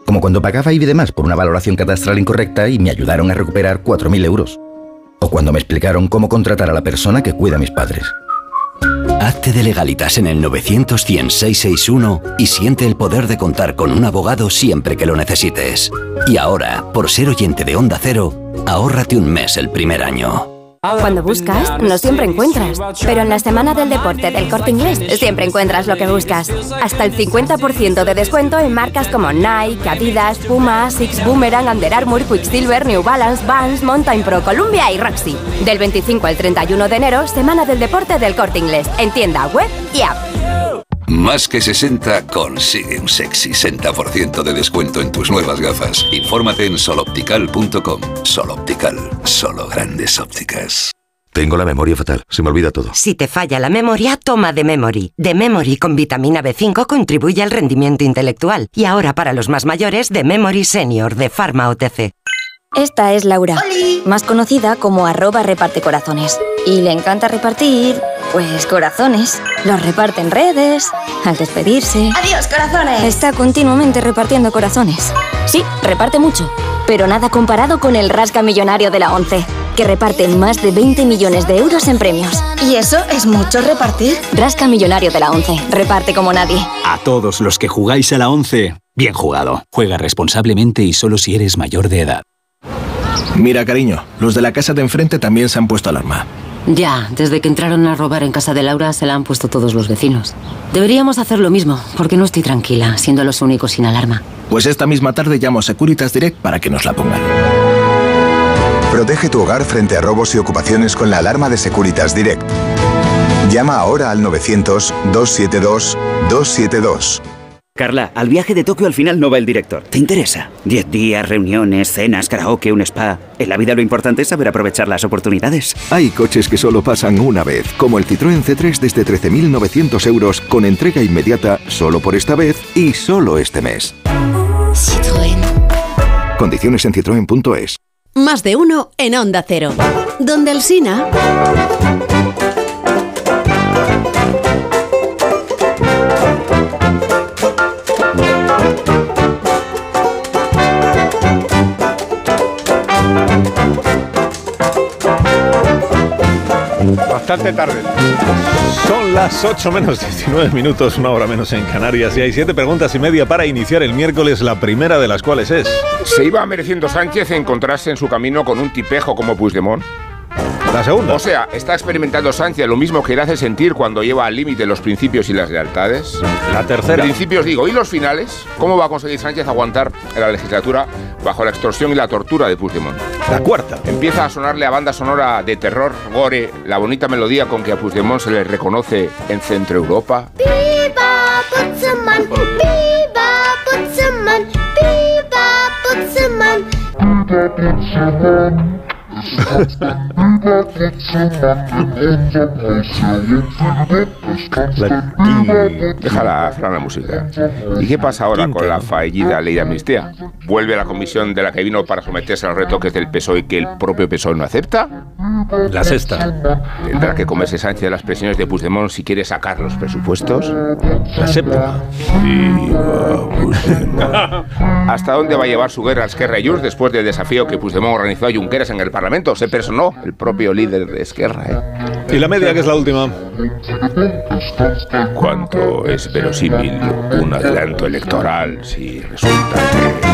Como cuando pagaba IBI de más por una valoración catastral incorrecta y me ayudaron a recuperar 4.000 euros. O cuando me explicaron cómo contratar a la persona que cuida a mis padres. Hazte de legalitas en el 900 661 y siente el poder de contar con un abogado siempre que lo necesites. Y ahora, por ser oyente de Onda Cero, ahórrate un mes el primer año. Cuando buscas, no siempre encuentras. Pero en la Semana del Deporte del Corte Inglés, siempre encuentras lo que buscas. Hasta el 50% de descuento en marcas como Nike, Adidas, Puma, Six Boomerang, Under Armour, Quicksilver, New Balance, Vans, Mountain Pro, Columbia y Roxy. Del 25 al 31 de enero, Semana del Deporte del Corte Inglés. En tienda web y app. Más que 60 consigue un sexy 60% de descuento en tus nuevas gafas. Infórmate en soloptical.com. Soloptical, solo grandes ópticas. Tengo la memoria fatal, se me olvida todo. Si te falla la memoria, toma de Memory. De Memory con vitamina B5 contribuye al rendimiento intelectual. Y ahora para los más mayores, de Memory Senior de Pharma OTC. Esta es Laura, más conocida como arroba reparte corazones. Y le encanta repartir, pues corazones. Los reparte en redes, al despedirse. ¡Adiós, corazones! Está continuamente repartiendo corazones. Sí, reparte mucho, pero nada comparado con el Rasca Millonario de la ONCE, que reparte más de 20 millones de euros en premios. ¿Y eso es mucho repartir? Rasca Millonario de la ONCE, reparte como nadie. A todos los que jugáis a la ONCE, bien jugado. Juega responsablemente y solo si eres mayor de edad. Mira, cariño, los de la casa de enfrente también se han puesto alarma. Ya, desde que entraron a robar en casa de Laura se la han puesto todos los vecinos. Deberíamos hacer lo mismo, porque no estoy tranquila, siendo los únicos sin alarma. Pues esta misma tarde llamo a Securitas Direct para que nos la pongan. Protege tu hogar frente a robos y ocupaciones con la alarma de Securitas Direct. Llama ahora al 900-272-272. Carla, al viaje de Tokio al final no va el director. ¿Te interesa? Diez días, reuniones, cenas, karaoke, un spa. En la vida lo importante es saber aprovechar las oportunidades. Hay coches que solo pasan una vez, como el Citroën C3 desde 13.900 euros con entrega inmediata solo por esta vez y solo este mes. Citroën. Condiciones en citroen.es. Más de uno en Onda Cero. Donde el Sina. Bastante tarde. Son las 8 menos 19 minutos, una hora menos en Canarias, y hay siete preguntas y media para iniciar el miércoles, la primera de las cuales es... ¿Se iba mereciendo Sánchez encontrarse en su camino con un tipejo como Puigdemont? La segunda. O sea, ¿está experimentando Sánchez lo mismo que le hace sentir cuando lleva al límite los principios y las lealtades? La tercera. Principios digo, ¿y los finales? ¿Cómo va a conseguir Sánchez aguantar en la legislatura bajo la extorsión y la tortura de Puigdemont? La cuarta. Empieza a sonarle a banda sonora de terror, gore, la bonita melodía con que a Puigdemont se le reconoce en Centro Europa. ¡Viva Putzeman! ¡Viva Putzeman! ¡Viva Putzeman! Déjala, Fran, la música. ¿Y qué pasa ahora con la fallida ley de amnistía? ¿Vuelve la comisión de la que vino para someterse a los retoques del PSOE que el propio PSOE no acepta? La sexta. ¿Tendrá que comerse Sánchez de las presiones de Puigdemont si quiere sacar los presupuestos? La séptima. Puigdemont. (laughs) ¿Hasta dónde va a llevar su guerra Esquerra y Junts después del desafío que Puigdemont organizó a Junqueras en el Parlamento? Se personó el propio líder de Esquerra. ¿eh? Y la media, que es la última. ¿Cuánto es verosímil un adelanto electoral si resulta que...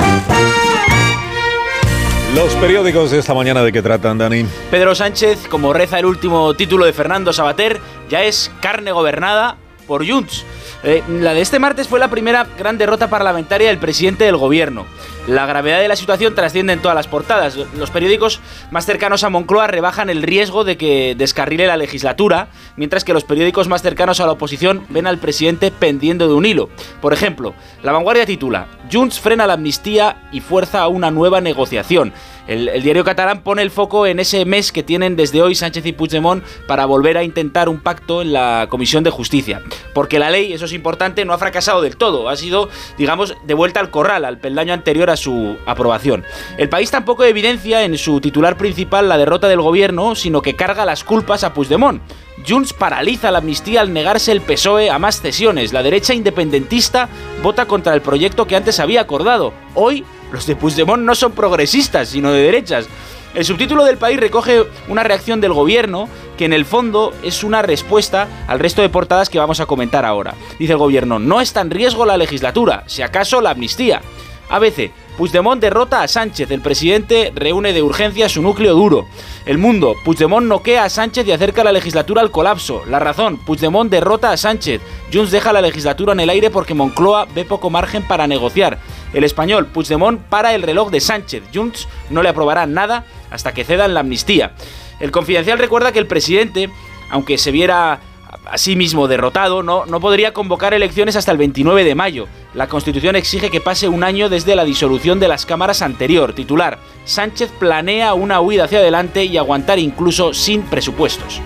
Los periódicos de esta mañana, ¿de qué tratan, Dani? Pedro Sánchez, como reza el último título de Fernando Sabater, ya es carne gobernada por Junts. Eh, la de este martes fue la primera gran derrota parlamentaria del presidente del gobierno. La gravedad de la situación trasciende en todas las portadas. Los periódicos más cercanos a Moncloa rebajan el riesgo de que descarrile la legislatura, mientras que los periódicos más cercanos a la oposición ven al presidente pendiendo de un hilo. Por ejemplo, La Vanguardia titula Junts frena la amnistía y fuerza a una nueva negociación. El, el, diario catalán pone el foco en ese mes que tienen desde hoy Sánchez y Puigdemont para volver a intentar un pacto en la Comisión de Justicia. Porque la ley, eso importante, no ha fracasado del todo. Ha sido, digamos, de vuelta al corral, al peldaño anterior a su aprobación. El país tampoco evidencia en su titular principal la derrota del gobierno, sino que carga las culpas a Puigdemont. Junts paraliza la amnistía al negarse el PSOE a más cesiones. La derecha independentista vota contra el proyecto que antes había acordado. Hoy, los de Puigdemont no son progresistas, sino de derechas. El subtítulo del país recoge una reacción del gobierno que en el fondo es una respuesta al resto de portadas que vamos a comentar ahora. Dice el gobierno, no está en riesgo la legislatura, si acaso la amnistía. ABC, Puigdemont derrota a Sánchez, el presidente reúne de urgencia su núcleo duro. El mundo, Puigdemont noquea a Sánchez y acerca la legislatura al colapso. La razón, Puigdemont derrota a Sánchez. Junts deja la legislatura en el aire porque Moncloa ve poco margen para negociar. El español, Puigdemont para el reloj de Sánchez. Junts no le aprobará nada hasta que cedan la amnistía. El confidencial recuerda que el presidente, aunque se viera a sí mismo derrotado, no, no podría convocar elecciones hasta el 29 de mayo. La Constitución exige que pase un año desde la disolución de las cámaras anterior. Titular, Sánchez planea una huida hacia adelante y aguantar incluso sin presupuestos.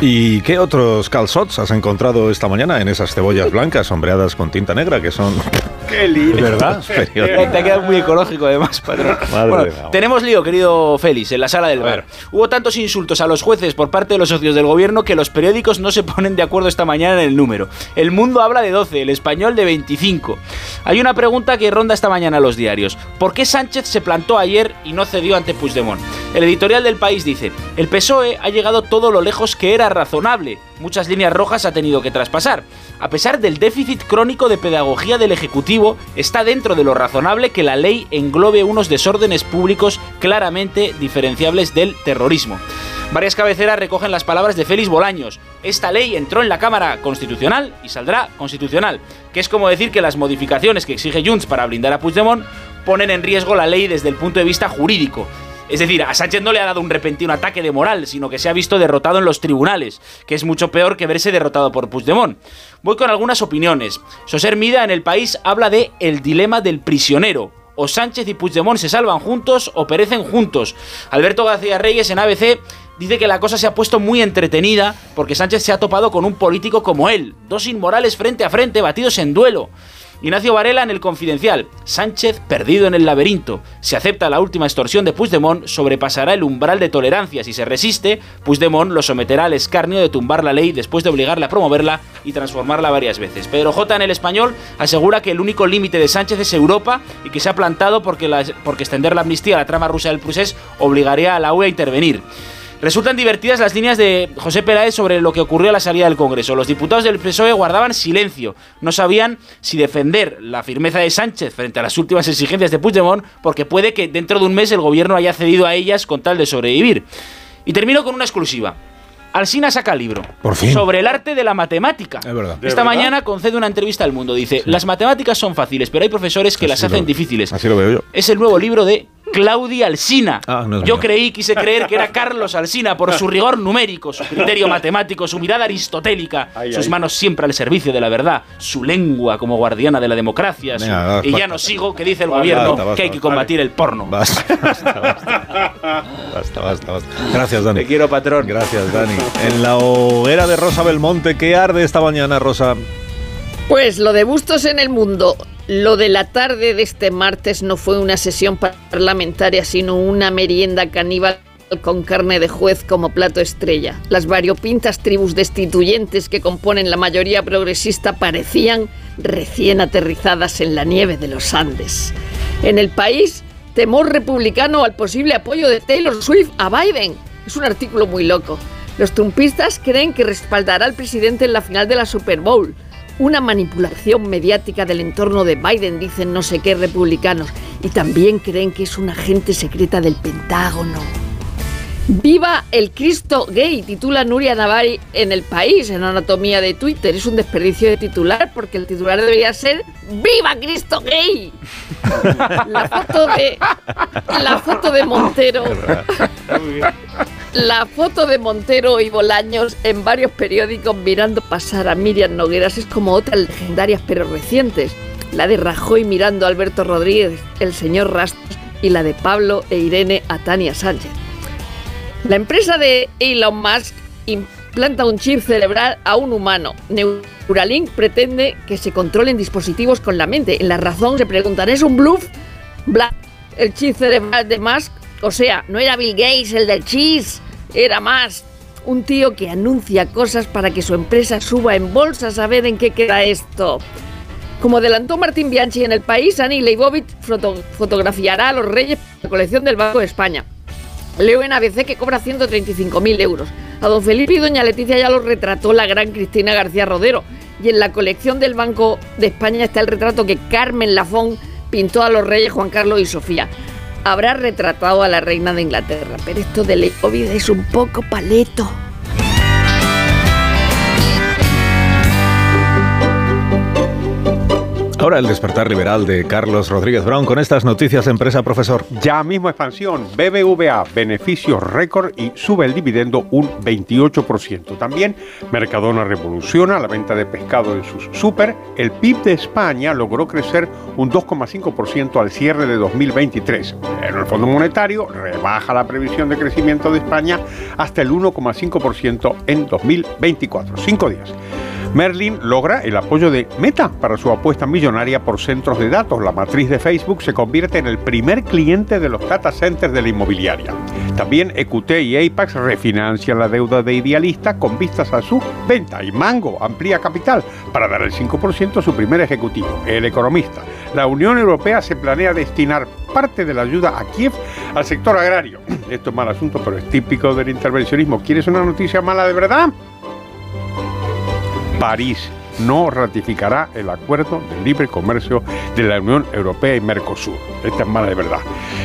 ¿Y qué otros calzots has encontrado esta mañana en esas cebollas blancas sombreadas con tinta negra que son... (laughs) ¡Qué lío! ¿Verdad? (laughs) Te ha quedado muy ecológico además, patrón. Madre Bueno, de tenemos lío, querido Félix, en la sala del bar. Hubo tantos insultos a los jueces por parte de los socios del gobierno que los periódicos no se ponen de acuerdo esta mañana en el número. El Mundo habla de 12, el Español de 25. Hay una pregunta que ronda esta mañana a los diarios. ¿Por qué Sánchez se plantó ayer y no cedió ante Puigdemont? El editorial del país dice, el PSOE ha llegado todo lo lejos que era razonable. Muchas líneas rojas ha tenido que traspasar. A pesar del déficit crónico de pedagogía del Ejecutivo, está dentro de lo razonable que la ley englobe unos desórdenes públicos claramente diferenciables del terrorismo. Varias cabeceras recogen las palabras de Félix Bolaños. Esta ley entró en la Cámara Constitucional y saldrá constitucional, que es como decir que las modificaciones que exige Junts para blindar a Puigdemont ponen en riesgo la ley desde el punto de vista jurídico. Es decir, a Sánchez no le ha dado un repentino ataque de moral, sino que se ha visto derrotado en los tribunales, que es mucho peor que verse derrotado por Puigdemont. Voy con algunas opiniones. Soser Mida en el país habla de el dilema del prisionero. O Sánchez y Puigdemont se salvan juntos o perecen juntos. Alberto García Reyes en ABC dice que la cosa se ha puesto muy entretenida porque Sánchez se ha topado con un político como él. Dos inmorales frente a frente, batidos en duelo. Ignacio Varela en el Confidencial. Sánchez perdido en el laberinto. Si acepta la última extorsión de Puigdemont, sobrepasará el umbral de tolerancia. Si se resiste, Puigdemont lo someterá al escarnio de tumbar la ley después de obligarle a promoverla y transformarla varias veces. Pedro J. en el español asegura que el único límite de Sánchez es Europa y que se ha plantado porque, extender la amnistía a la trama rusa del procés obligaría a la UE a intervenir. Resultan divertidas las líneas de José Peláez sobre lo que ocurrió a la salida del Congreso. Los diputados del PSOE guardaban silencio. No sabían si defender la firmeza de Sánchez frente a las últimas exigencias de Puigdemont, porque puede que dentro de un mes el gobierno haya cedido a ellas con tal de sobrevivir. Y termino con una exclusiva. Alsina saca libro Por fin. sobre el arte de la matemática. Es verdad. Esta mañana concede una entrevista al mundo. Dice, las matemáticas son fáciles, pero hay profesores que las hacen lo- difíciles. Así lo veo yo. Es el nuevo libro de Claudia Alsina. Ah, no Yo mío. creí, quise creer que era Carlos Alsina por su rigor numérico, su criterio matemático, su mirada aristotélica, Ay, sus ay. manos siempre al servicio de la verdad, su lengua como guardiana de la democracia. su- y ya no sigo que dice el gobierno basta, que hay que combatir el porno. Basta, basta, basta. Basta, basta, basta. Gracias, Dani. Te quiero, patrón. Gracias, Dani. En la hoguera de Rosa Belmonte, ¿qué arde esta mañana, Rosa? Pues lo de Bustos en el mundo. Lo de la tarde de este martes no fue una sesión parlamentaria, sino una merienda caníbal con carne de juez como plato estrella. Las variopintas tribus destituyentes que componen la mayoría progresista parecían recién aterrizadas en la nieve de los Andes. En el país, temor republicano al posible apoyo de Taylor Swift a Biden. Es un artículo muy loco. Los trumpistas creen que respaldará al presidente en la final de la Super Bowl. Una manipulación mediática del entorno de Biden, dicen no sé qué republicanos. Y también creen que es una agente secreta del Pentágono. Viva el Cristo gay, titula Nuria Navari en el país, en Anatomía de Twitter. Es un desperdicio de titular porque el titular debería ser ¡Viva Cristo gay! (laughs) La foto de, la foto de Montero. La foto de Montero y Bolaños en varios periódicos mirando pasar a Miriam Nogueras es como otras legendarias pero recientes. La de Rajoy mirando a Alberto Rodríguez, el señor Rastros y la de Pablo e Irene a Tania Sánchez. La empresa de Elon Musk implanta un chip cerebral a un humano. Neuralink pretende que se controlen dispositivos con la mente. En la razón se preguntan, ¿es un bluff? El chip cerebral de Musk, o sea, no era Bill Gates el del cheese, era más un tío que anuncia cosas para que su empresa suba en bolsa a saber en qué queda esto. Como adelantó Martín Bianchi en el país, Annie Leibovitz foto- fotografiará a los reyes de la colección del Banco de España. Leo en ABC que cobra 135.000 euros. A don Felipe y doña Leticia ya los retrató la gran Cristina García Rodero. Y en la colección del Banco de España está el retrato que Carmen Lafón pintó a los reyes Juan Carlos y Sofía. Habrá retratado a la reina de Inglaterra, pero esto de Leibovitz es un poco paleto. Ahora el despertar liberal de Carlos Rodríguez Brown con estas noticias empresa, profesor. Ya mismo expansión, BBVA, beneficios récord y sube el dividendo un 28%. También Mercadona revoluciona la venta de pescado en sus super. El PIB de España logró crecer un 2,5% al cierre de 2023. Pero el Fondo Monetario rebaja la previsión de crecimiento de España hasta el 1,5% en 2024. Cinco días. Merlin logra el apoyo de Meta para su apuesta millonaria por centros de datos. La matriz de Facebook se convierte en el primer cliente de los data centers de la inmobiliaria. También EQT y Apex refinancian la deuda de Idealista con vistas a su venta. Y Mango amplía capital para dar el 5% a su primer ejecutivo, el economista. La Unión Europea se planea destinar parte de la ayuda a Kiev al sector agrario. Esto es mal asunto, pero es típico del intervencionismo. ¿Quieres una noticia mala de verdad? París no ratificará el acuerdo de libre comercio de la Unión Europea y Mercosur. Esta es mala de verdad.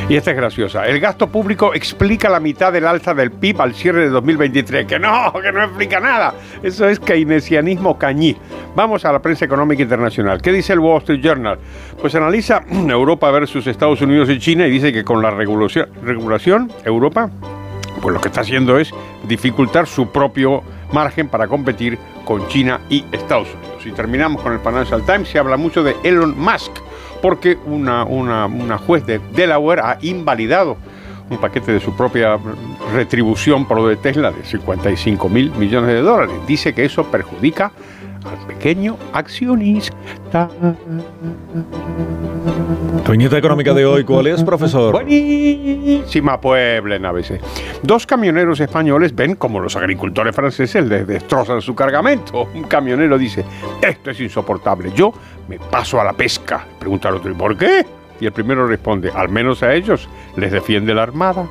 Y esta es graciosa. El gasto público explica la mitad del alza del PIB al cierre de 2023. Que no, que no explica nada. Eso es keynesianismo cañí. Vamos a la prensa económica internacional. ¿Qué dice el Wall Street Journal? Pues analiza (clears throat) Europa versus Estados Unidos y China y dice que con la regulación, regulación Europa pues lo que está haciendo es dificultar su propio margen para competir con China y Estados Unidos. Y terminamos con el Financial Times, se habla mucho de Elon Musk, porque una, una, una juez de Delaware ha invalidado un paquete de su propia retribución por lo de Tesla de 55 mil millones de dólares. Dice que eso perjudica al pequeño accionista. Tu viñeta económica de hoy, ¿cuál es, profesor? Buenísima Puebla en ABC. Dos camioneros españoles ven como los agricultores franceses les destrozan su cargamento. Un camionero dice, esto es insoportable, yo me paso a la pesca. Pregunta al otro, ¿y por qué? Y el primero responde, al menos a ellos les defiende la armada.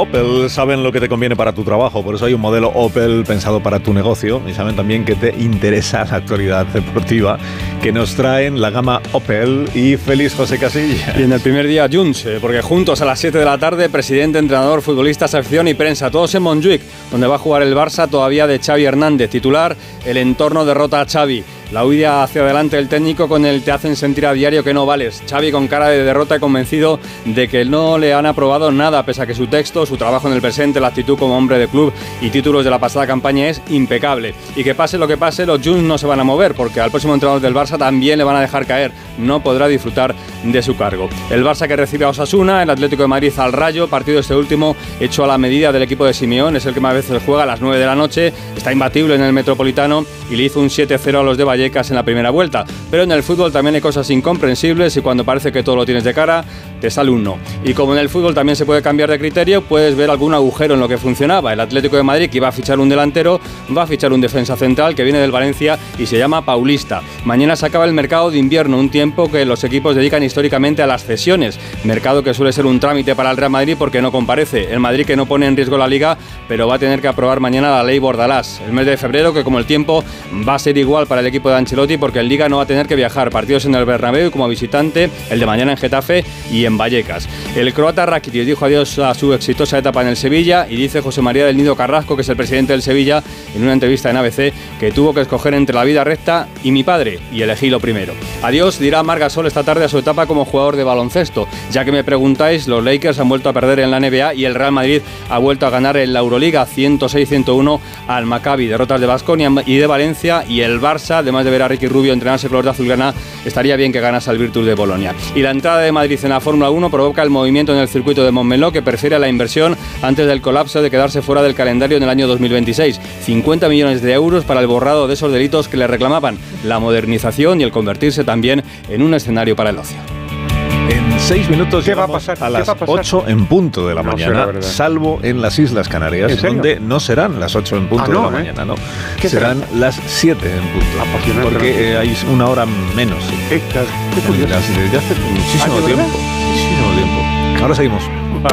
Opel saben lo que te conviene para tu trabajo, por eso hay un modelo Opel pensado para tu negocio y saben también que te interesa la actualidad deportiva que nos traen la gama Opel y feliz José Casilla. Y en el primer día Junts, eh, porque juntos a las 7 de la tarde, presidente, entrenador, futbolista, sección y prensa, todos en Montjuic, donde va a jugar el Barça todavía de Xavi Hernández, titular, el entorno derrota a Xavi. La huida hacia adelante del técnico con el te hacen sentir a diario que no vales. Xavi con cara de derrota y convencido de que no le han aprobado nada, pese a que su texto, su trabajo en el presente, la actitud como hombre de club y títulos de la pasada campaña es impecable. Y que pase lo que pase, los Juns no se van a mover, porque al próximo entrenador del Barça también le van a dejar caer. No podrá disfrutar de su cargo. El Barça que recibe a Osasuna, el Atlético de Madrid al Rayo, partido este último hecho a la medida del equipo de Simeón, es el que más veces juega a las 9 de la noche, está imbatible en el Metropolitano y le hizo un 7-0 a los de Vallecas en la primera vuelta. Pero en el fútbol también hay cosas incomprensibles y cuando parece que todo lo tienes de cara, te sale un no. Y como en el fútbol también se puede cambiar de criterio, puedes ver algún agujero en lo que funcionaba. El Atlético de Madrid, que iba a fichar un delantero, va a fichar un defensa central que viene del Valencia y se llama Paulista. Mañana se acaba el mercado de invierno, un tiempo que los equipos dedican históricamente a las cesiones. Mercado que suele ser un trámite para el Real Madrid porque no comparece. El Madrid que no pone en riesgo la liga, pero va a tener que aprobar mañana la ley Bordalás. El mes de febrero, que como el tiempo va a ser igual para el equipo de Ancelotti porque en liga no va a tener que viajar. Partidos en el Bernabéu como visitante, el de mañana en Getafe y en Vallecas. El croata Rakitic dijo adiós a su exitosa etapa en el Sevilla y dice José María del Nido Carrasco, que es el presidente del Sevilla, en una entrevista en ABC, que tuvo que escoger entre la vida recta y mi padre y elegí lo primero. Adiós, dirá Margasol esta tarde a su etapa como jugador de baloncesto. Ya que me preguntáis, los Lakers han vuelto a perder en la NBA y el Real Madrid ha vuelto a ganar en la Euroliga 106-101 al Maccabi. Derrotas de Basconia y de Valencia y el Barça, además de ver a Ricky Rubio entrenarse con los de Azulgrana, estaría bien que ganase al Virtus de Bolonia. Y la entrada de Madrid en la Fórmula 1 provoca el movimiento en el circuito de Montmeló que prefiere la inversión antes del colapso de quedarse fuera del calendario en el año 2026. 50 millones de euros para el borrado de esos delitos que le reclamaban, la modernización y el convertirse también en un escenario para el ocio. En seis minutos ¿Qué va a llegamos pasar? a ¿Qué las? 8 en punto de la No mañana, salvo en las Islas Canarias, donde no serán las 8 en punto Ah, no, de la ¿eh? mañana, no. ¿Qué Serán las 7 en punto. Apasionante Porque noticia. eh, hay una hora menos. sí. Qué, qué curioso. Las- Desde hace muchísimo Ah. Muchísimo tiempo. Ahora seguimos.